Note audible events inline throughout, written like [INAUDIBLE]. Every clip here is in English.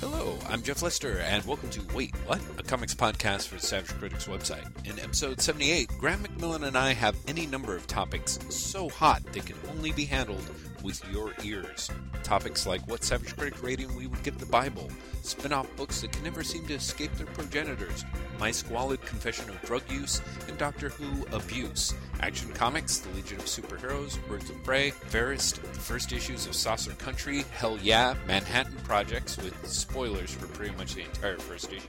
Hello, I'm Jeff Lester, and welcome to Wait, What? A comics podcast for Savage Critics website. In episode 78, Graeme McMillan and I have any number of topics so hot they can only be handled with your ears. Topics like what Savage Critic rating we would give the Bible, spin off books that can never seem to escape their progenitors, my squalid confession of drug use, and Doctor Who abuse, Action Comics, The Legion of Superheroes, Birds of Prey, Verist, the first issues of Saucer Country, Hell Yeah, Manhattan Projects with spoilers for pretty much the entire first issue.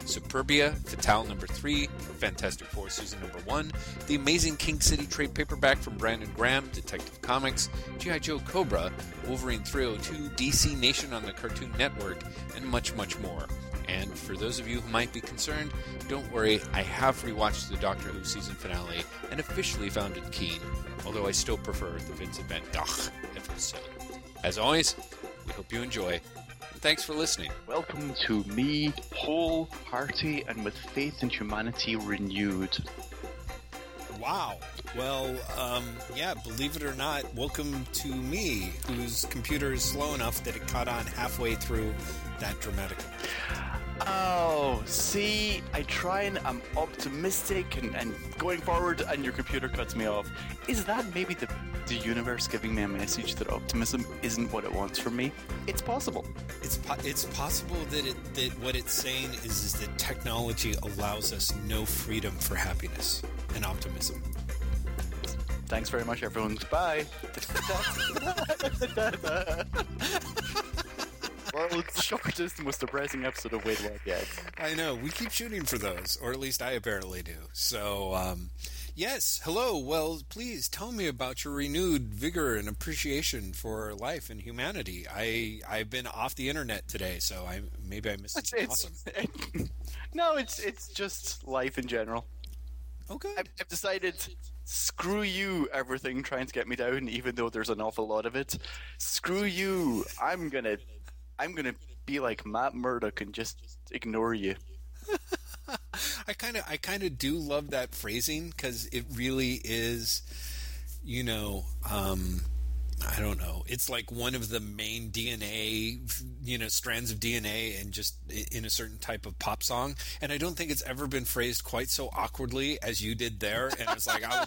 Superbia, Fatale number 3, Fantastic Four season number 1, The Amazing King City trade paperback from Brandon Graham, Detective Comics, G.I. Joe Cobra, Wolverine 302, DC Nation on the Cartoon Network, and much, much more. And for those of you who might be concerned, don't worry, I have rewatched the Doctor Who season finale and officially found it keen, although I still prefer the Vincent Van Gogh episode. As always, we hope you enjoy, thanks for listening. Welcome to me, whole, hearty, and with faith in humanity renewed. Wow. Well, um, yeah, believe it or not, welcome to me, whose computer is slow enough that it caught on halfway through that dramatic. Oh, see, I try and I'm optimistic and, and going forward, and your computer cuts me off. Is that maybe the, the universe giving me a message that optimism isn't what it wants from me? It's possible. It's po- it's possible that it that what it's saying is is that technology allows us no freedom for happiness and optimism. Thanks very much, everyone. Goodbye. [LAUGHS] World's shortest, the most depressing episode of What yet. I know we keep shooting for those, or at least I apparently do. So, um, yes, hello. Well, please tell me about your renewed vigor and appreciation for life and humanity. I I've been off the internet today, so I maybe I missed something it's, awesome. [LAUGHS] no, it's it's just life in general. Oh, okay. I've, I've decided, screw you, everything trying to get me down, even though there's an awful lot of it. Screw you. I'm gonna, I'm gonna be like Matt Murdock and just ignore you. [LAUGHS] [LAUGHS] I kind of I kind of do love that phrasing because it really is, you know, um, I don't know. It's like one of the main DNA, you know, strands of DNA, and just in a certain type of pop song. And I don't think it's ever been phrased quite so awkwardly as you did there. And it's like I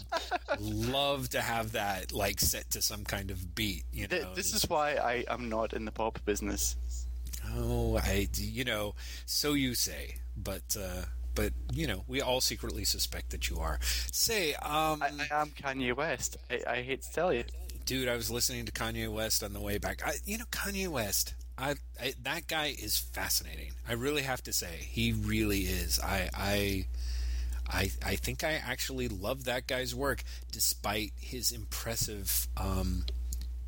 would love to have that like set to some kind of beat. You know, This is why I am not in the pop business. Oh, I, you know, so you say, but, uh, but you know, we all secretly suspect that you are. Say, um, I, am Kanye West. I, I hate to tell you. dude, I was listening to Kanye West on the way back. I, you know, Kanye West, I, I, that guy is fascinating. I really have to say, he really is. I, I, I, I think I actually love that guy's work, despite his impressive. Um,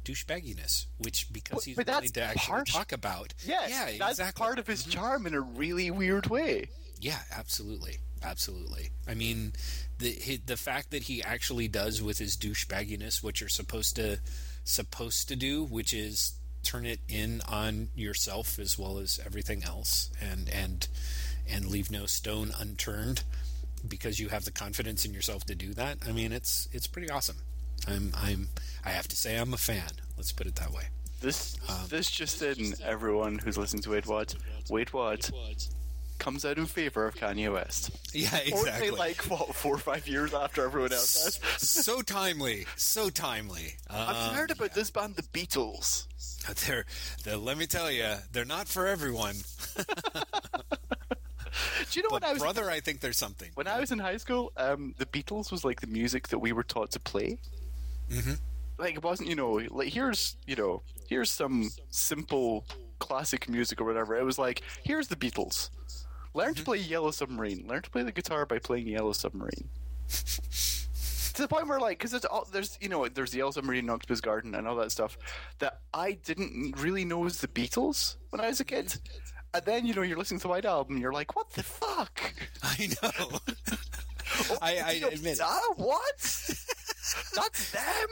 douchebagginess which because But- he's but willing to actually part- talk about Yes, yeah that's exactly part of his mm-hmm. charm in a really weird way. Yeah, absolutely, absolutely. I mean, the the fact that he actually does with his douchebagginess what you're supposed to supposed to do, which is turn it in on yourself as well as everything else, and and and leave no stone unturned because you have the confidence in yourself to do that. I mean, it's it's pretty awesome. I'm I'm I have to say I'm a fan. Let's put it that way. This Um, this just in, everyone who's listening to Wait What, Wait What, comes out in favor of Kanye West. Yeah, exactly. Only like what four or five years after everyone else has. [LAUGHS] so timely, so timely. I've Um, heard about this band, the Beatles. [LAUGHS] They're, they're, let me tell you, they're not for everyone. [LAUGHS] Do you know But when I was brother, I think there's something. when I was in high school? Um, the Beatles was like the music that we were taught to play. Mhm. Like it wasn't, you know, like here's you know here's some simple classic music or whatever. It was like here's the Beatles. Learn Mm-hmm. to play Yellow Submarine. Learn to play the guitar by playing Yellow Submarine. to the point where like because it's all there's you know there's the Yellow Submarine, Octopus Garden, and all that stuff that I didn't really know was the Beatles when I was a kid. And then you know you're listening to the White Album, you're like, what the fuck? [LAUGHS] I know. [LAUGHS] I, I know, admit, what? That's them.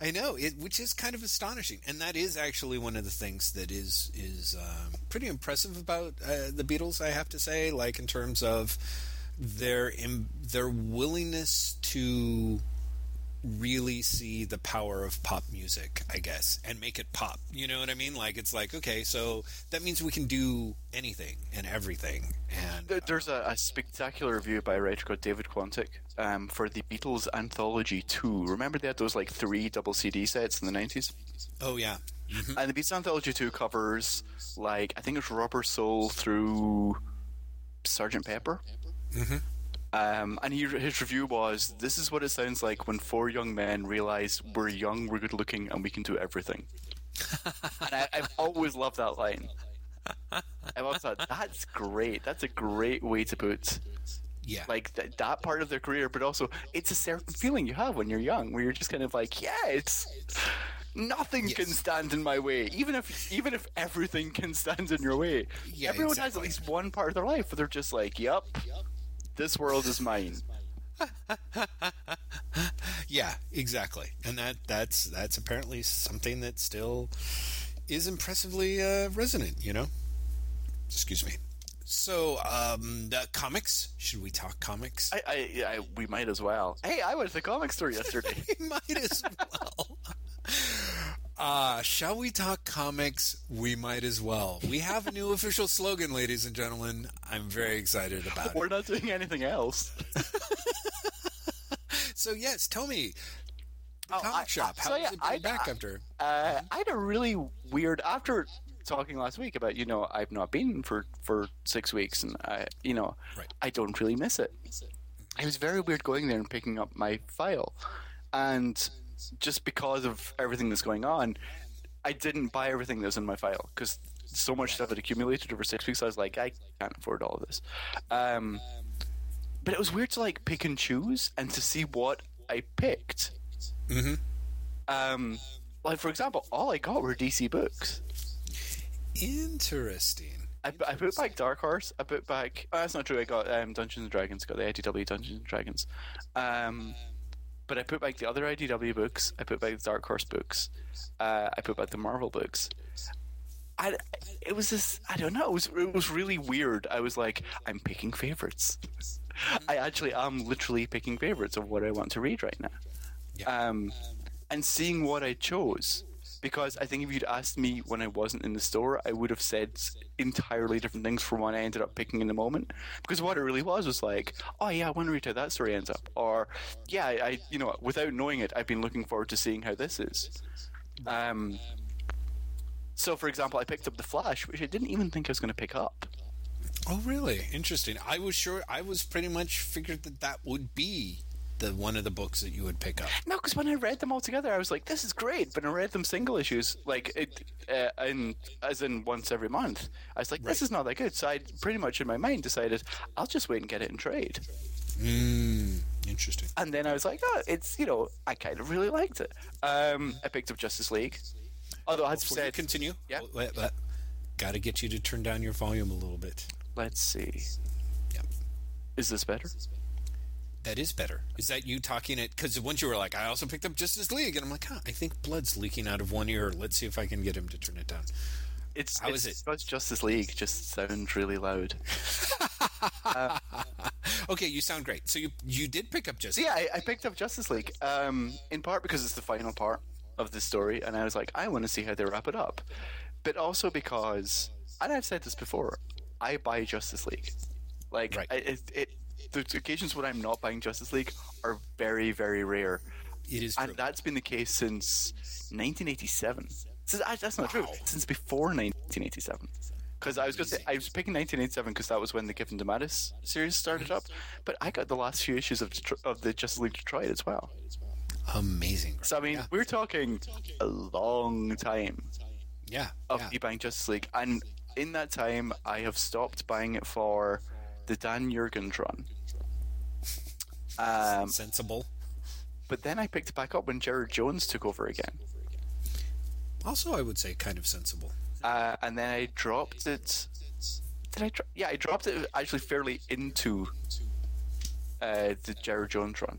I know it, which is kind of astonishing, and that is actually one of the things that is is um, pretty impressive about uh, the Beatles. I have to say, like in terms of their their willingness to really see the power of pop music, I guess, and make it pop. You know what I mean? Like it's like okay, so that means we can do anything and everything. And There- There's a, a spectacular review by a writer called David Quantick um, for the Beatles Anthology 2. Remember they had those like three double CD sets in the 90s? oh yeah, Mhm. And the Beatles Anthology 2 covers like, I think it's Rubber Soul through Sergeant Pepper. Mhm. Um, and he, his review was This is what it sounds like when four young men realize we're young, we're good looking, and we can do everything. and I, I've always loved that line. I've always thought, that's great. That's a great way to put yeah, like th- that part of their career, but also it's a certain feeling you have when you're young, where you're just kind of like, yeah, it's nothing can stand in my way, even if even if everything can stand in your way. Yeah, Everyone has at least one part of their life where they're just like, yep, yep, this world is mine. [LAUGHS] yeah, exactly. And that that's that's apparently something that still is impressively uh, resonant. You know, excuse me. So, um, the comics. Should we talk comics? I, I, I we might as well. Hey, I went to the comic store yesterday. [LAUGHS] we might as well. Uh, shall we talk comics? We might as well. We have a new official slogan, ladies and gentlemen. I'm very excited about it. We're not doing anything else. [LAUGHS] So, yes, tell me, the Oh, comic I- shop. How so, yeah, it been I- back I- after? Uh, I had a really weird after talking last week about you know I've not been for for six weeks and I you know Right. I don't really miss it. It was very weird going there and picking up my file, and just because of everything that's going on, I didn't buy everything that's in my file because so much stuff had accumulated over six weeks. I was like I can't afford all of this. Um, but it was weird to like pick and choose and to see what I picked. Mm-hmm. Um, like for example, all I got were DC books. Interesting. I, I put back Dark Horse. I put back. Oh, that's not true. I got um, Dungeons and Dragons. Got the IDW Dungeons and Dragons. Um, but I put back the other IDW books. I put back the Dark Horse books. Uh, I put back the Marvel books. I, it was this. I don't know. It was it was really weird. I was like, I'm picking favorites. I actually am literally picking favorites of what I want to read right now. Yeah. Um, and seeing what I chose. Because I think if you'd asked me when I wasn't in the store, I would have said entirely different things from what I ended up picking in the moment. Because what it really was was like, oh yeah, I want to read how that story ends up, or yeah, I, you know, without knowing it, I've been looking forward to seeing how this is. Um, so, for example, I picked up the Flash, which I didn't even think I was going to pick up. Oh, really? Interesting. I was sure. I was pretty much figured that that would be the one of the books that you would pick up. No, because when I read them all together, I was like, "This is great." But I read them single issues, like it, uh, in as in once every month. I was like, "This Right. is not that good." So I pretty much in my mind decided I'll just wait and get it in trade. Mm, interesting. And then I was like, "Oh, it's you know, I kind of really liked it." Um, I picked up Justice League, although I Before you said, continue. Yeah. Got to get you to turn down your volume a little bit. "Let's see, Yeah. is this better?" That is better. Is that you talking it? Because once you were like, I also picked up Justice League, and I'm like, huh, I think blood's leaking out of one ear. Let's see if I can get him to turn it down. It's How it's, is it? Justice League just sounds really loud. [LAUGHS] Okay, you sound great. So you you did pick up Justice. Yeah, I, I picked up Justice League, um, in part because it's the final part of the story, and I was like, I want to see how they wrap it up, but also because, and I've said this before, I buy Justice League, like Right. I, it, it. The occasions when I'm not buying Justice League are very, very rare, It is true. and that's been the case since 1987. So ah, that's not true. Since before 1987. Because I was going to say I was picking 1987 because that was when the Giffen DeMatteis series started up, but I got the last few issues of Detro- of the Justice League Detroit as well. Amazing. So I mean, we're talking a long time Yeah. of yeah. me buying Justice League, and in that time, I have stopped buying it for the Dan Jurgens run. Um, Sensible. but then I picked it back up when Gerard Jones took over again, Also, I would say kind of sensible. uh, and then I dropped it. Did I? Dro- yeah, I dropped it actually fairly into uh, the Gerard Jones run.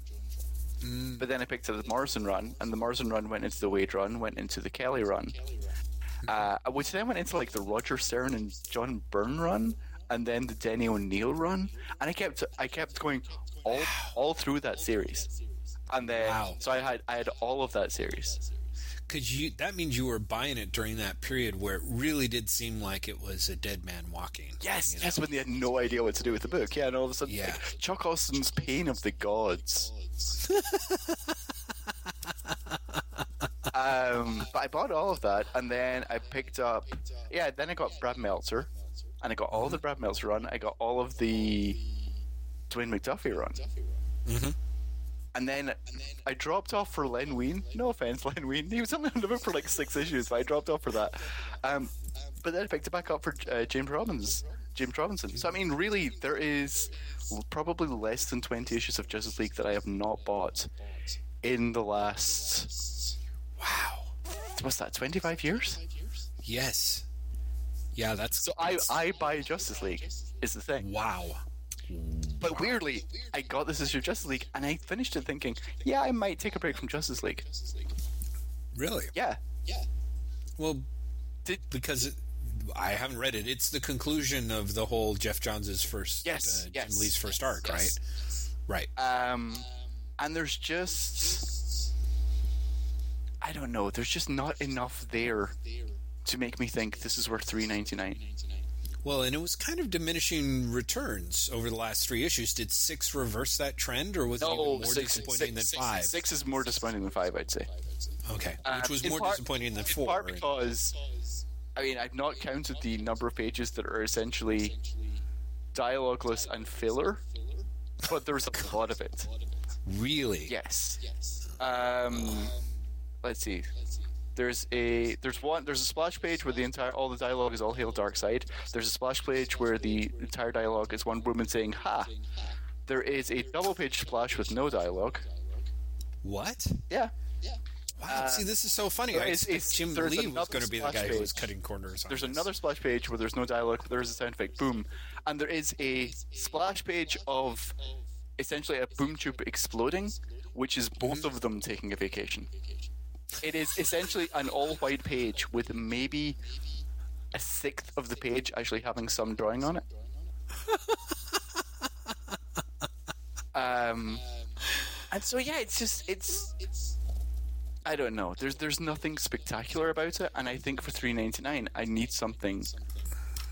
Mm, But then I picked up the Morrison run, and the Morrison run went into the Waid run, went into the Kelly run, uh, which then went into like the Roger Stern and John Byrne run, and then the Denny O'Neil run, and I kept I kept going all [SIGHS] all through that series. And then, Wow. so I had I had all of that series. Because you that means you were buying it during that period where it really did seem like it was a dead man walking. Yes, you know? yes, when they had no idea what to do with the book. Yeah, and all of a sudden, Yeah. like, Chuck Austen's Pain of the Gods. [LAUGHS] um, but I bought all of that, and then I picked up. Yeah, then I got Brad Meltzer, and I got all the Brad Meltzer run. I got all of the Dwayne McDuffie run. Mhm. And then I dropped off for Len Wein. No offense, Len Wein. He was only on the book for like six issues, but I dropped off for that. Um, but then I picked it back up for uh, James Robbins, James Robinson. So I mean, really, there is probably less than twenty issues of Justice League that I have not bought in the last Wow. what's that? Twenty five years. Yes. Yeah, that's So I I buy Justice League is the thing. wow. But weirdly, I got this issue of Justice League, and I finished it thinking, yeah, I might take a break from Justice League. Really? Yeah. Yeah. Well, Did because it, I haven't read it. It's the conclusion of the whole Geoff Johns' first, Yes, uh, yes. Jim Lee's first arc, Yes. right? Right. Um, and there's just, I don't know. There's just not enough there to make me think this is worth three ninety nine. Well, and it was kind of diminishing returns over the last three issues. Did six reverse that trend, or was it even more disappointing than five? Six is more disappointing than five, I'd say. Okay, Um, which was more part- disappointing than in four. part because, I mean, I've not counted the number of pages that are essentially dialogueless and filler, but there's a lot of it. really? Yes. Um, let's see. There's a there's one there's a splash page where the entire all the dialogue is all hail Darkseid. There's a splash page where the entire dialogue is one woman saying ha. There is a double page splash with no dialogue. What? Yeah. Yeah. Wow. Uh, See, this is so funny. I it's- it's- Jim there's Lee was going to be the guy who was cutting corners. On There's this. another splash page where there's no dialogue, but there is a sound effect, boom. And there is a splash page of essentially a boom tube exploding, which is both mm-hmm. of them taking a vacation. It is essentially an all white page with maybe a sixth of the page actually having some drawing on it. [LAUGHS] um, and so yeah, it's just it's it's. I don't know. There's there's nothing spectacular about it, and I think for three ninety nine, I need something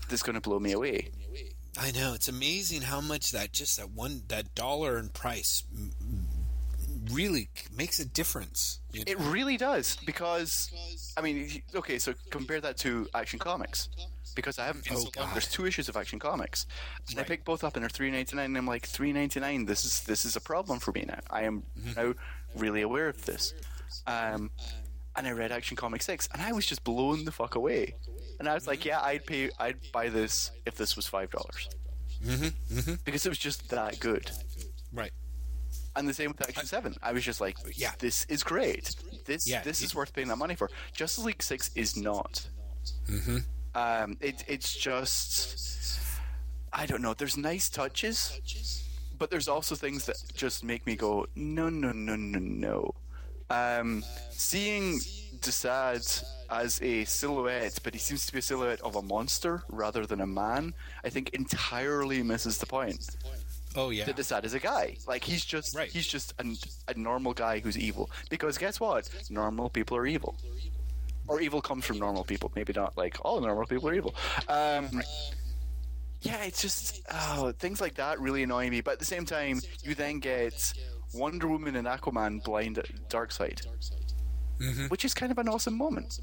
that's going to blow me away. I know it's amazing how much that just that one that dollar in price m- m- really makes a difference. You It really does because I mean, okay, so compare that to Action Comics. Because I haven't been Oh, so long. There's two issues of Action Comics, and I Right. picked both up, and they're three ninety nine. And I'm like, three ninety nine. This is this is a problem for me now. I am Mm-hmm. now really aware of this. Um, and I read Action Comics six, and I was just blown the fuck away. And I was like, Mm-hmm. yeah, I'd pay, I'd buy this if this was five dollars, Mm-hmm, because it was just that good. right. And the same with Action Seven. I was just like, Yeah. this is great. This Yeah, this it- is worth paying that money for. Justice League Six is not. Mm-hmm. Um, it it's just I don't know. There's nice touches, but there's also things that just make me go no no no no no. Um, seeing Desaad as a silhouette, but he seems to be a silhouette of a monster rather than a man. I think entirely misses the point Oh yeah. that Desaad is a guy. Like he's just Right. he's just an, a normal guy who's evil. Because guess what? Normal people are evil. Or evil comes from normal people. Maybe not like all normal people are evil. Um, yeah, it's just oh, things like that really annoy me. But at the same time, you then get Wonder Woman and Aquaman blind at Darkseid, Mhm. which is kind of an awesome moment.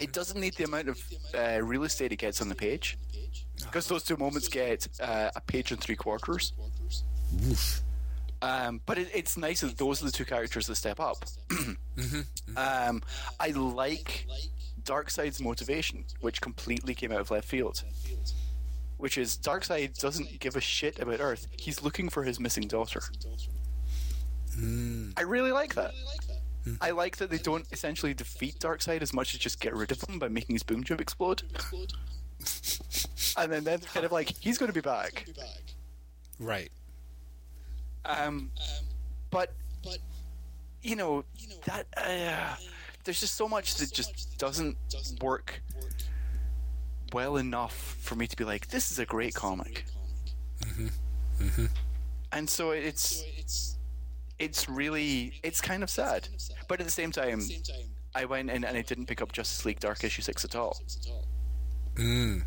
It doesn't need the amount of uh, real estate it gets on the page, because those two moments get uh, a page and three quarters. Oof. Um, but it, it's nice that those are the two characters that step up. [CLEARS THROAT] um, I like Darkseid's motivation, which completely came out of left field. Which is Darkseid doesn't give a shit about Earth. He's looking for his missing daughter. I really like that. I like that they don't essentially defeat Darkseid as much as just get rid of him by making his boom tube explode. [LAUGHS] and then they're kind of like, he's going to be back. Right. Um, but you know that uh, there's just so much that just doesn't work well enough for me to be like, this is a great comic. Mm-hmm. And so it's it's really it's kind of sad. But at the same time, I went in and I didn't pick up Justice League Dark issue six at all. Mm.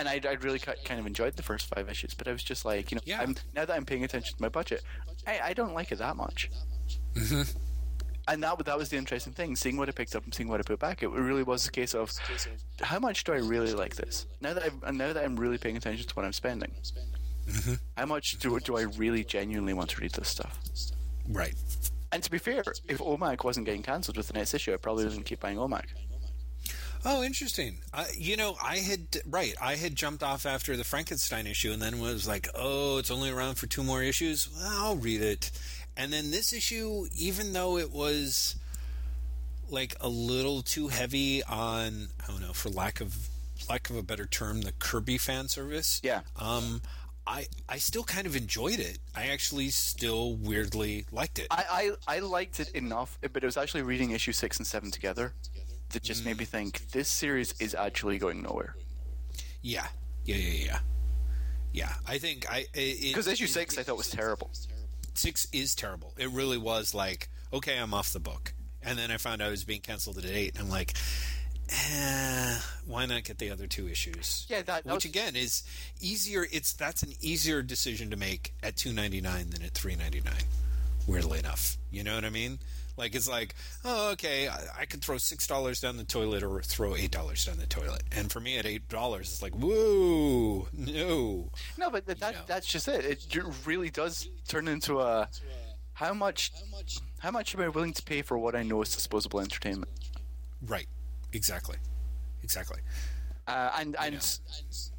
And I, I really ki- kind of enjoyed the first five issues, but I was just like, you know, Yeah. I'm, now that I'm paying attention to my budget, I, I don't like it that much. hmm And that that was the interesting thing, seeing what I picked up and seeing what I put back. It really was a case of how much do I really like this? Now that I've, and now that I'm really paying attention to what I'm spending, how much do do I really genuinely want to read this stuff? Right. And to be fair, if OMAC wasn't getting cancelled with the next issue, I probably wouldn't keep buying OMAC. Oh, interesting. Uh, you know, I had right. I had jumped off after the Frankenstein issue, and then was like, "Oh, it's only around for two more issues. Well, I'll read it." And then this issue, even though it was like a little too heavy on, I don't know, for lack of lack of a better term, the Kirby fan service. Yeah. Um, I I still kind of enjoyed it. I actually still weirdly liked it. I, I, I liked it enough, but it was actually reading issue six and seven together that just made me think this series is actually going nowhere. yeah. Yeah. Yeah. Yeah. Yeah. I think I it- Because it- issue six I thought was terrible. six is terrible. It really was like, okay, I'm off the book. And then I found out it was being canceled at eight, and I'm like, eh, why not get the other two issues? Yeah, that, that Which was, again is easier. It's that's an easier decision to make at two ninety nine than at three ninety nine. Weirdly enough, you know what I mean? Like it's like, oh, okay, I, I could throw six dollars down the toilet or throw eight dollars down the toilet. And for me, at eight dollars, it's like, whoa, no, no, but that, that that's just it. It really does turn into a how much how much am I willing to pay for what I know is disposable entertainment? right, exactly, exactly. Uh, and and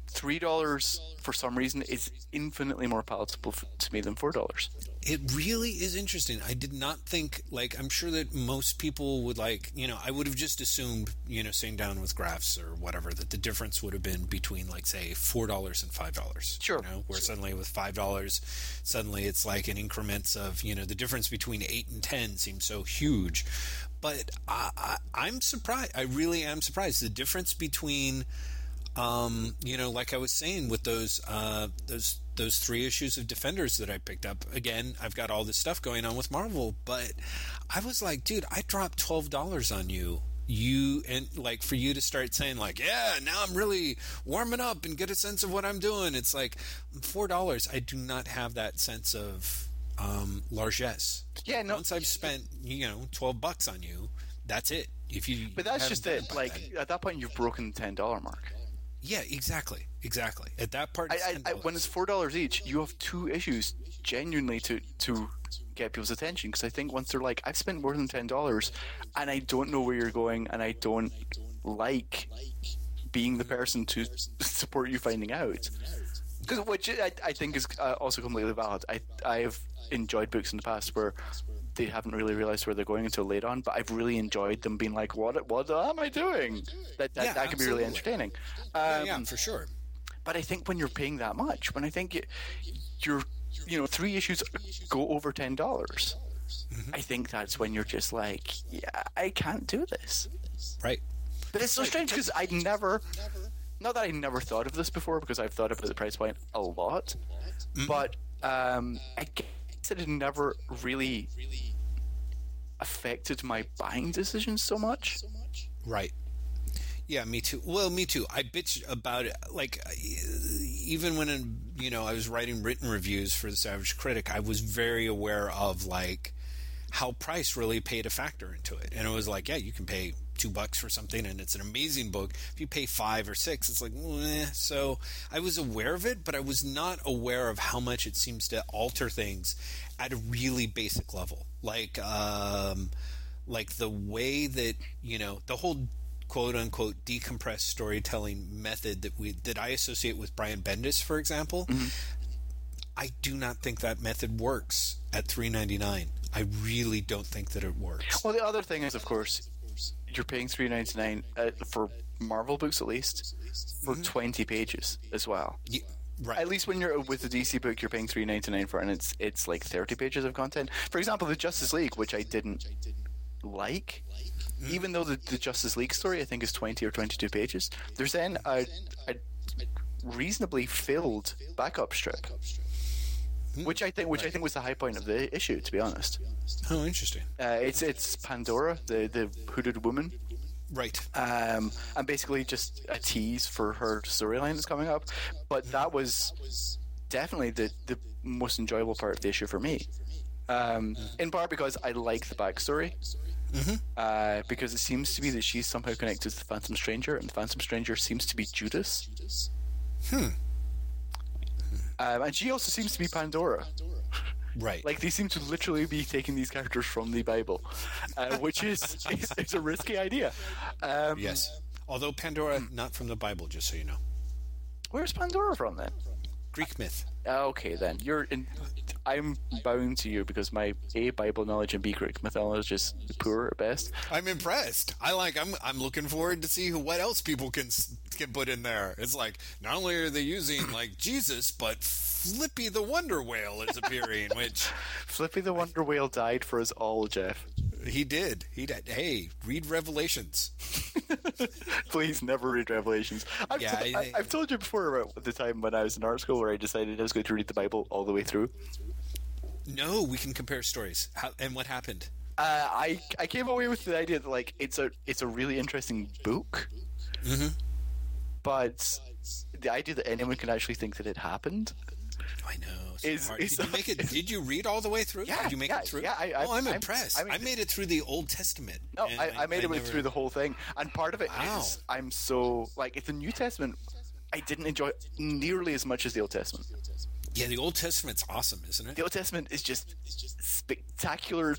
three dollars for some reason is infinitely more palatable to me than four dollars. It really is interesting. I did not think like I'm sure that most people would like you know I would have just assumed you know sitting down with graphs or whatever that the difference would have been between like say four dollars and five dollars. Sure. You know, where suddenly with five dollars, suddenly it's like in increments of you know the difference between eight and ten seems so huge. But I, I, I'm surprised. I really am surprised. The difference between um, you know, like I was saying with those uh, those those three issues of Defenders that I picked up. Again, I've got all this stuff going on with Marvel, but I was like, dude, I dropped twelve dollars on you. You and like for you to start saying like, yeah, now I'm really warming up and get a sense of what I'm doing. It's like four dollars. I do not have that sense of um, largesse. Yeah, no, Once I've spent you know twelve bucks on you, that's it. If you, but that's just it. Like then- at that point, you've broken the ten dollar mark. Yeah, exactly, exactly. At that part, I, I, I, when it's four dollars each, you have two issues genuinely to to get people's attention. Because I think once they're like, I've spent more than ten dollars, and I don't know where you're going, and I don't like being the person to [LAUGHS] support you finding out. Because which I, I think is uh, also completely valid. I I've enjoyed books in the past where they haven't really realized where they're going until late on, but I've really enjoyed them being like, "What what am I doing?" That that, Yeah, that can be really entertaining. Yeah, Um, yeah, for sure. but I think when you're paying that much, when I think you, you're, you know, three issues go over ten dollars, I think that's when you're just like, yeah, I can't do this. Right. But it's so strange because I'd never, not that I never thought of this before, because I've thought about the price point a lot, but um, I guess it had never really affected my buying decisions so much. Right. Yeah, me too. Well, me too. I bitch about it. Like, uh, even when you know I was writing written reviews for the Savage Critic, I was very aware of like how price really played a factor into it. And it was like, yeah, you can pay two bucks for something, and it's an amazing book. If you pay five or six, it's like, eh. so I was aware of it, but I was not aware of how much it seems to alter things at a really basic level. Like, um, like the way that you know the whole quote unquote decompressed storytelling method that we that I associate with Brian Bendis, for example. I do not think that method works at three ninety nine. I really don't think that it works. Well, the other thing is, of course, you're paying three ninety nine uh, for Marvel books at least for twenty pages as well. Ye- right. At least when you're with the DC book, you're paying three ninety nine for, it, and it's it's like thirty pages of content. For example, the Justice League, which I didn't like, even though the, the Justice League story I think is twenty or twenty two pages. There's then a, a reasonably filled backup strip which I think which I think was the high point of the issue. To be honest, Oh, interesting. uh, it's it's Pandora, the the hooded woman, Right. um, and basically just a tease for her storyline that's coming up. But that was definitely the the most enjoyable part of the issue for me. Um, in part because I like the backstory. Uh, because it seems to be that she's somehow connected to the Phantom Stranger, and the Phantom Stranger seems to be Judas. Hmm. Um, and she also seems to be Pandora. Right. Like they seem to literally be taking these characters from the Bible, uh, which is, [LAUGHS] is a risky idea. Um, yes. Although Pandora, not from the Bible, just so you know. Where's Pandora from then? Greek myth. Okay, then you're in. I'm bowing to you because my A Bible knowledge and B Greek mythology is poor at best. I'm impressed. I like. I'm. I'm looking forward to see who, what else people can can put in there. It's like not only are they using [COUGHS] like Jesus, but Flippy the Wonder Whale is appearing, which [LAUGHS] Flippy the Wonder Whale died for us all, Jeff. He did. He did. Hey, read Revelations. [LAUGHS] Please never read Revelations. I've, Yeah, t- I- have told you before about the time when I was in art school where I decided I was going to read the Bible all the way through. No, we can compare stories. How, and what happened? Uh, I I came away with the idea that like it's a it's a really interesting book, Mm-hmm. but the idea that anyone can actually think that it happened. I know. so Is- is- did you make it? [LAUGHS] Did you read all the way through? Yeah, Did you make yeah, it through? yeah, I- I- oh, I'm, I'm- impressed. I mean- I made it through the Old Testament. No, I, I made it never- through the whole thing, and part of it is Wow. I'm so like it's the New Testament. I didn't enjoy nearly as much as the Old Testament. Yeah, the Old Testament's awesome, isn't it? The Old Testament is just just spectacular,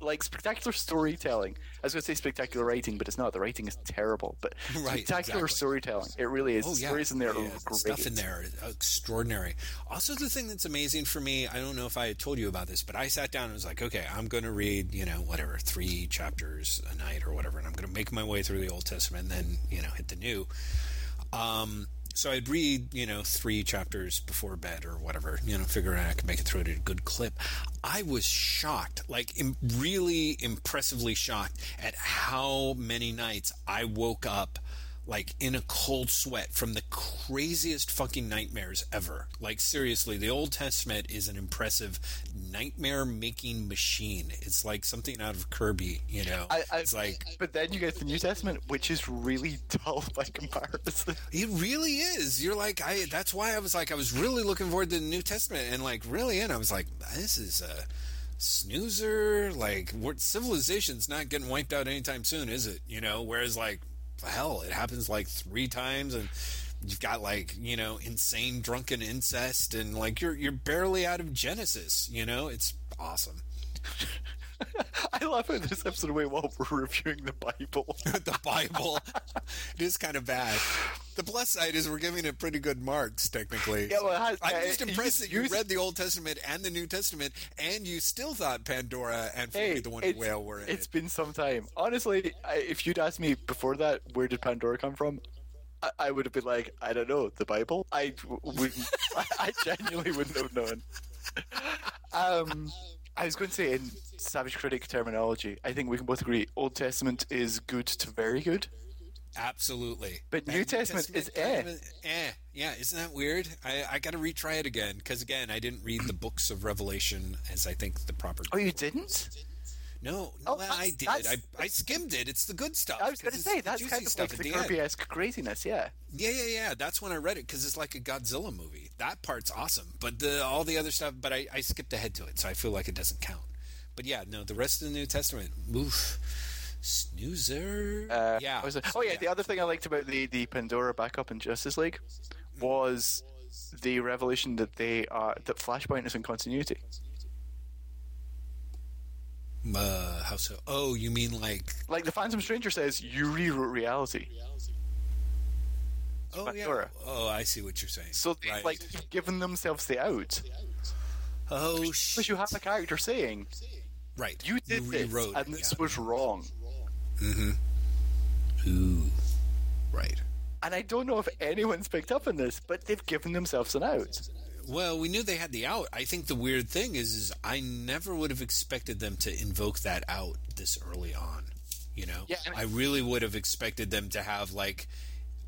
like spectacular storytelling. I was going to say spectacular writing, but it's not. The writing is terrible, but [LAUGHS] Right, spectacular exactly. storytelling. It really is. Oh yeah, stories in there yeah, are great. stuff in there is extraordinary. Also, the thing that's amazing for me, I don't know if I had told you about this, but I sat down and was like, okay, I'm going to read, you know, whatever, three chapters a night or whatever, and I'm going to make my way through the Old Testament and then, you know, hit the New. Um, so I'd read, you know, three chapters before bed or whatever, you know, figuring I could make it through it at a good clip. I was shocked, like Im- really impressively shocked at how many nights I woke up like in a cold sweat from the craziest fucking nightmares ever. Like seriously, the Old Testament is an impressive nightmare making machine. It's like something out of Kirby, you know. I, I, it's like but then you get the New Testament, which is really [LAUGHS] dull by comparison. It really is. You're like I. That's why I was like I was really looking forward to the New Testament and like really and I was like this is a snoozer. Like civilization's not getting wiped out anytime soon, is it? You know. Whereas like hell, it happens like three times and. You've got like you know insane drunken incest and like you're you're barely out of Genesis. You know it's awesome. [LAUGHS] [LAUGHS] I love how this episode went while we're reviewing the Bible. [LAUGHS] the Bible. it is kind of bad. The plus side is we're giving it pretty good marks, technically. Yeah, well, has- I'm just impressed used- that you used- read the Old Testament and the New Testament, and you still thought Pandora and Hey, the it's, Whale were in it's it. been some time. Honestly, I, if you'd asked me before that, where did Pandora come from? I, I would have been like, I don't know, the Bible. I wouldn't. I, [LAUGHS] I genuinely wouldn't have known. Um, I was going to say in Savage Critic terminology, I think we can both agree Old Testament is good to very good. Absolutely. But New And Testament is eh. eh. Yeah, isn't that weird? I, I got to retry it again because again, I didn't read the books of Revelation as I think the proper. Oh, you didn't? No, no, Oh, I did. I, I skimmed it. It's the good stuff. I was going to say that's kind of stuff like the the. Kirby-esque craziness. Yeah. Yeah, yeah, yeah. That's when I read it because it's like a Godzilla movie. That part's awesome, but the all the other stuff. But I, I skipped ahead to it, so I feel like it doesn't count. But yeah, no, the rest of the New Testament, oof, snoozer. Uh, yeah. what was it? Oh yeah, the other thing I liked about the the Pandora backup in Justice League was the revelation that they are that Flashpoint is in continuity. Uh, how so? Oh, you mean like? Like the Phantom Stranger says, you rewrote reality. Oh yeah. Oh, I see what you're saying. So they Right. like given themselves the out. oh Because shit. you have a character saying, Right. "You did this, rewrote. and this yeah. was wrong." Mm-hmm. Ooh. Right. And I don't know if anyone's picked up on this, but they've given themselves an out. Well, we knew they had the out. I think the weird thing is, is I never would have expected them to invoke that out this early on. You know, Yeah, I really would have expected them to have like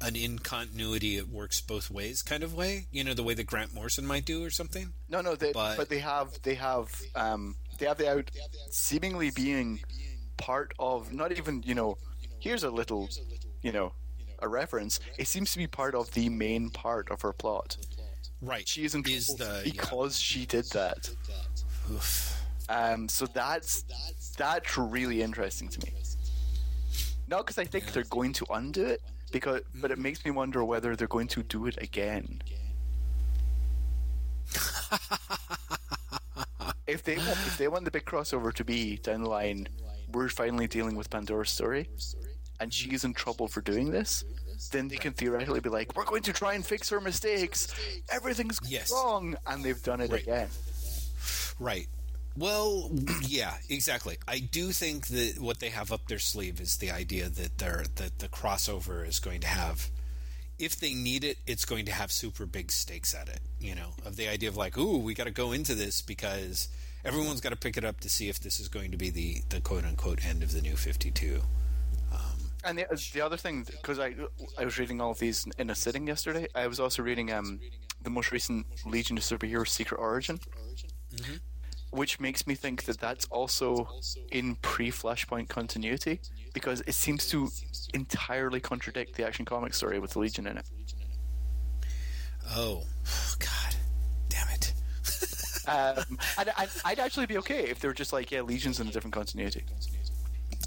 an in continuity it works both ways kind of way. You know, the way that Grant Morrison might do or something. No, no, they, But- but, they have they have um, they have the out seemingly being part of not even you know here's a little you know a reference. It seems to be part of the main part of her plot. Right. She is in is trouble the yeah. because she did that. Oof. Um, so that's that's really interesting to me. Not because I think they're going to undo it, because but it makes me wonder whether they're going to do it again. [LAUGHS] if they want, if they want the big crossover to be down the line, we're finally dealing with Pandora's story, and she's in trouble for doing this. Then they can theoretically be like, "We're going to try and fix her mistakes. Everything's Yes. wrong," and they've done it Right. again. Right. Well, yeah, exactly. I do think that what they have up their sleeve is the idea that they're that the crossover is going to have if they need it, it's going to have super big stakes at it, you know, of the idea of like, ooh, we got to go into this because everyone's got to pick it up to see if this is going to be the, the quote unquote end of the new 52. Um, and the, uh, the other thing, because I I was reading all of these in a sitting yesterday, I was also reading um the most recent Legion of Superheroes Secret Origin, mm-hmm. Which makes me think that that's also in pre Flashpoint continuity because it seems to entirely contradict the Action Comics story with the Legion in it. Oh, [SIGHS] God. Damn it. [LAUGHS] Um, and I'd actually be okay if they were just like, yeah, Legion's in a different continuity.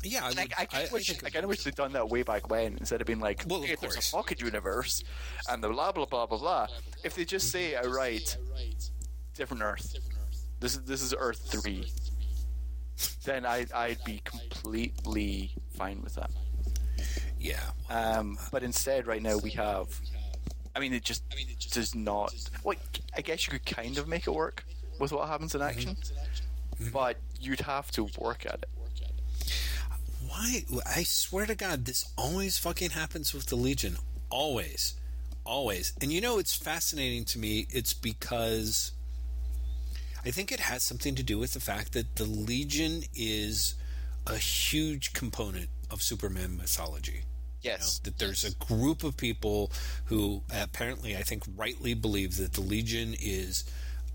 Yeah, I, I, I, kind of wish, I kind of wish they'd done that way back when instead of being like, Well, of hey, there's a pocket universe and the blah blah blah blah blah. If they just say outright, different Earth, this is this is Earth three, then I I'd be completely fine with that. yeah. Um, but instead, right now we have, I mean, it just does not. Well, I guess you could kind of make it work with what happens in action, but you'd have to work at it. Why? I swear to God, this always fucking happens with the Legion. Always. Always. And you know, it's fascinating to me. It's because I think it has something to do with the fact that the Legion is a huge component of Superman mythology. You know, Yes. that there's a group of people who apparently, I think, rightly believe that the Legion is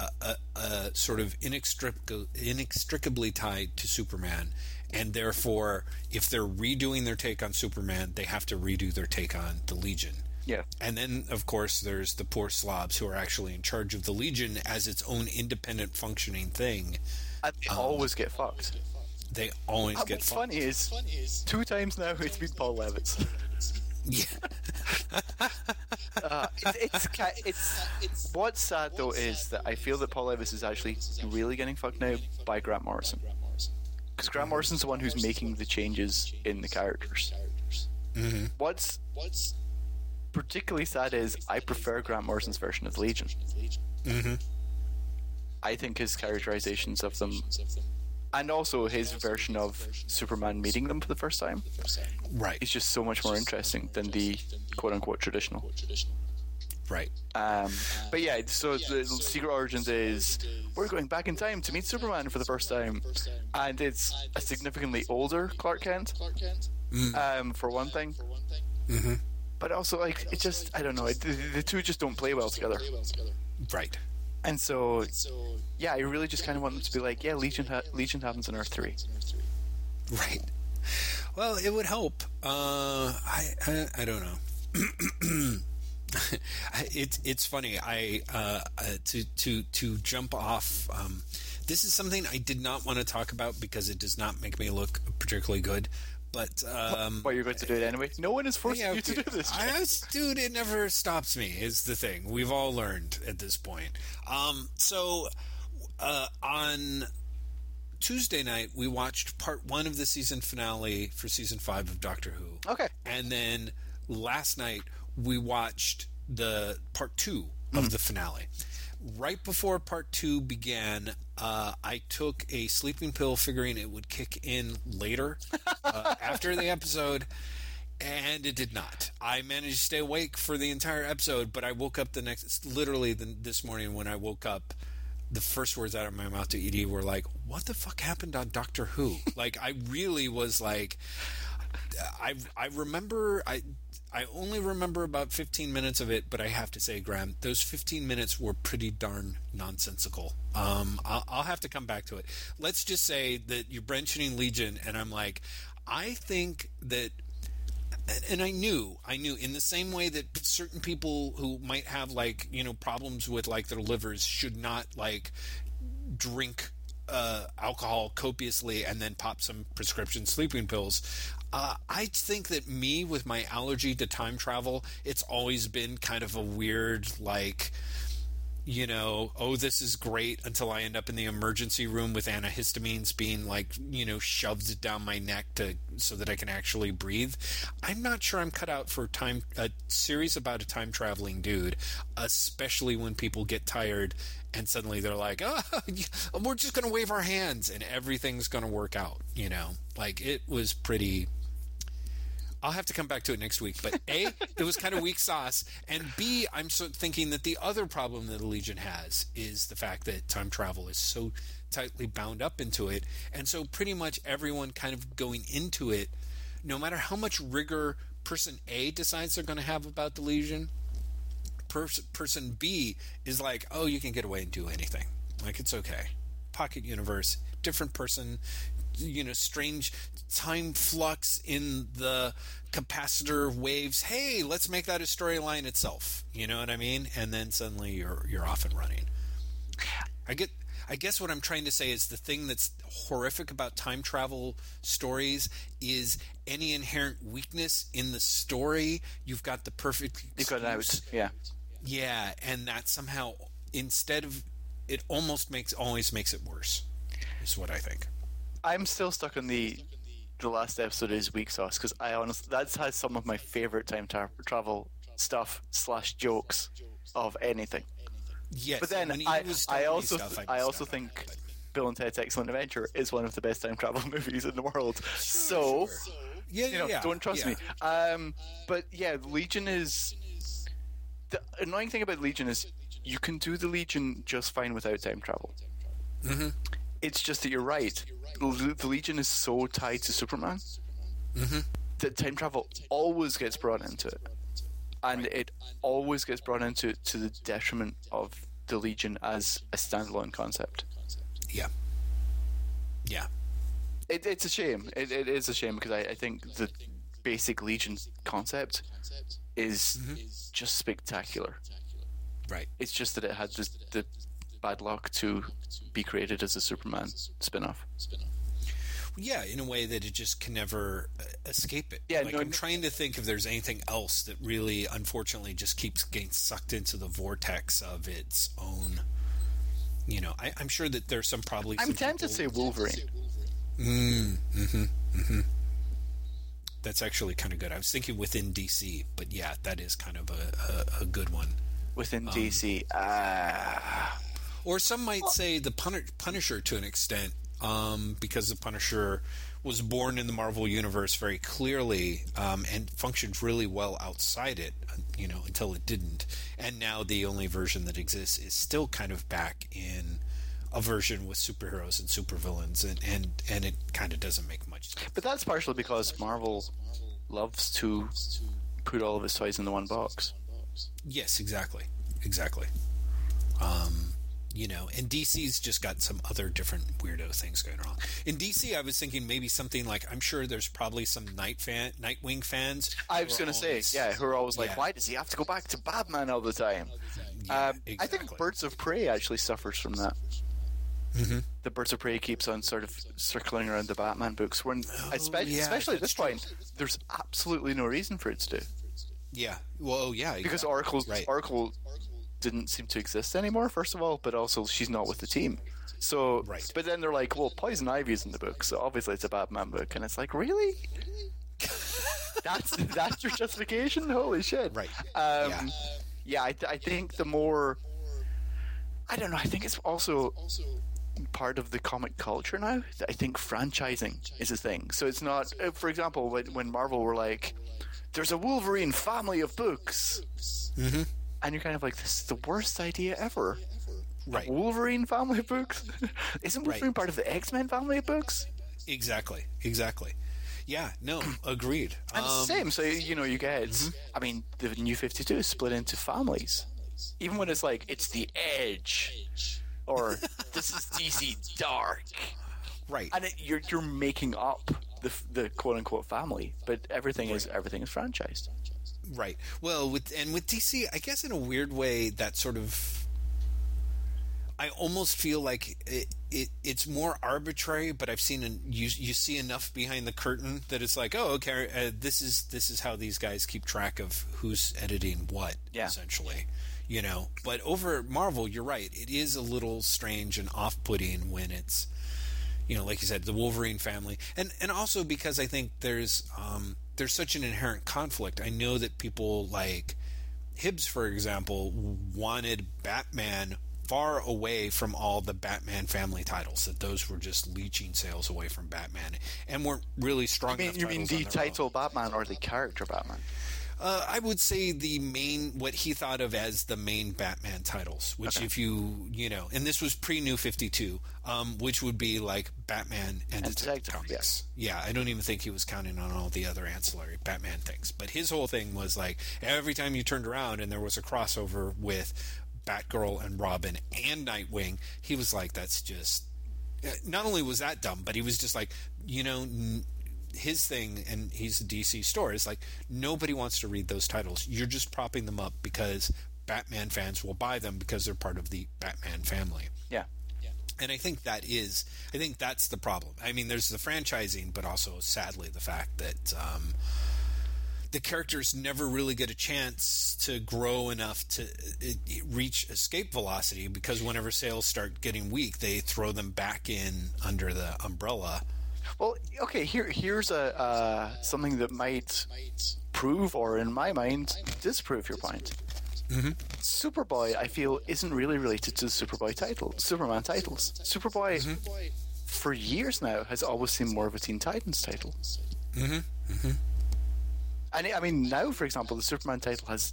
a, a, a sort of inextric- inextricably tied to Superman, and therefore, if they're redoing their take on Superman, they have to redo their take on the Legion. Yeah. And then, of course, there's the poor slobs who are actually in charge of the Legion as its own independent functioning thing. And they always get fucked. They always And get what's fucked. funny is, two times now it's been Paul Levitz. Yeah. [LAUGHS] Uh, it, it's, it's it's what's sad though is that I feel that Paul Levitz is actually really getting fucked now by Grant Morrison because Grant Morrison's the one who's making the changes in the characters. Mhm. What's particularly sad is I prefer Grant Morrison's version of Legion. Mhm. I think his characterizations of them, and also his version of Superman meeting them for the first time, Right. is just so much more interesting than the quote unquote traditional. Right. Um, but yeah, so the Secret Origins is we're going back in time to meet Superman for the first time, and it's a significantly older Clark Kent, um, for one thing. Mhm. But also, like, it just I don't know, it, the, two just don't play well together. Right. And so, yeah, I really just kind of want them to be like, yeah, Legion, ha- Legion happens in Earth three. Right. Well, it would help. Uh, I, I I don't know. [CLEARS THROAT] it's it's funny. I uh, uh, to to to jump off. Um, this is something I did not want to talk about because it does not make me look particularly good. But um, But you're going to do it anyway. No one is forcing yeah, you to do this. I, dude, it never stops me. Is the thing we've all learned at this point. Um, so uh, on Tuesday night, we watched part one of the season finale for season five of Doctor Who. Okay. And then last night, we watched the part two of the finale. Right before part two began, uh, I took a sleeping pill figuring it would kick in later uh, [LAUGHS] after the episode, and it did not. I managed to stay awake for the entire episode, but I woke up the next, literally the, this morning when I woke up, the first words out of my mouth to Edie were like, "What the fuck happened on Doctor Who?" [LAUGHS] like I really was like, I I remember I I only remember about 15 minutes of it, but I have to say, Graeme, those 15 minutes were pretty darn nonsensical. Um, I'll, I'll have to come back to it. Let's just say that you're mentioning Legion, and I'm like, I think that and I knew, I knew in the same way that certain people who might have like, you know, problems with like their livers should not like drink uh, alcohol copiously and then pop some prescription sleeping pills. Uh, I think that me, with my allergy to time travel, it's always been kind of a weird, like, you know, oh, this is great until I end up in the emergency room with antihistamines being like, you know, shoved down my neck to so that I can actually breathe. I'm not sure I'm cut out for time a series about a time traveling dude, especially when people get tired and suddenly they're like, oh, [LAUGHS] we're just going to wave our hands and everything's going to work out, you know. Like it was pretty I'll have to come back to it next week. But A, [LAUGHS] it was kind of weak sauce, and B, I'm so thinking that the other problem that the Legion has is the fact that time travel is so tightly bound up into it, and so pretty much everyone kind of going into it, no matter how much rigor person A decides they're going to have about the Legion, pers- person B is like, oh, you can get away and do anything, like it's okay, pocket universe, different person, you know strange time flux in the capacitor waves. Hey let's make that a storyline itself. You know what i mean? And then suddenly you're you're off and running. I get i guess what i'm trying to say is the thing that's horrific about time travel stories is any inherent weakness in the story you've got the perfect You've got out. Yeah. yeah and that somehow instead of it almost makes always makes it worse is what i think I'm still stuck on the the last episode is weak sauce because I honestly that has some of my favorite time tra- travel stuff slash jokes of anything. Yes, But then I, I also stuff, I missed also think that, but- Bill and Ted's Excellent Adventure is one of the best time travel [LAUGHS] movies in the world. so yeah, you know, yeah, don't trust yeah. me. Um, but yeah, Legion is the annoying thing about Legion is you can do the Legion just fine without time travel. Mm-hmm. It's just that you're right. The Legion is so tied to Superman Mm-hmm. that time travel always gets brought into it, and it always gets brought into it to the detriment of the Legion as a standalone concept. Yeah, yeah, It, it's a shame. It, it is a shame because I, I think the basic Legion concept is just spectacular. right. It's just that it had the, the bad luck to be created as a Superman spin-off. Yeah, in a way that it just can never uh, escape it. Yeah, like no, I'm no- trying to think if there's anything else that really, unfortunately, just keeps getting sucked into the vortex of its own. You know, I, I'm sure that there's some probably. I'm some tempted to say Wolverine. Mm, hmm mm-hmm. That's actually kind of good. I was thinking within DC, but yeah, that is kind of a, a, a good one. Within Um, DC, ah, Or some might say the Puni- Punisher to an extent, um, because the Punisher was born in the Marvel universe very clearly um, and functioned really well outside it, you know, until it didn't. And now the only version that exists is still kind of back in a version with superheroes and supervillains, and and and it kind of doesn't make much sense. but that's partially because Marvel loves to put all of its toys in the one box. Yes, exactly, exactly. Um, you know, and DC's just got some other different weirdo things going on. In DC, I was thinking maybe something like I'm sure there's probably some Night fan, Nightwing fans. I was going to say, yeah, who are always like, why does he have to go back to Batman all the time? Yeah, um, I think. Birds of Prey actually suffers from that. Mm-hmm. The Birds of Prey keeps on sort of circling around the Batman books, when Oh, yeah, especially at this true. point, there's absolutely no reason for it to do Yeah, well, oh, yeah, because exactly. Oracle's Right. Oracle didn't seem to exist anymore. First of all, but also she's not with the team. So, Right. but then they're like, well, Poison Ivy's in the book, so obviously it's a Batman book, and it's like, really? [LAUGHS] that's that's your justification? Holy shit! Right. Um, Yeah. yeah, I, th- I think the more I don't know. I think it's also part of the comic culture now. I think franchising is a thing. So it's not, uh, for example, when, when Marvel were like, "There's a Wolverine family of books," Mhm. And you're kind of like, "This is the worst idea ever." right, Wolverine family of books? [LAUGHS] Isn't Right. Wolverine part of the X Men family of books? exactly, exactly. Yeah, no, [CLEARS THROAT] agreed. And Um, same. So you know, you get. I mean, the New Fifty Two is split into families. Even when it's like it's the Edge, or [LAUGHS] this is DC Dark, right. and it, you're you're making up the the quote unquote family, but everything is everything is franchised. Right. Well, with and with DC, I guess in a weird way that sort of I almost feel like it, it it's more arbitrary, but I've seen an, you you see enough behind the curtain that it's like, oh, okay, uh, this is this is how these guys keep track of who's editing what, Yeah. essentially. You know, but over at Marvel, you're right. It is a little strange and off-putting when it's you know, like you said, the Wolverine family, and and also because I think there's um, there's such an inherent conflict. I know that people like Hibbs, for example, wanted Batman far away from all the Batman family titles. That those were just leeching sales away from Batman, and weren't really strong. I mean, enough you mean the their own. title Batman or the character Batman? Uh, I would say the main, what he thought of as the main Batman titles, which Okay. if you, you know, and this was pre New 52, um, which would be like Batman and, And Detective Comics. Yeah, I don't even think he was counting on all the other ancillary Batman things. But his whole thing was like every time you turned around and there was a crossover with Batgirl and Robin and Nightwing, he was like, that's just. uh, Not only was that dumb, but he was just like, you know, n- his thing, and he's a DC store, is like nobody wants to read those titles. You're just propping them up because Batman fans will buy them because they're part of the Batman family. Yeah. Yeah. And I think that is, I think that's the problem. I mean, there's the franchising, but also sadly the fact that um, the characters never really get a chance to grow enough to uh, reach escape velocity because whenever sales start getting weak, they throw them back in under the umbrella. Well, okay. Here, here's a uh, something that might prove, or in my mind, disprove your point. Mm-hmm. Superboy, I feel, isn't really related to the Superboy title, Superman titles. Superboy, Mm-hmm. for years now, has always seemed more of a Teen Titans title. Mm-hmm. Mm-hmm. And I mean, now, for example, the Superman title has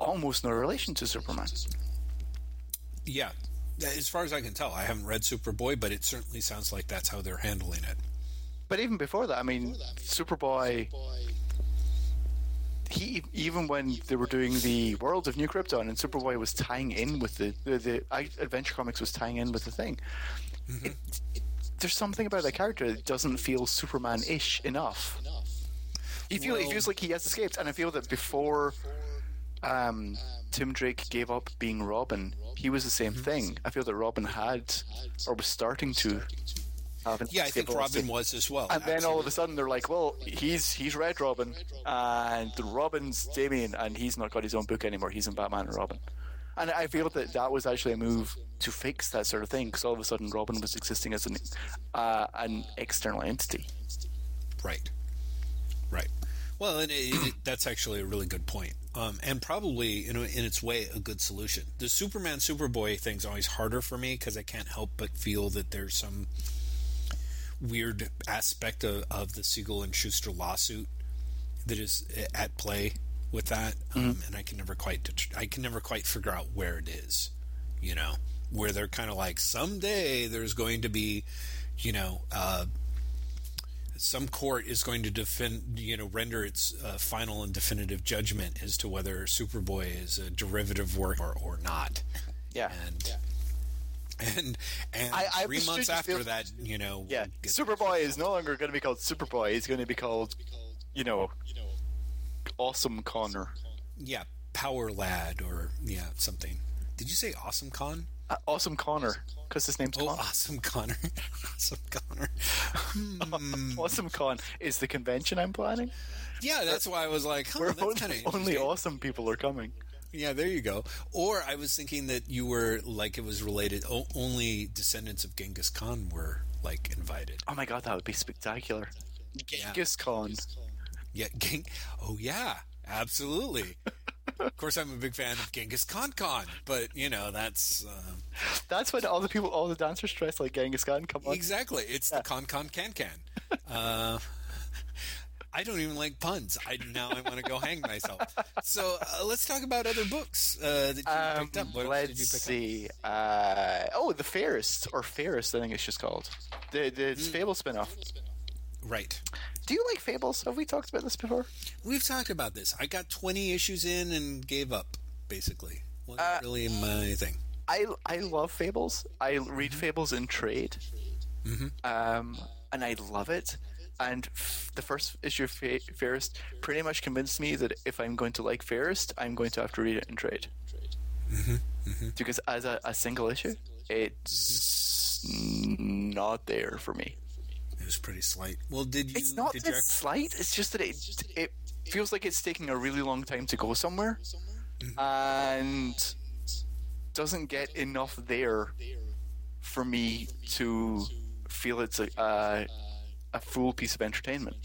almost no relation to Superman. Yeah. As far as I can tell, I haven't read Superboy, but it certainly sounds like that's how they're handling it. But even before that, I mean, Superboy. He even when they were doing the World of New Krypton and Superboy was tying in with the the, the Adventure Comics was tying in with the thing. It, it, there's something about that character that doesn't feel Superman-ish enough. He feel, it feels like he has escaped, and I feel that before um, Tim Drake gave up being Robin, he was the same Mm-hmm. thing. I feel that Robin had or was starting to have an Yeah, I think. Robin was as well. And then all of a sudden they're like, well, he's he's Red Robin, and Robin's Damian, and he's not got his own book anymore. He's in Batman and Robin. And I feel that that was actually a move to fix that sort of thing, because all of a sudden Robin was existing as an uh, an external entity. Right. Right. Well, and it, it, that's actually a really good point, um, and probably in, a, in its way a good solution. The Superman Superboy thing's always harder for me because I can't help but feel that there's some weird aspect of, of the Siegel and Shuster lawsuit that is at play with that, um, and I can never quite I can never quite figure out where it is. You know, where they're kind of like someday there's going to be, you know. Uh, some court is going to defend, you know, render its uh, final and definitive judgment as to whether Superboy is a derivative work or, or not. [LAUGHS] Yeah. And and and I- I three months after feel- that, you know, Yeah, we'll Superboy is no longer going to be called Superboy. He's going to be called, you know, you know, Awesome Connor. yeah, Power Lad or yeah, something. Did you say Awesome Con? Uh, awesome Connor, because his name's Oh, Connor. Awesome Connor. [LAUGHS] awesome Connor. [LAUGHS] Hmm. Awesome Con is the convention I'm planning. Yeah, that's why I was like, huh, only, [LAUGHS] only awesome people are coming. Yeah, there you go. Or I was thinking that you were like it was related. O- only descendants of Genghis Khan were like invited. Oh my god, that would be spectacular. Genghis Khan. Yeah, Geng- oh yeah, absolutely. Of course, I'm a big fan of Genghis Khan Khan, but you know that's uh, That's when all the people, all the dancers dress like Genghis Khan come on. exactly. It's the Con Con Can Can. Uh, [LAUGHS] I don't even like puns. I now I want to go hang myself. So uh, let's talk about other books uh, that you Um, picked up. What let's did you pick up? see. Uh, oh, the Fairest or Fairest, I think it's just called the the Hmm. Fable spin-off. Right. Do you like Fables? Have we talked about this before? We've talked about this. I got 20 issues in and gave up, basically. Wasn't Uh, really my thing. I I love Fables. I read mm-hmm. Fables in trade, mm-hmm. um, and I love it. And f- the first issue of Fa- Fairest pretty much convinced me that if I'm going to like Fairest, I'm going to have to read it in trade. Mm-hmm. Because as a, a single issue, it's not there for me. It was pretty slight. Well, did you? It's not did that you, slight. It's just that it it feels like it's taking a really long time to go somewhere, and doesn't get enough there for me to feel it's a a, a full piece of entertainment.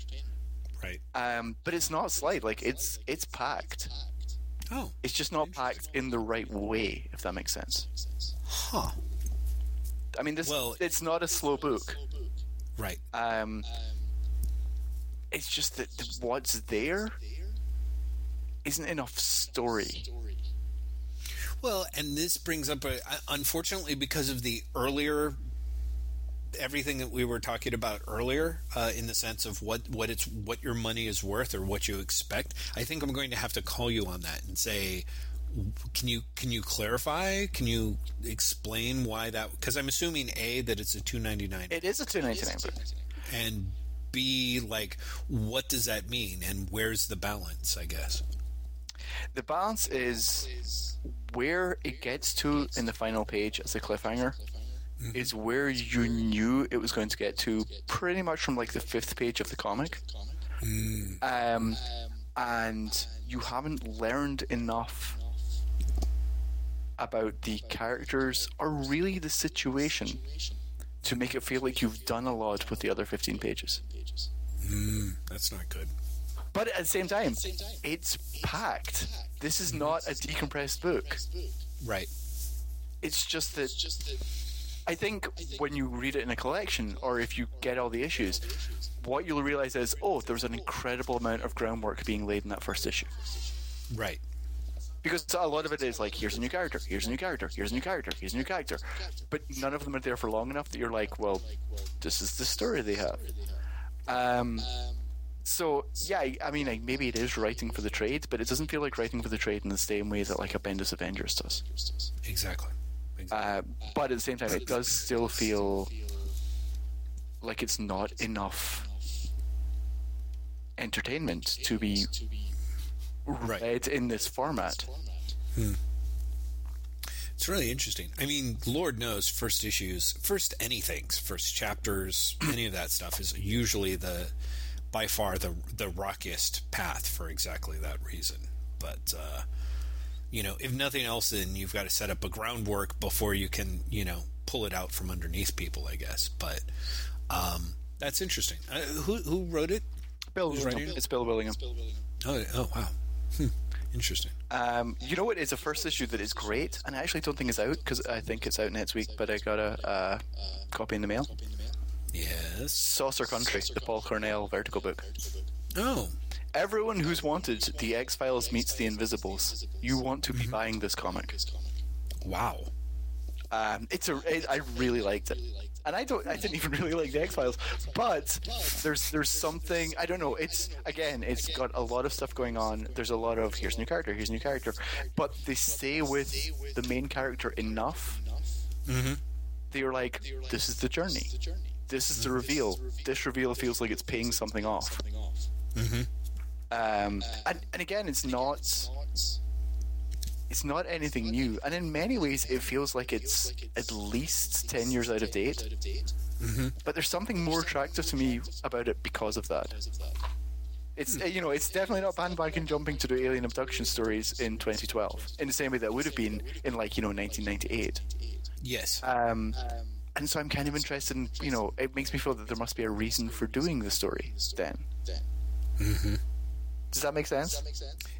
right. Um, but it's not slight. Like it's it's packed. Oh, It's just not packed in the right way. If that makes sense. huh. I mean, this Well- it's not a slow book. Right. Um, it's just that what's there isn't enough story. Well, and this brings up a unfortunately because of the earlier everything that we were talking about earlier uh, in the sense of what what it's what your money is worth or what you expect. I think I'm going to have to call you on that and say can you can you clarify? Can you explain why that because I'm assuming A that it's a 299 It is a two ninety nine and B like what does that mean and where's the balance, I guess. The balance is where it gets to in the final page as a cliffhanger is where you knew it was going to get to pretty much from like the fifth page of the comic. Um, and you haven't learned enough about the characters or really the situation to make it feel like you've done a lot with the other 15 pages. Hmm, that's not good. But at the same time, it's packed. This is not a decompressed book. Right. It's just that I think when you read it in a collection or if you get all the issues, what you'll realize is, oh, there's an incredible amount of groundwork being laid in that first issue. Right. Because a lot of it is like, here's a new character, here's a new character, here's a new character, here's a new character. But none of them are there for long enough that you're like, well, this is the story they have. Um, so, yeah, I- mean, like, maybe it is writing for the trade, but it doesn't feel like writing for the trade in the same way that, like, a Bendis Avengers does. Exactly. exactly. Uh, but at the same time, it does still feel like it's not enough entertainment to be Right. read in this format. Hmm. It's really interesting. I mean, Lord knows, first issues, first anythings, first chapters, [CLEARS THROAT] any of that stuff is usually the, by far the the rockiest path for exactly that reason. But uh, you know, if nothing else, then you've got to set up a groundwork before you can, you know, pull it out from underneath people, I guess. But um, that's interesting. Uh, who who wrote it? Bill Who's Willingham. writing it? It's Bill Willingham. Oh, oh wow, hmm. interesting. Um, you know what is a first issue that is great, and I actually don't think it's out because I think it's out next week. But I got a uh, copy in the mail. Yes. Saucer Country, the Paul Cornell Vertigo book. Oh, Everyone who's wanted the X Files meets the Invisibles, you want to be buying this comic. wow. Um, it's a. It, I really liked it, and I don't. I didn't even really like the X Files, but there's there's something. I don't know. It's again. It's got a lot of stuff going on. There's a lot of here's a new character, here's a new character, but they stay with the main character enough. Mm-hmm. They're like, this is the journey. This is the reveal. This reveal feels like it's paying something off. Um, and, and again, it's not. It's not anything new, and in many ways, it feels like it's at least ten years out of date. But there's something more attractive to me about it because of that. It's uh, you know it's definitely not bandwagon jumping to do alien abduction stories in 2012 in the same way that it would have been in like you know 1998. Yes. Um, and so I'm kind of interested in you know it makes me feel that there must be a reason for doing the story then. then. Does that make sense?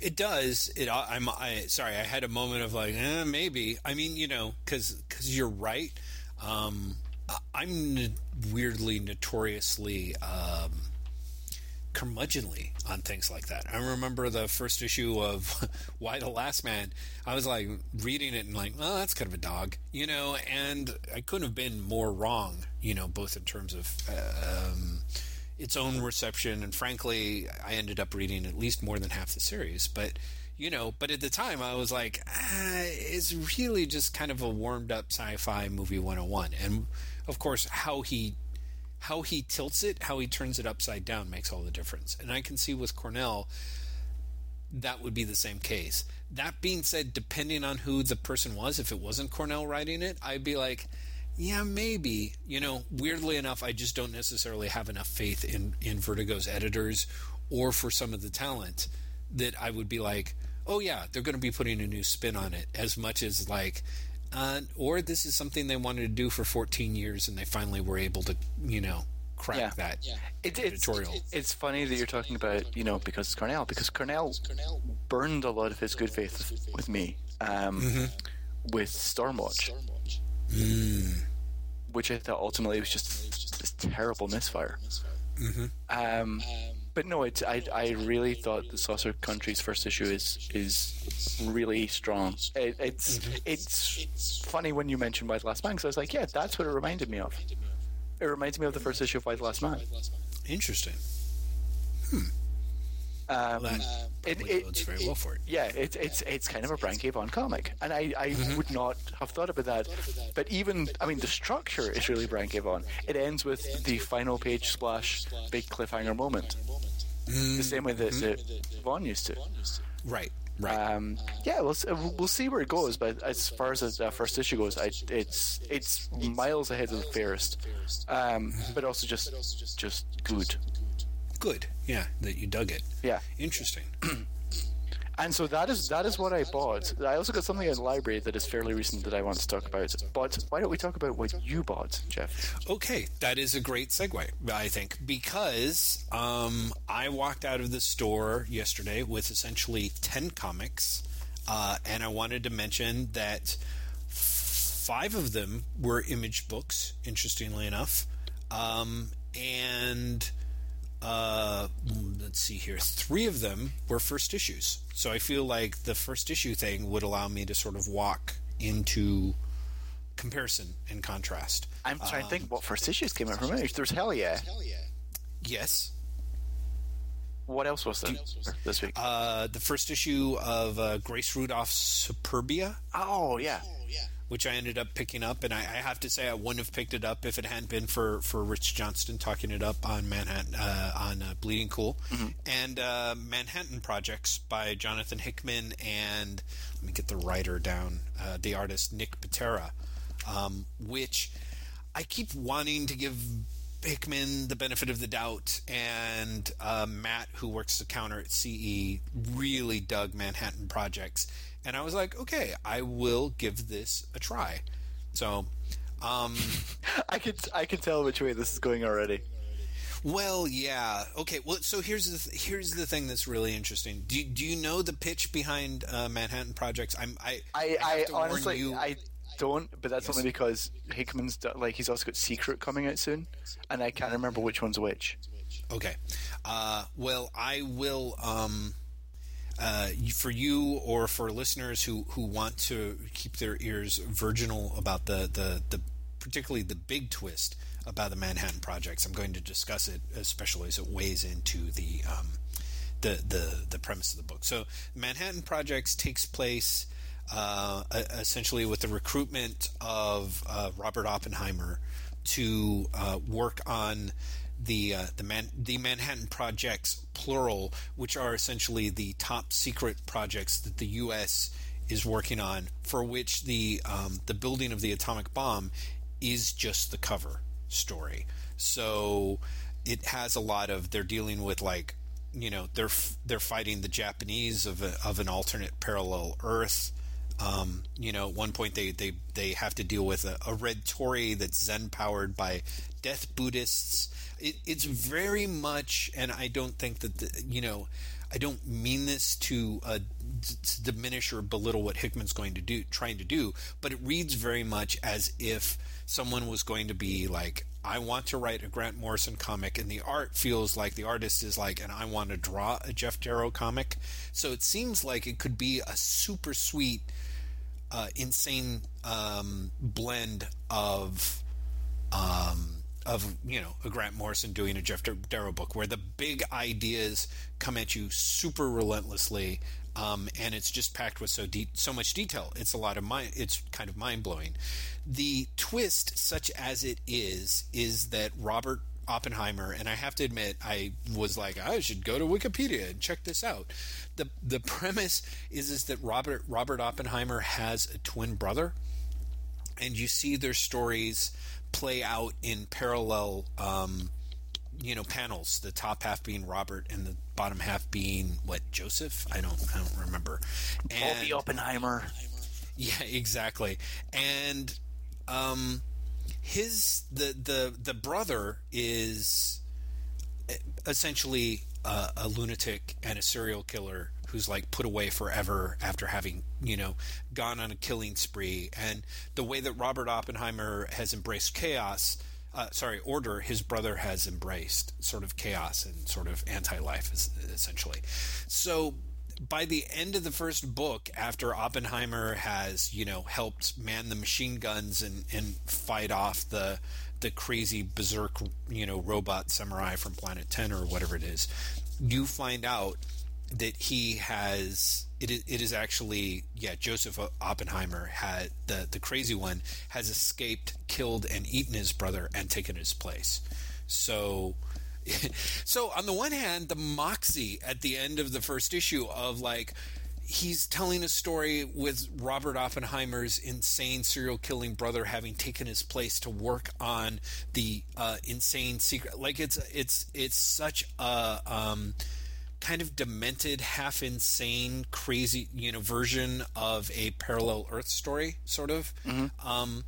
It does. It. I'm. I, sorry. I had a moment of like, eh, maybe. I mean, you know, because because you're right. Um, I'm weirdly, notoriously um, curmudgeonly on things like that. I remember the first issue of [LAUGHS] Y: The Last Man. I was like reading it and like, oh, that's kind of a dog, you know. And I couldn't have been more wrong, you know, both in terms of. Um, its own reception, and frankly, I ended up reading at least more than half the series. But you know, but at the time, I was like, ah, it's really just kind of a warmed up sci-fi movie 101, and of course, how he how he tilts it, how he turns it upside down makes all the difference. And I can see with Cornell that would be the same case. That being said, depending on who the person was, if it wasn't Cornell writing it, I'd be like, yeah, maybe. You know, weirdly enough, I just don't necessarily have enough faith in, in Vertigo's editors or for some of the talent that I would be like, oh, yeah, they're going to be putting a new spin on it, as much as like, uh, or this is something they wanted to do for 14 years and they finally were able to, you know, crack Yeah. that Yeah. It, it's, editorial. it's funny that you're talking about, you know, because it's Cornell, because Cornell Cornell burned a lot of his good faith with me um, with Stormwatch, Stormwatch. which I thought ultimately was just this terrible misfire. Mm-hmm. Um, but no, it's, I, I really thought the Saucer Country's first issue is is really strong. It, it's mm-hmm. it's funny when you mentioned Y the Last Man because I was like, yeah, that's what it reminded me of. It reminds me of the first issue of Y the Last Man. Interesting. Hmm. Um, That it, it, very well for it. Yeah, it's it's it's kind of a Brian K. Vaughan comic, and I, I would not have thought about that. But even I mean, the structure is really Brian K. Vaughan. It ends with the final page splash, big cliffhanger moment, the same way that, that Vaughan used to. Right, right. Um, yeah, we'll we'll see where it goes. But as far as the first issue goes, I, it's it's miles ahead of the fairest, um, but also just just good. Good. Yeah, that you dug it. Yeah. Interesting. [CLEARS THROAT] And so that is that is what I bought. I also got something in the library that is fairly recent that I want to talk about. But why don't we talk about what you bought, Jeff? Okay, that is a great segue, I think, because um, I walked out of the store yesterday with essentially 10 comics, uh, and I wanted to mention that five of them were image books, interestingly enough. Um, and uh, let's see here, three of them were first issues. So I feel like the first issue thing would allow me to sort of walk into comparison and contrast. I'm trying to think what first issues came out from it. There's Hell Yeah. Hell yeah. Yes. What else was there this week? Uh, the first issue of uh, Grace Randolph's Supurbia, oh yeah, Oh yeah. Which I ended up picking up, and I, I have to say I wouldn't have picked it up if it hadn't been for, for Rich Johnston talking it up on Manhattan uh, on uh, Bleeding Cool, and uh, Manhattan Projects by Jonathan Hickman and let me get the writer down, uh, the artist Nick Pitarra, um, which I keep wanting to give Hickman the benefit of the doubt, and uh, Matt, who works the counter at CE, really dug Manhattan Projects, and I was like, okay, I will give this a try. So, um, [LAUGHS] I could I could tell which way this is going already. well, yeah, okay. Well, so here's the th- here's the thing that's really interesting. Do do you know the pitch behind uh, Manhattan Projects? I'm I I, I warn honestly you- I don't, but that's only because Hickman's like he's also got Secret coming out soon, and I can't remember which one's which. Okay. Uh, well, I will. Um, uh, for you or for listeners who, who want to keep their ears virginal about the, the, the particularly the big twist about the Manhattan Projects, I'm going to discuss it, especially as it weighs into the um, the, the the premise of the book. So, Manhattan Projects takes place uh, essentially with the recruitment of uh, Robert Oppenheimer to uh, work on the uh, the man the Manhattan projects plural, which are essentially the top secret projects that the U.S. is working on, for which the um, the building of the atomic bomb is just the cover story. So it has a lot of they're dealing with like you know they're f- they're fighting the Japanese of a, of an alternate parallel Earth. Um, you know, at one point they, they, they have to deal with a, a red torii that's Zen powered by death Buddhists. It, it's very much, and I don't think that the, you know, I don't mean this to, uh, to diminish or belittle what Hickman's going to do, trying to do, but it reads very much as if someone was going to be like, I want to write a Grant Morrison comic, and the art feels like the artist is like, and I want to draw a Geof Darrow comic. So it seems like it could be a super sweet, uh, insane um, blend of um, of you know a Grant Morrison doing a Geof Darrow book, where the big ideas come at you super relentlessly, um, and it's just packed with so de- so much detail. It's a lot of mind. It's kind of mind blowing. The twist, such as it is, is that Robert Oppenheimer, and I have to admit, I was like, I should go to Wikipedia and check this out. the The premise is is that Robert Robert Oppenheimer has a twin brother, and you see their stories play out in parallel. Um, you know, panels. The top half being Robert, and the bottom half being what Joseph. I don't, I don't remember. And, Bobby Oppenheimer. Yeah, [LAUGHS] exactly. And um, his the the the brother is essentially a, a lunatic and a serial killer who's like put away forever after having you know gone on a killing spree. And the way that robert oppenheimer has embraced chaos uh, sorry order his brother has embraced sort of chaos and sort of anti-life essentially. So by the end of the first book, after Oppenheimer has you know helped man the machine guns and, and fight off the the crazy berserk you know robot samurai from Planet Ten or whatever it is, you find out that he has it is, it is actually yeah Joseph Oppenheimer had the the crazy one has escaped, killed, and eaten his brother and taken his place. So [LAUGHS] so on the one hand, the moxie at the end of the first issue of like he's telling a story with Robert Oppenheimer's insane serial killing brother having taken his place to work on the uh, insane secret. Like it's it's it's such a um, kind of demented, half insane, crazy you know version of a parallel Earth story, sort of. Mm-hmm. Um,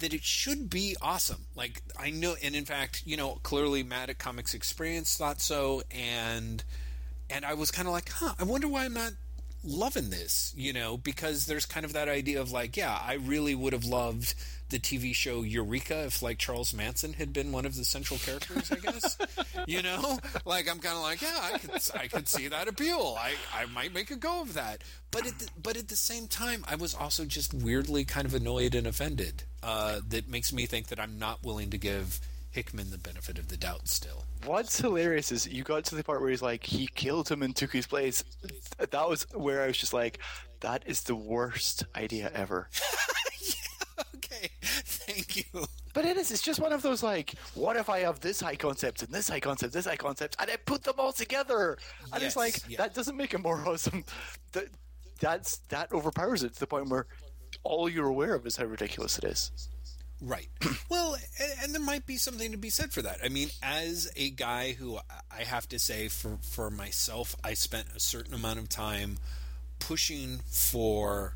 that it should be awesome. Like I know, and in fact, you know, clearly Matt at Comics Experience thought so, and and I was kind of like, huh, I wonder why I'm not loving this, you know, because there's kind of that idea of like, yeah, I really would have loved the TV show Eureka if like Charles Manson had been one of the central characters, I guess. [LAUGHS] you know, like I'm kind of like, yeah, I could I could see that appeal. I I might make a go of that. But at the, but at the same time, I was also just weirdly kind of annoyed and offended. Uh, that makes me think that I'm not willing to give Hickman the benefit of the doubt still. What's hilarious is you got to the part where he's like, he killed him and took his place. That was where I was just like, that is the worst idea ever. [LAUGHS] okay, [LAUGHS] thank you. But it is. It's just one of those like, what if I have this high concept and this high concept, this high concept, and I put them all together? And yes, it's like yeah. that doesn't make it more awesome. That that's that overpowers it to the point where all you're aware of is how ridiculous it is. Right. [CLEARS THROAT] well, and, and, there might be something to be said for that. I mean, as a guy who I have to say for for myself, I spent a certain amount of time pushing for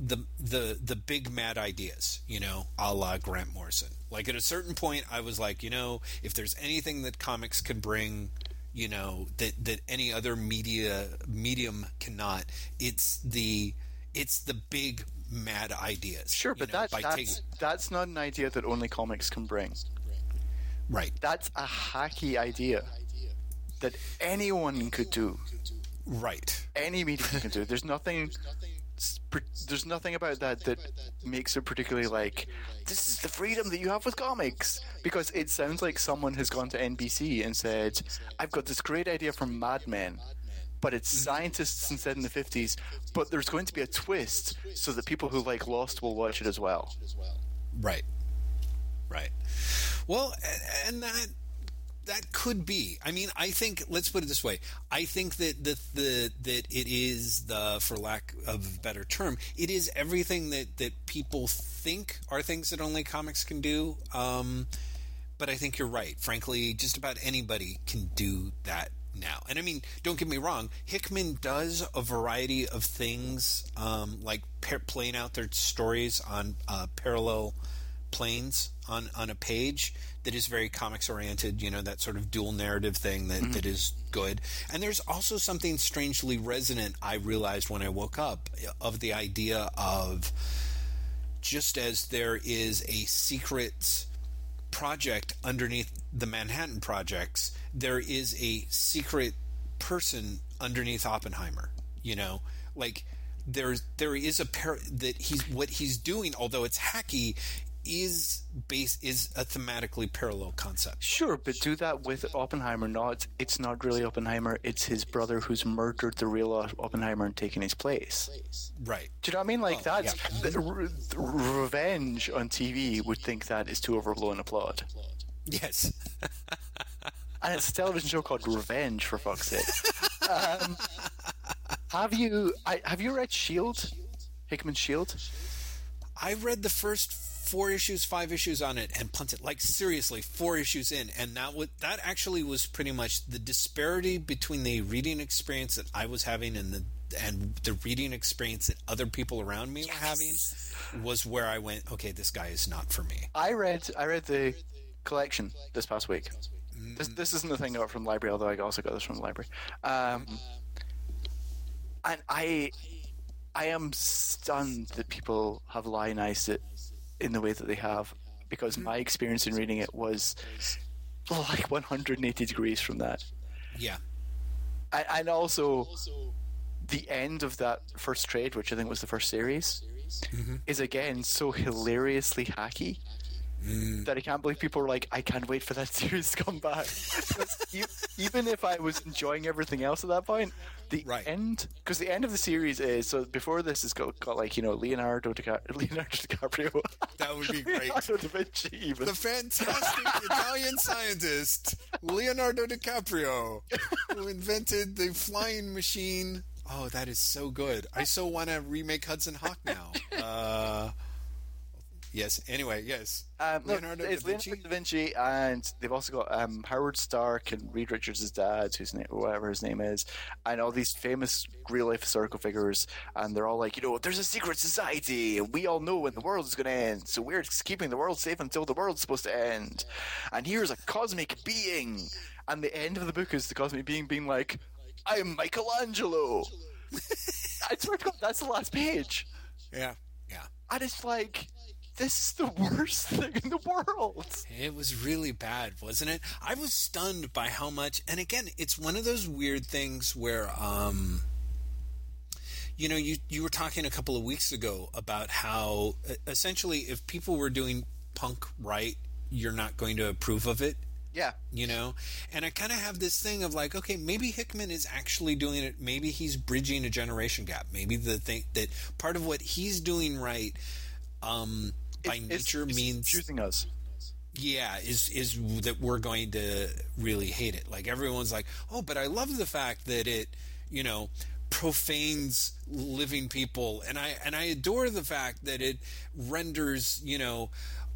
the the the big mad ideas, you know, a la Grant Morrison. Like at a certain point, I was like, you know, if there's anything that comics can bring, you know, that that any other media medium cannot, it's the it's the big mad ideas. Sure, but know, that, that's taking... that's not an idea that only comics can bring. Right. That's a hacky idea that anyone could do. Right. Any medium can do. There's nothing. There's nothing about that that makes it particularly like this is the freedom that you have with comics because it sounds like someone has gone to NBC and said, "I've got this great idea from Mad Men." but it's mm-hmm. scientists instead in the 50s. But there's going to be a twist so that people who like Lost will watch it as well. Right. Right. Well, and that that could be. I mean, I think let's put it this way. I think that the, the that it is the for lack of a better term, it is everything that that people think are things that only comics can do. Um, but I think you're right. Frankly, just about anybody can do that now. And I mean, don't get me wrong, Hickman does a variety of things, um, like par- playing out their stories on uh, parallel planes on, on a page that is very comics oriented, you know, that sort of dual narrative thing that, mm-hmm. that is good. And there's also something strangely resonant, I realized when I woke up, of the idea of just as there is a secret project underneath the Manhattan projects, there is a secret person underneath Oppenheimer. You know, like there's there is a par- that he's what he's doing, although it's hacky, is base is a thematically parallel concept. Sure, but do that with Oppenheimer. Not, it's not really Oppenheimer. It's his brother who's murdered the real Oppenheimer and taken his place. Right. Do you know what I mean? Like Oh, that's yeah. the, re- the revenge on TV would think that is too overblown a plot, Yes. [LAUGHS] and it's a television show called Revenge for fuck's sake. um, have you? I, have you read Shield? Hickman Shield. I read the first four issues, five issues on it, and punted like seriously four issues in, and that would that actually was pretty much the disparity between the reading experience that I was having and the and the reading experience that other people around me were having was where I went, okay, this guy is not for me. I read I read the collection this past week. This this isn't the thing I got from the library, although I also got this from the library. Um, and I I am stunned that people have lionized it in the way that they have, because mm-hmm. my experience in reading it was like 180 degrees from that. Yeah. And, and also, the end of that first trade, which I think was the first series, mm-hmm. is again so hilariously hacky that I can't believe people are like, I can't wait for that [LAUGHS] series to come back. [LAUGHS] Even if I was enjoying everything else at that point, the Right. end, because the end of the series is so before this is got, got like you know Leonardo Dica- [LAUGHS] Leonardo DiCaprio, That would be great. Leonardo da Vinci, even The fantastic Italian scientist Leonardo DiCaprio, who invented the flying machine. Oh, that is so good. I so want to remake Hudson Hawk now. Uh, yes. Anyway, yes. Um, no, Leonardo it's da Vinci? Leonardo da Vinci, and they've also got um, Howard Stark and Reed Richards' dad, whose name, whatever his name is, and all these famous real life historical figures, and they're all like, you know, there's a secret society, and we all know when the world is going to end, so we're just keeping the world safe until the world's supposed to end, and here's a cosmic being, and the end of the book is the cosmic being being like, I'm Michelangelo. [LAUGHS] I swear to God, that's the last page. Yeah. Yeah. And it's like, this is the worst [LAUGHS] thing in the world. It was really bad, wasn't it? I was stunned by how much, and again, it's one of those weird things where, um, you know, you you were talking a couple of weeks ago about how essentially, if people were doing punk right, you're not going to approve of it. Yeah. You know, and I kind of have this thing of like, okay, maybe Hickman is actually doing it. Maybe he's bridging a generation gap. Maybe the thing that part of what he's doing right, um, by nature it's means choosing us. yeah is is that we're going to really hate it like everyone's like oh but i love the fact that it you know profanes living people and i and i adore the fact that it renders you know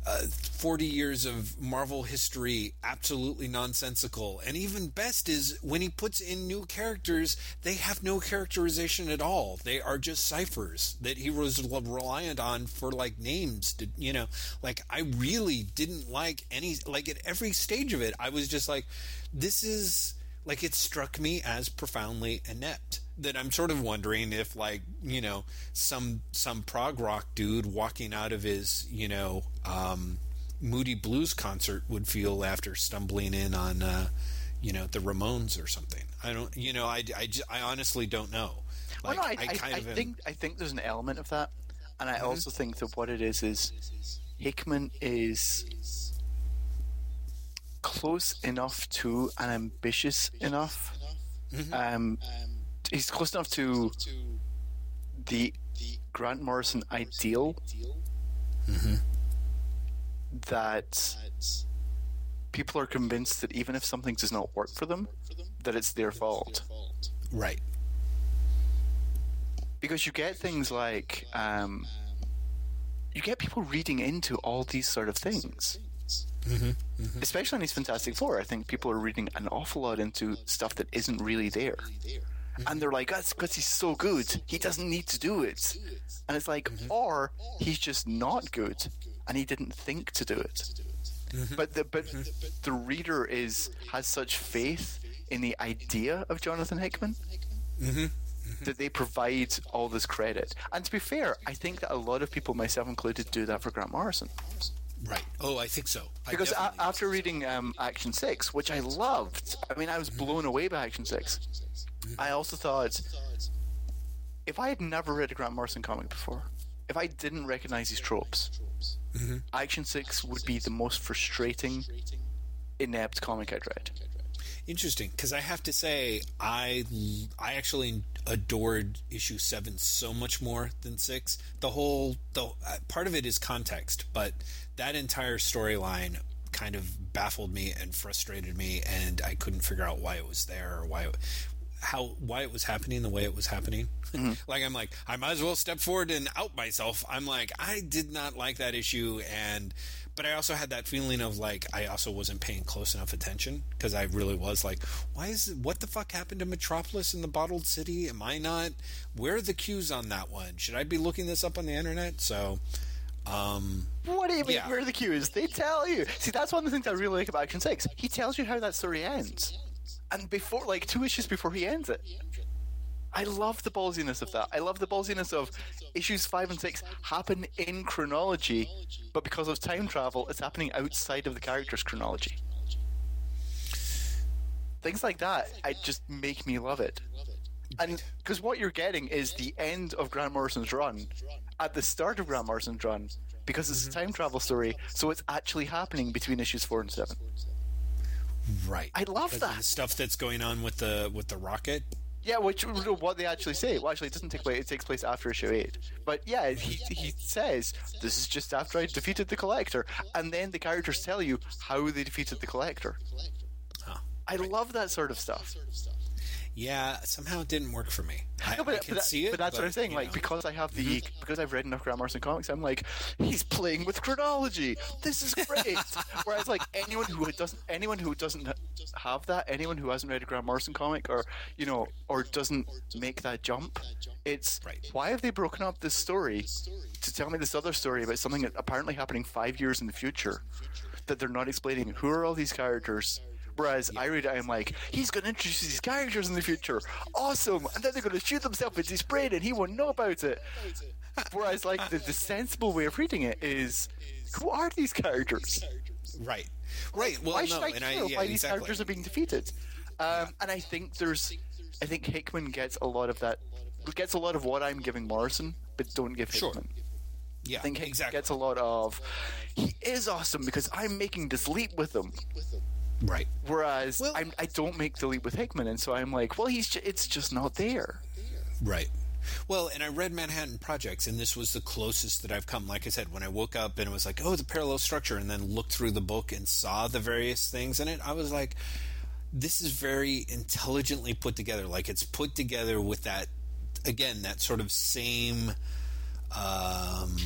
uh, 40 years of Marvel history absolutely nonsensical. And even best is when he puts in new characters, they have no characterization at all. They are just ciphers that he was reliant on for like names to, you know, like I really didn't like any, like at every stage of it, I was just like, this is like it struck me as profoundly inept that I'm sort of wondering if like you know some some prog rock dude walking out of his you know um, Moody Blues concert would feel after stumbling in on uh, you know the Ramones or something. I don't you know I, I, I honestly don't know. Well, no, I, I, kind I of am- think I think there's an element of that, and Mm-hmm. I also think that what it is is Hickman is close enough to and ambitious enough. Mm-hmm. Um, he's close enough to the Grant Morrison ideal Mm-hmm. that people are convinced that even if something does not work for them, that it's their fault. right. because you get things like um, you get people reading into all these sort of things Mm-hmm. especially in these fantastic four i think people are reading an awful lot into stuff that isn't really there. Mm-hmm. And they're like that's because he's so good. He doesn't need to do it. And it's like mm-hmm. or he's just not good and he didn't think to do it. But the but the reader is has such faith in the idea of jonathan hickman that they provide all this credit. And to be fair, I think that a lot of people, myself included, do that for Grant Morrison. Right. Oh, I think so. I Because a- after reading um, Action 6, which I loved, I mean, I was blown away by Action 6, I also thought if I had never read a Grant Morrison comic before, if I didn't recognize these tropes, Action Six would be the most frustrating, inept comic I'd read. Interesting, because I have to say, I I actually adored issue seven so much more than six. The whole the uh, part of it is context, but that entire storyline kind of baffled me and frustrated me, and I couldn't figure out why it was there or why. It, how why it was happening the way it was happening. Mm-hmm. [LAUGHS] like I'm like I might as well step forward and out myself. I'm like I did not like that issue and but I also had that feeling of like I also wasn't paying close enough attention because I really was like why is it, what the fuck happened to Metropolis in the bottled city? Am I not where are the cues on that one? Should I be looking this up on the internet? So um What do you mean? Yeah. Where are the cues? They tell you. See, that's one of the things I really like about Action Six. He tells you how that story ends, and before, like two issues before he ends it. I love the ballsiness of that. I love the ballsiness of issues five and six happen in chronology, but because of time travel, it's happening outside of the character's chronology. Things like that, I just make me love it. And because what you're getting is the end of Grant Morrison's run at the start of Grant Morrison's run, because it's a mm-hmm. time travel story, so it's actually happening between issues four and seven. right. I love that. The stuff that's going on with the with the rocket. Yeah, which what they actually say. Well, actually, it doesn't take place. It takes place after issue eight. But yeah, he he says this is just after I defeated the Collector, and then the characters tell you how they defeated the Collector. Huh. I love that sort of stuff. Yeah, somehow it didn't work for me. I, No, but, I can but see it, but that's what I'm saying. Like know. because I have the Mm-hmm. because I've read enough Grant Morrison comics, I'm like, he's playing with chronology. This is great. [LAUGHS] Whereas like anyone who doesn't anyone who doesn't have that, anyone who hasn't read a Grant Morrison comic or you know or doesn't make that jump, it's Right. why have they broken up this story to tell me this other story about something that apparently happening five years in the future that they're not explaining who are all these characters. Whereas I read it, I'm like, he's going to introduce these characters in the future. Awesome. And then they're going to shoot themselves with his brain and he won't know about it. Whereas, like, the, the sensible way of reading it is, who are these characters? right, right. Well, why no, should I and care I yeah, why these characters are being defeated? Um, and I think there's, I think Hickman gets a lot of that, gets a lot of what I'm giving Morrison, but don't give Sure. Hickman. yeah, I think Hickman exactly. gets a lot of, he is awesome because I'm making this leap with him. Right. Whereas Well- I'm, I don't make the leap with Hickman, and so I'm like, well, he's ju- it's just not there. Right. Well, and I read Manhattan Projects, and this was the closest that I've come. Like I said, when I woke up and it was like, oh, the parallel structure, and then looked through the book and saw the various things in it, I was like, this is very intelligently put together. Like it's put together with that, again, that sort of same, um,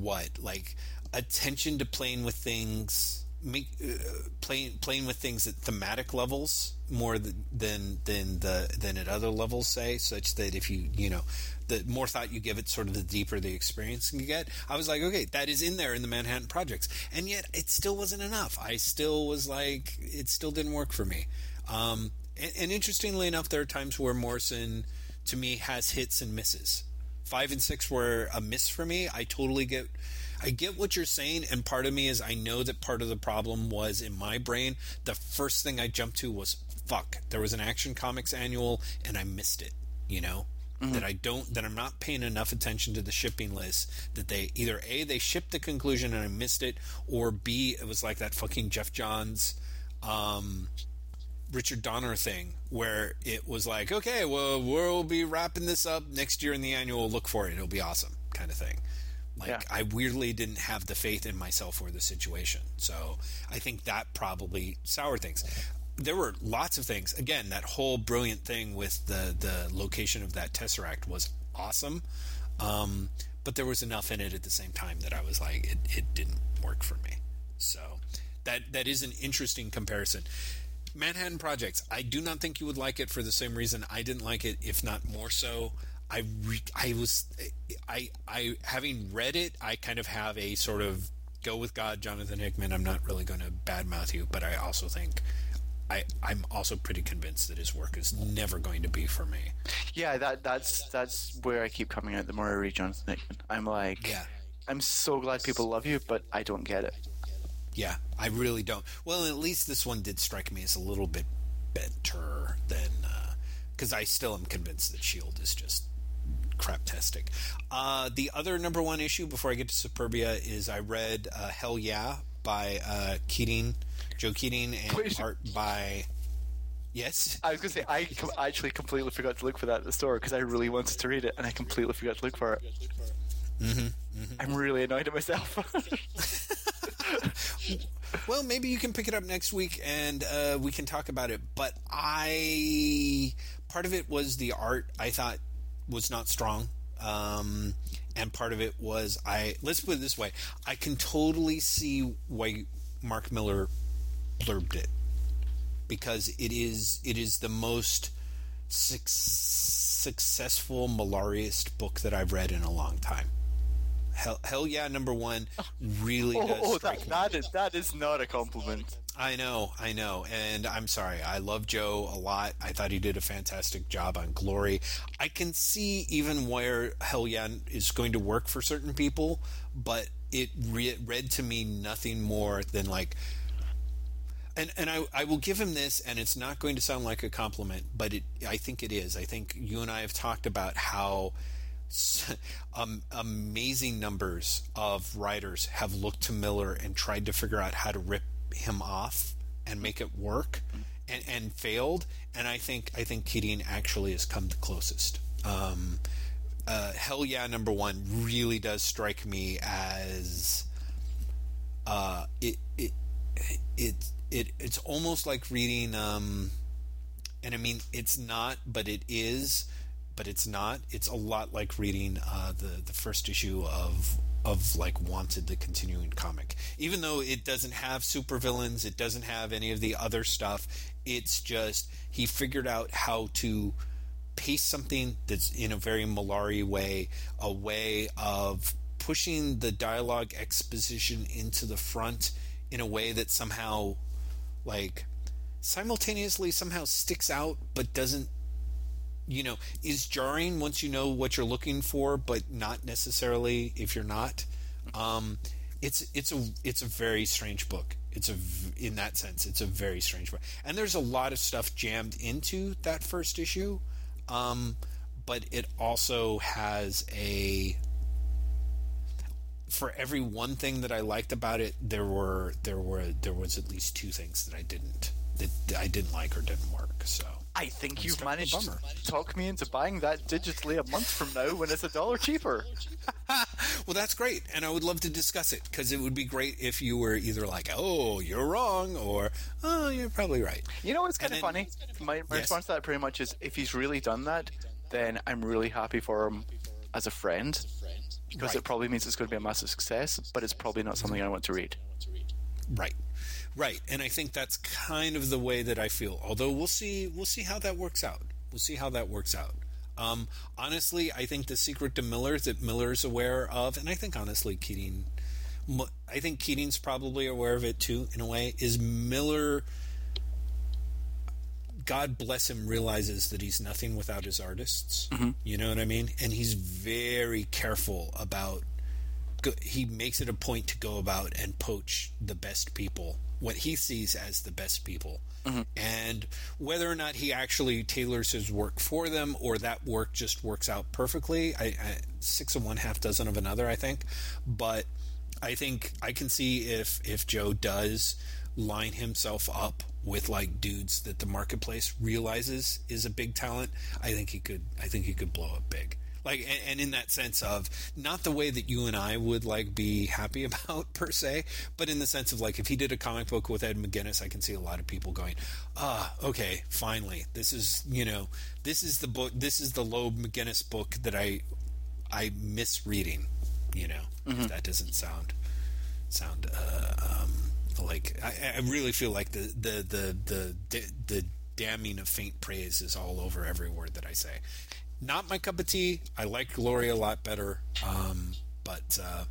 what, like attention to playing with things. Make, uh, playing playing with things at thematic levels more than than the than at other levels say such that if you you know the more thought you give it sort of the deeper the experience you get. I was like okay that is in there in the manhattan projects. And yet it still wasn't enough. I still was like it still didn't work for me. Um and, and interestingly enough there are times where morrison to me has hits and misses. Five and six were a miss for me. I totally get I get what you're saying, and part of me is I know that part of the problem was in my brain. The first thing I jumped to was fuck. There was an Action Comics annual, and I missed it. You know that I don't that I'm not paying enough attention to the shipping list. That they either a they shipped the conclusion and I missed it, or b it was like that fucking Geoff Johns. Um, Richard Donner thing where it was like, okay, well, we'll be wrapping this up next year in the annual. Look for it; it'll be awesome, kind of thing. Like Yeah. I weirdly didn't have the faith in myself or the situation, so I think that probably soured things. There were lots of things. Again, that whole brilliant thing with the the location of that tesseract was awesome, um, but there was enough in it at the same time that I was like, it, it didn't work for me. So that that is an interesting comparison. Manhattan Projects. I do not think you would like it for the same reason I didn't like it, if not more so. I re- I was I I having read it, I kind of have a sort of go with God, Jonathan Hickman. I'm not really going to badmouth you, but I also think I I'm also pretty convinced that his work is never going to be for me. Yeah, that that's that's where I keep coming out. The more I read Jonathan Hickman, I'm like, Yeah. I'm so glad people love you, but I don't get it. Yeah, I really don't. Well, at least this one did strike me as a little bit better than uh, because I still am convinced that Shield is just crap fantastic. Uh, the other number one issue before I get to Supurbia is I read uh, Hell Yeah by uh, Keatinge, Joe Keatinge, and Wait. art by. Yes. I was going to say, I com- actually completely forgot to look for that at the store because I really wanted to read it and I completely forgot to look for it. Mm-hmm. I'm really annoyed at myself. [LAUGHS] Well, maybe you can pick it up next week and uh, we can talk about it. But I, part of it was the art. I thought was not strong, um, and part of it was I. Let's put it this way: I can totally see why Mark Millar blurbed it because it is it is the most suc- successful Millarist book that I've read in a long time. Hell, hell yeah, number one really [LAUGHS] oh, does oh that, that, is, that is not a compliment. I know, I know, and I'm sorry. I love Joe a lot. I thought he did a fantastic job on Glory. I can see even where Hell Yeah is going to work for certain people, but it re- read to me nothing more than like. And, and I, I will give him this, and it's not going to sound like a compliment, but it I think it is. I think you and I have talked about how um, amazing numbers of writers have looked to Millar and tried to figure out how to rip him off and make it work, and, and failed. And I think I think Keatinge actually has come the closest. Um, uh, Hell yeah, number one really does strike me as uh, it it it it it's almost like reading. Um, and I mean, it's not, but it is, but it's not. It's a lot like reading uh, the the first issue of of like Wanted, the continuing comic. Even though it doesn't have supervillains, it doesn't have any of the other stuff. It's just he figured out how to pace something that's in a very Malari way, a way of pushing the dialogue exposition into the front in a way that somehow like simultaneously somehow sticks out but doesn't you know is jarring once you know what you're looking for but not necessarily if you're not. Um it's it's a it's a very strange book. It's a in that sense it's a very strange book. And there's a lot of stuff jammed into that first issue um but it also has a for every one thing that I liked about it, there were there were there was at least two things that I didn't that I didn't like or didn't work. So I think you've struck with a managed to talk me into buying that digitally a month from now when it's a dollar cheaper. [LAUGHS] well, that's great, and I would love to discuss it because it would be great if you were either like, "Oh, you're wrong," or "Oh, you're probably right." You know what's kind of then- funny? My, my Yes. response to that pretty much is if he's really done that, then I'm really happy for him as a friend because Right. it probably means it's going to be a massive success, but it's probably not something I want to read. Right. Right. And I think that's kind of the way that I feel. Although we'll see we'll see how that works out. We'll see how that works out. Um, honestly, I think the secret to Millar that Millar's aware of, and I think honestly Keatinge I think Keatinge's probably aware of it too, in a way, is Millar God bless him realizes that he's nothing without his artists. You know what I mean? And he's very careful about he makes it a point to go about and poach the best people, what he sees as the best people. Mm-hmm. And whether or not he actually tailors his work for them or that work just works out perfectly, I, I six of one, half dozen of another, I think. But I think I can see if if Joe does line himself up with like dudes that the marketplace realizes is a big talent, I think he could I think he could blow up big. Like and, and in that sense of not the way that you and I would like be happy [LAUGHS] about per se, but in the sense of like if he did a comic book with Ed McGuinness, I can see a lot of people going, "Ah, okay, finally. This is, you know, this is the book this is the Loeb McGuinness book that I I miss reading, you know. If that doesn't sound sound uh, um, like I, I really feel like the the the the the, the damning of faint praise is all over every word that I say. Not my cup of tea. I like Glory a lot better, um, but uh,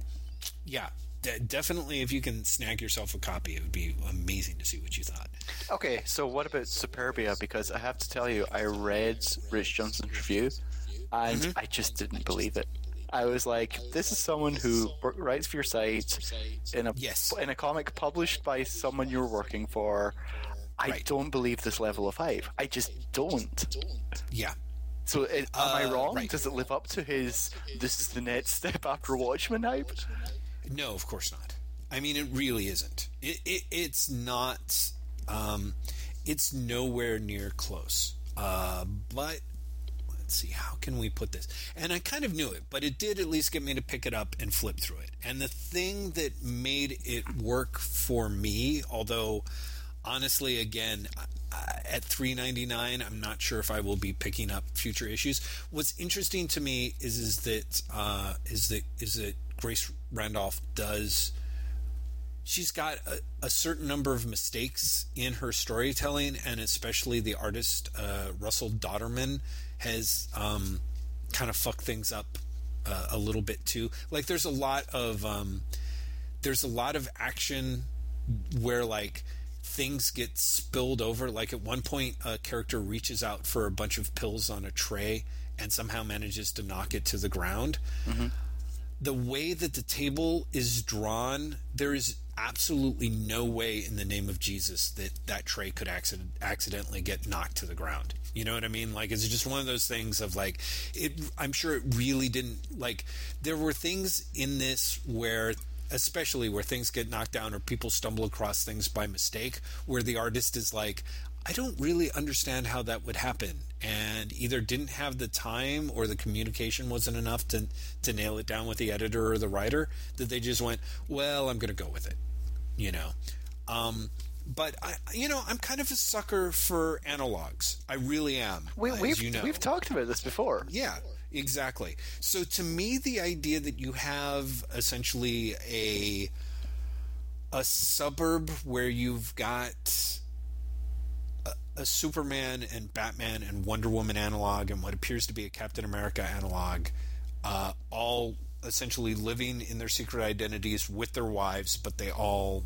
yeah, de- definitely if you can snag yourself a copy, it would be amazing to see what you thought. Okay, so what about Supurbia? Because I have to tell you, I read Rich Johnston's review, and I just didn't believe it. I was like, "This is someone who writes for your site in a Yes. in a comic published by someone you're working for." I Right. don't believe this level of hype. I just don't. Yeah, So, uh, am I Uh, wrong? right. Does it live up to his "this is the next step after Watchmen" hype? No, of course not. I mean, it really isn't. It, it it's not. Um, it's nowhere near close. Uh, but let's see, how can we put this? And I kind of knew it, but it did at least get me to pick it up and flip through it. And the thing that made it work for me, although honestly, again, at three ninety nine, I'm not sure if I will be picking up future issues. What's interesting to me is is that uh, is that is that Grace Randolph does. She's got a, a certain number of mistakes in her storytelling, and especially the artist uh, Russell Dauterman has um, kind of fucked things up uh, a little bit too. Like, there's a lot of um, there's a lot of action where like things get spilled over. Like at one point, a character reaches out for a bunch of pills on a tray and somehow manages to knock it to the ground. Mm-hmm. The way that the table is drawn, there is absolutely no way in the name of Jesus that that tray could accident- accidentally get knocked to the ground. You know what I mean? Like it's just one of those things of like it I'm sure it really didn't like there were things in this where especially where things get knocked down or people stumble across things by mistake where the artist is like I don't really understand how that would happen and either didn't have the time or the communication wasn't enough to to nail it down with the editor or the writer that they just went well I'm going to go with it you know um but I, you know, I'm kind of a sucker for analogs. I really am. We, as we've you know. we've talked about this before. Yeah, exactly. So to me, the idea that you have essentially a a suburb where you've got a, a Superman and Batman and Wonder Woman analog and what appears to be a Captain America analog, uh, all essentially living in their secret identities with their wives, but they all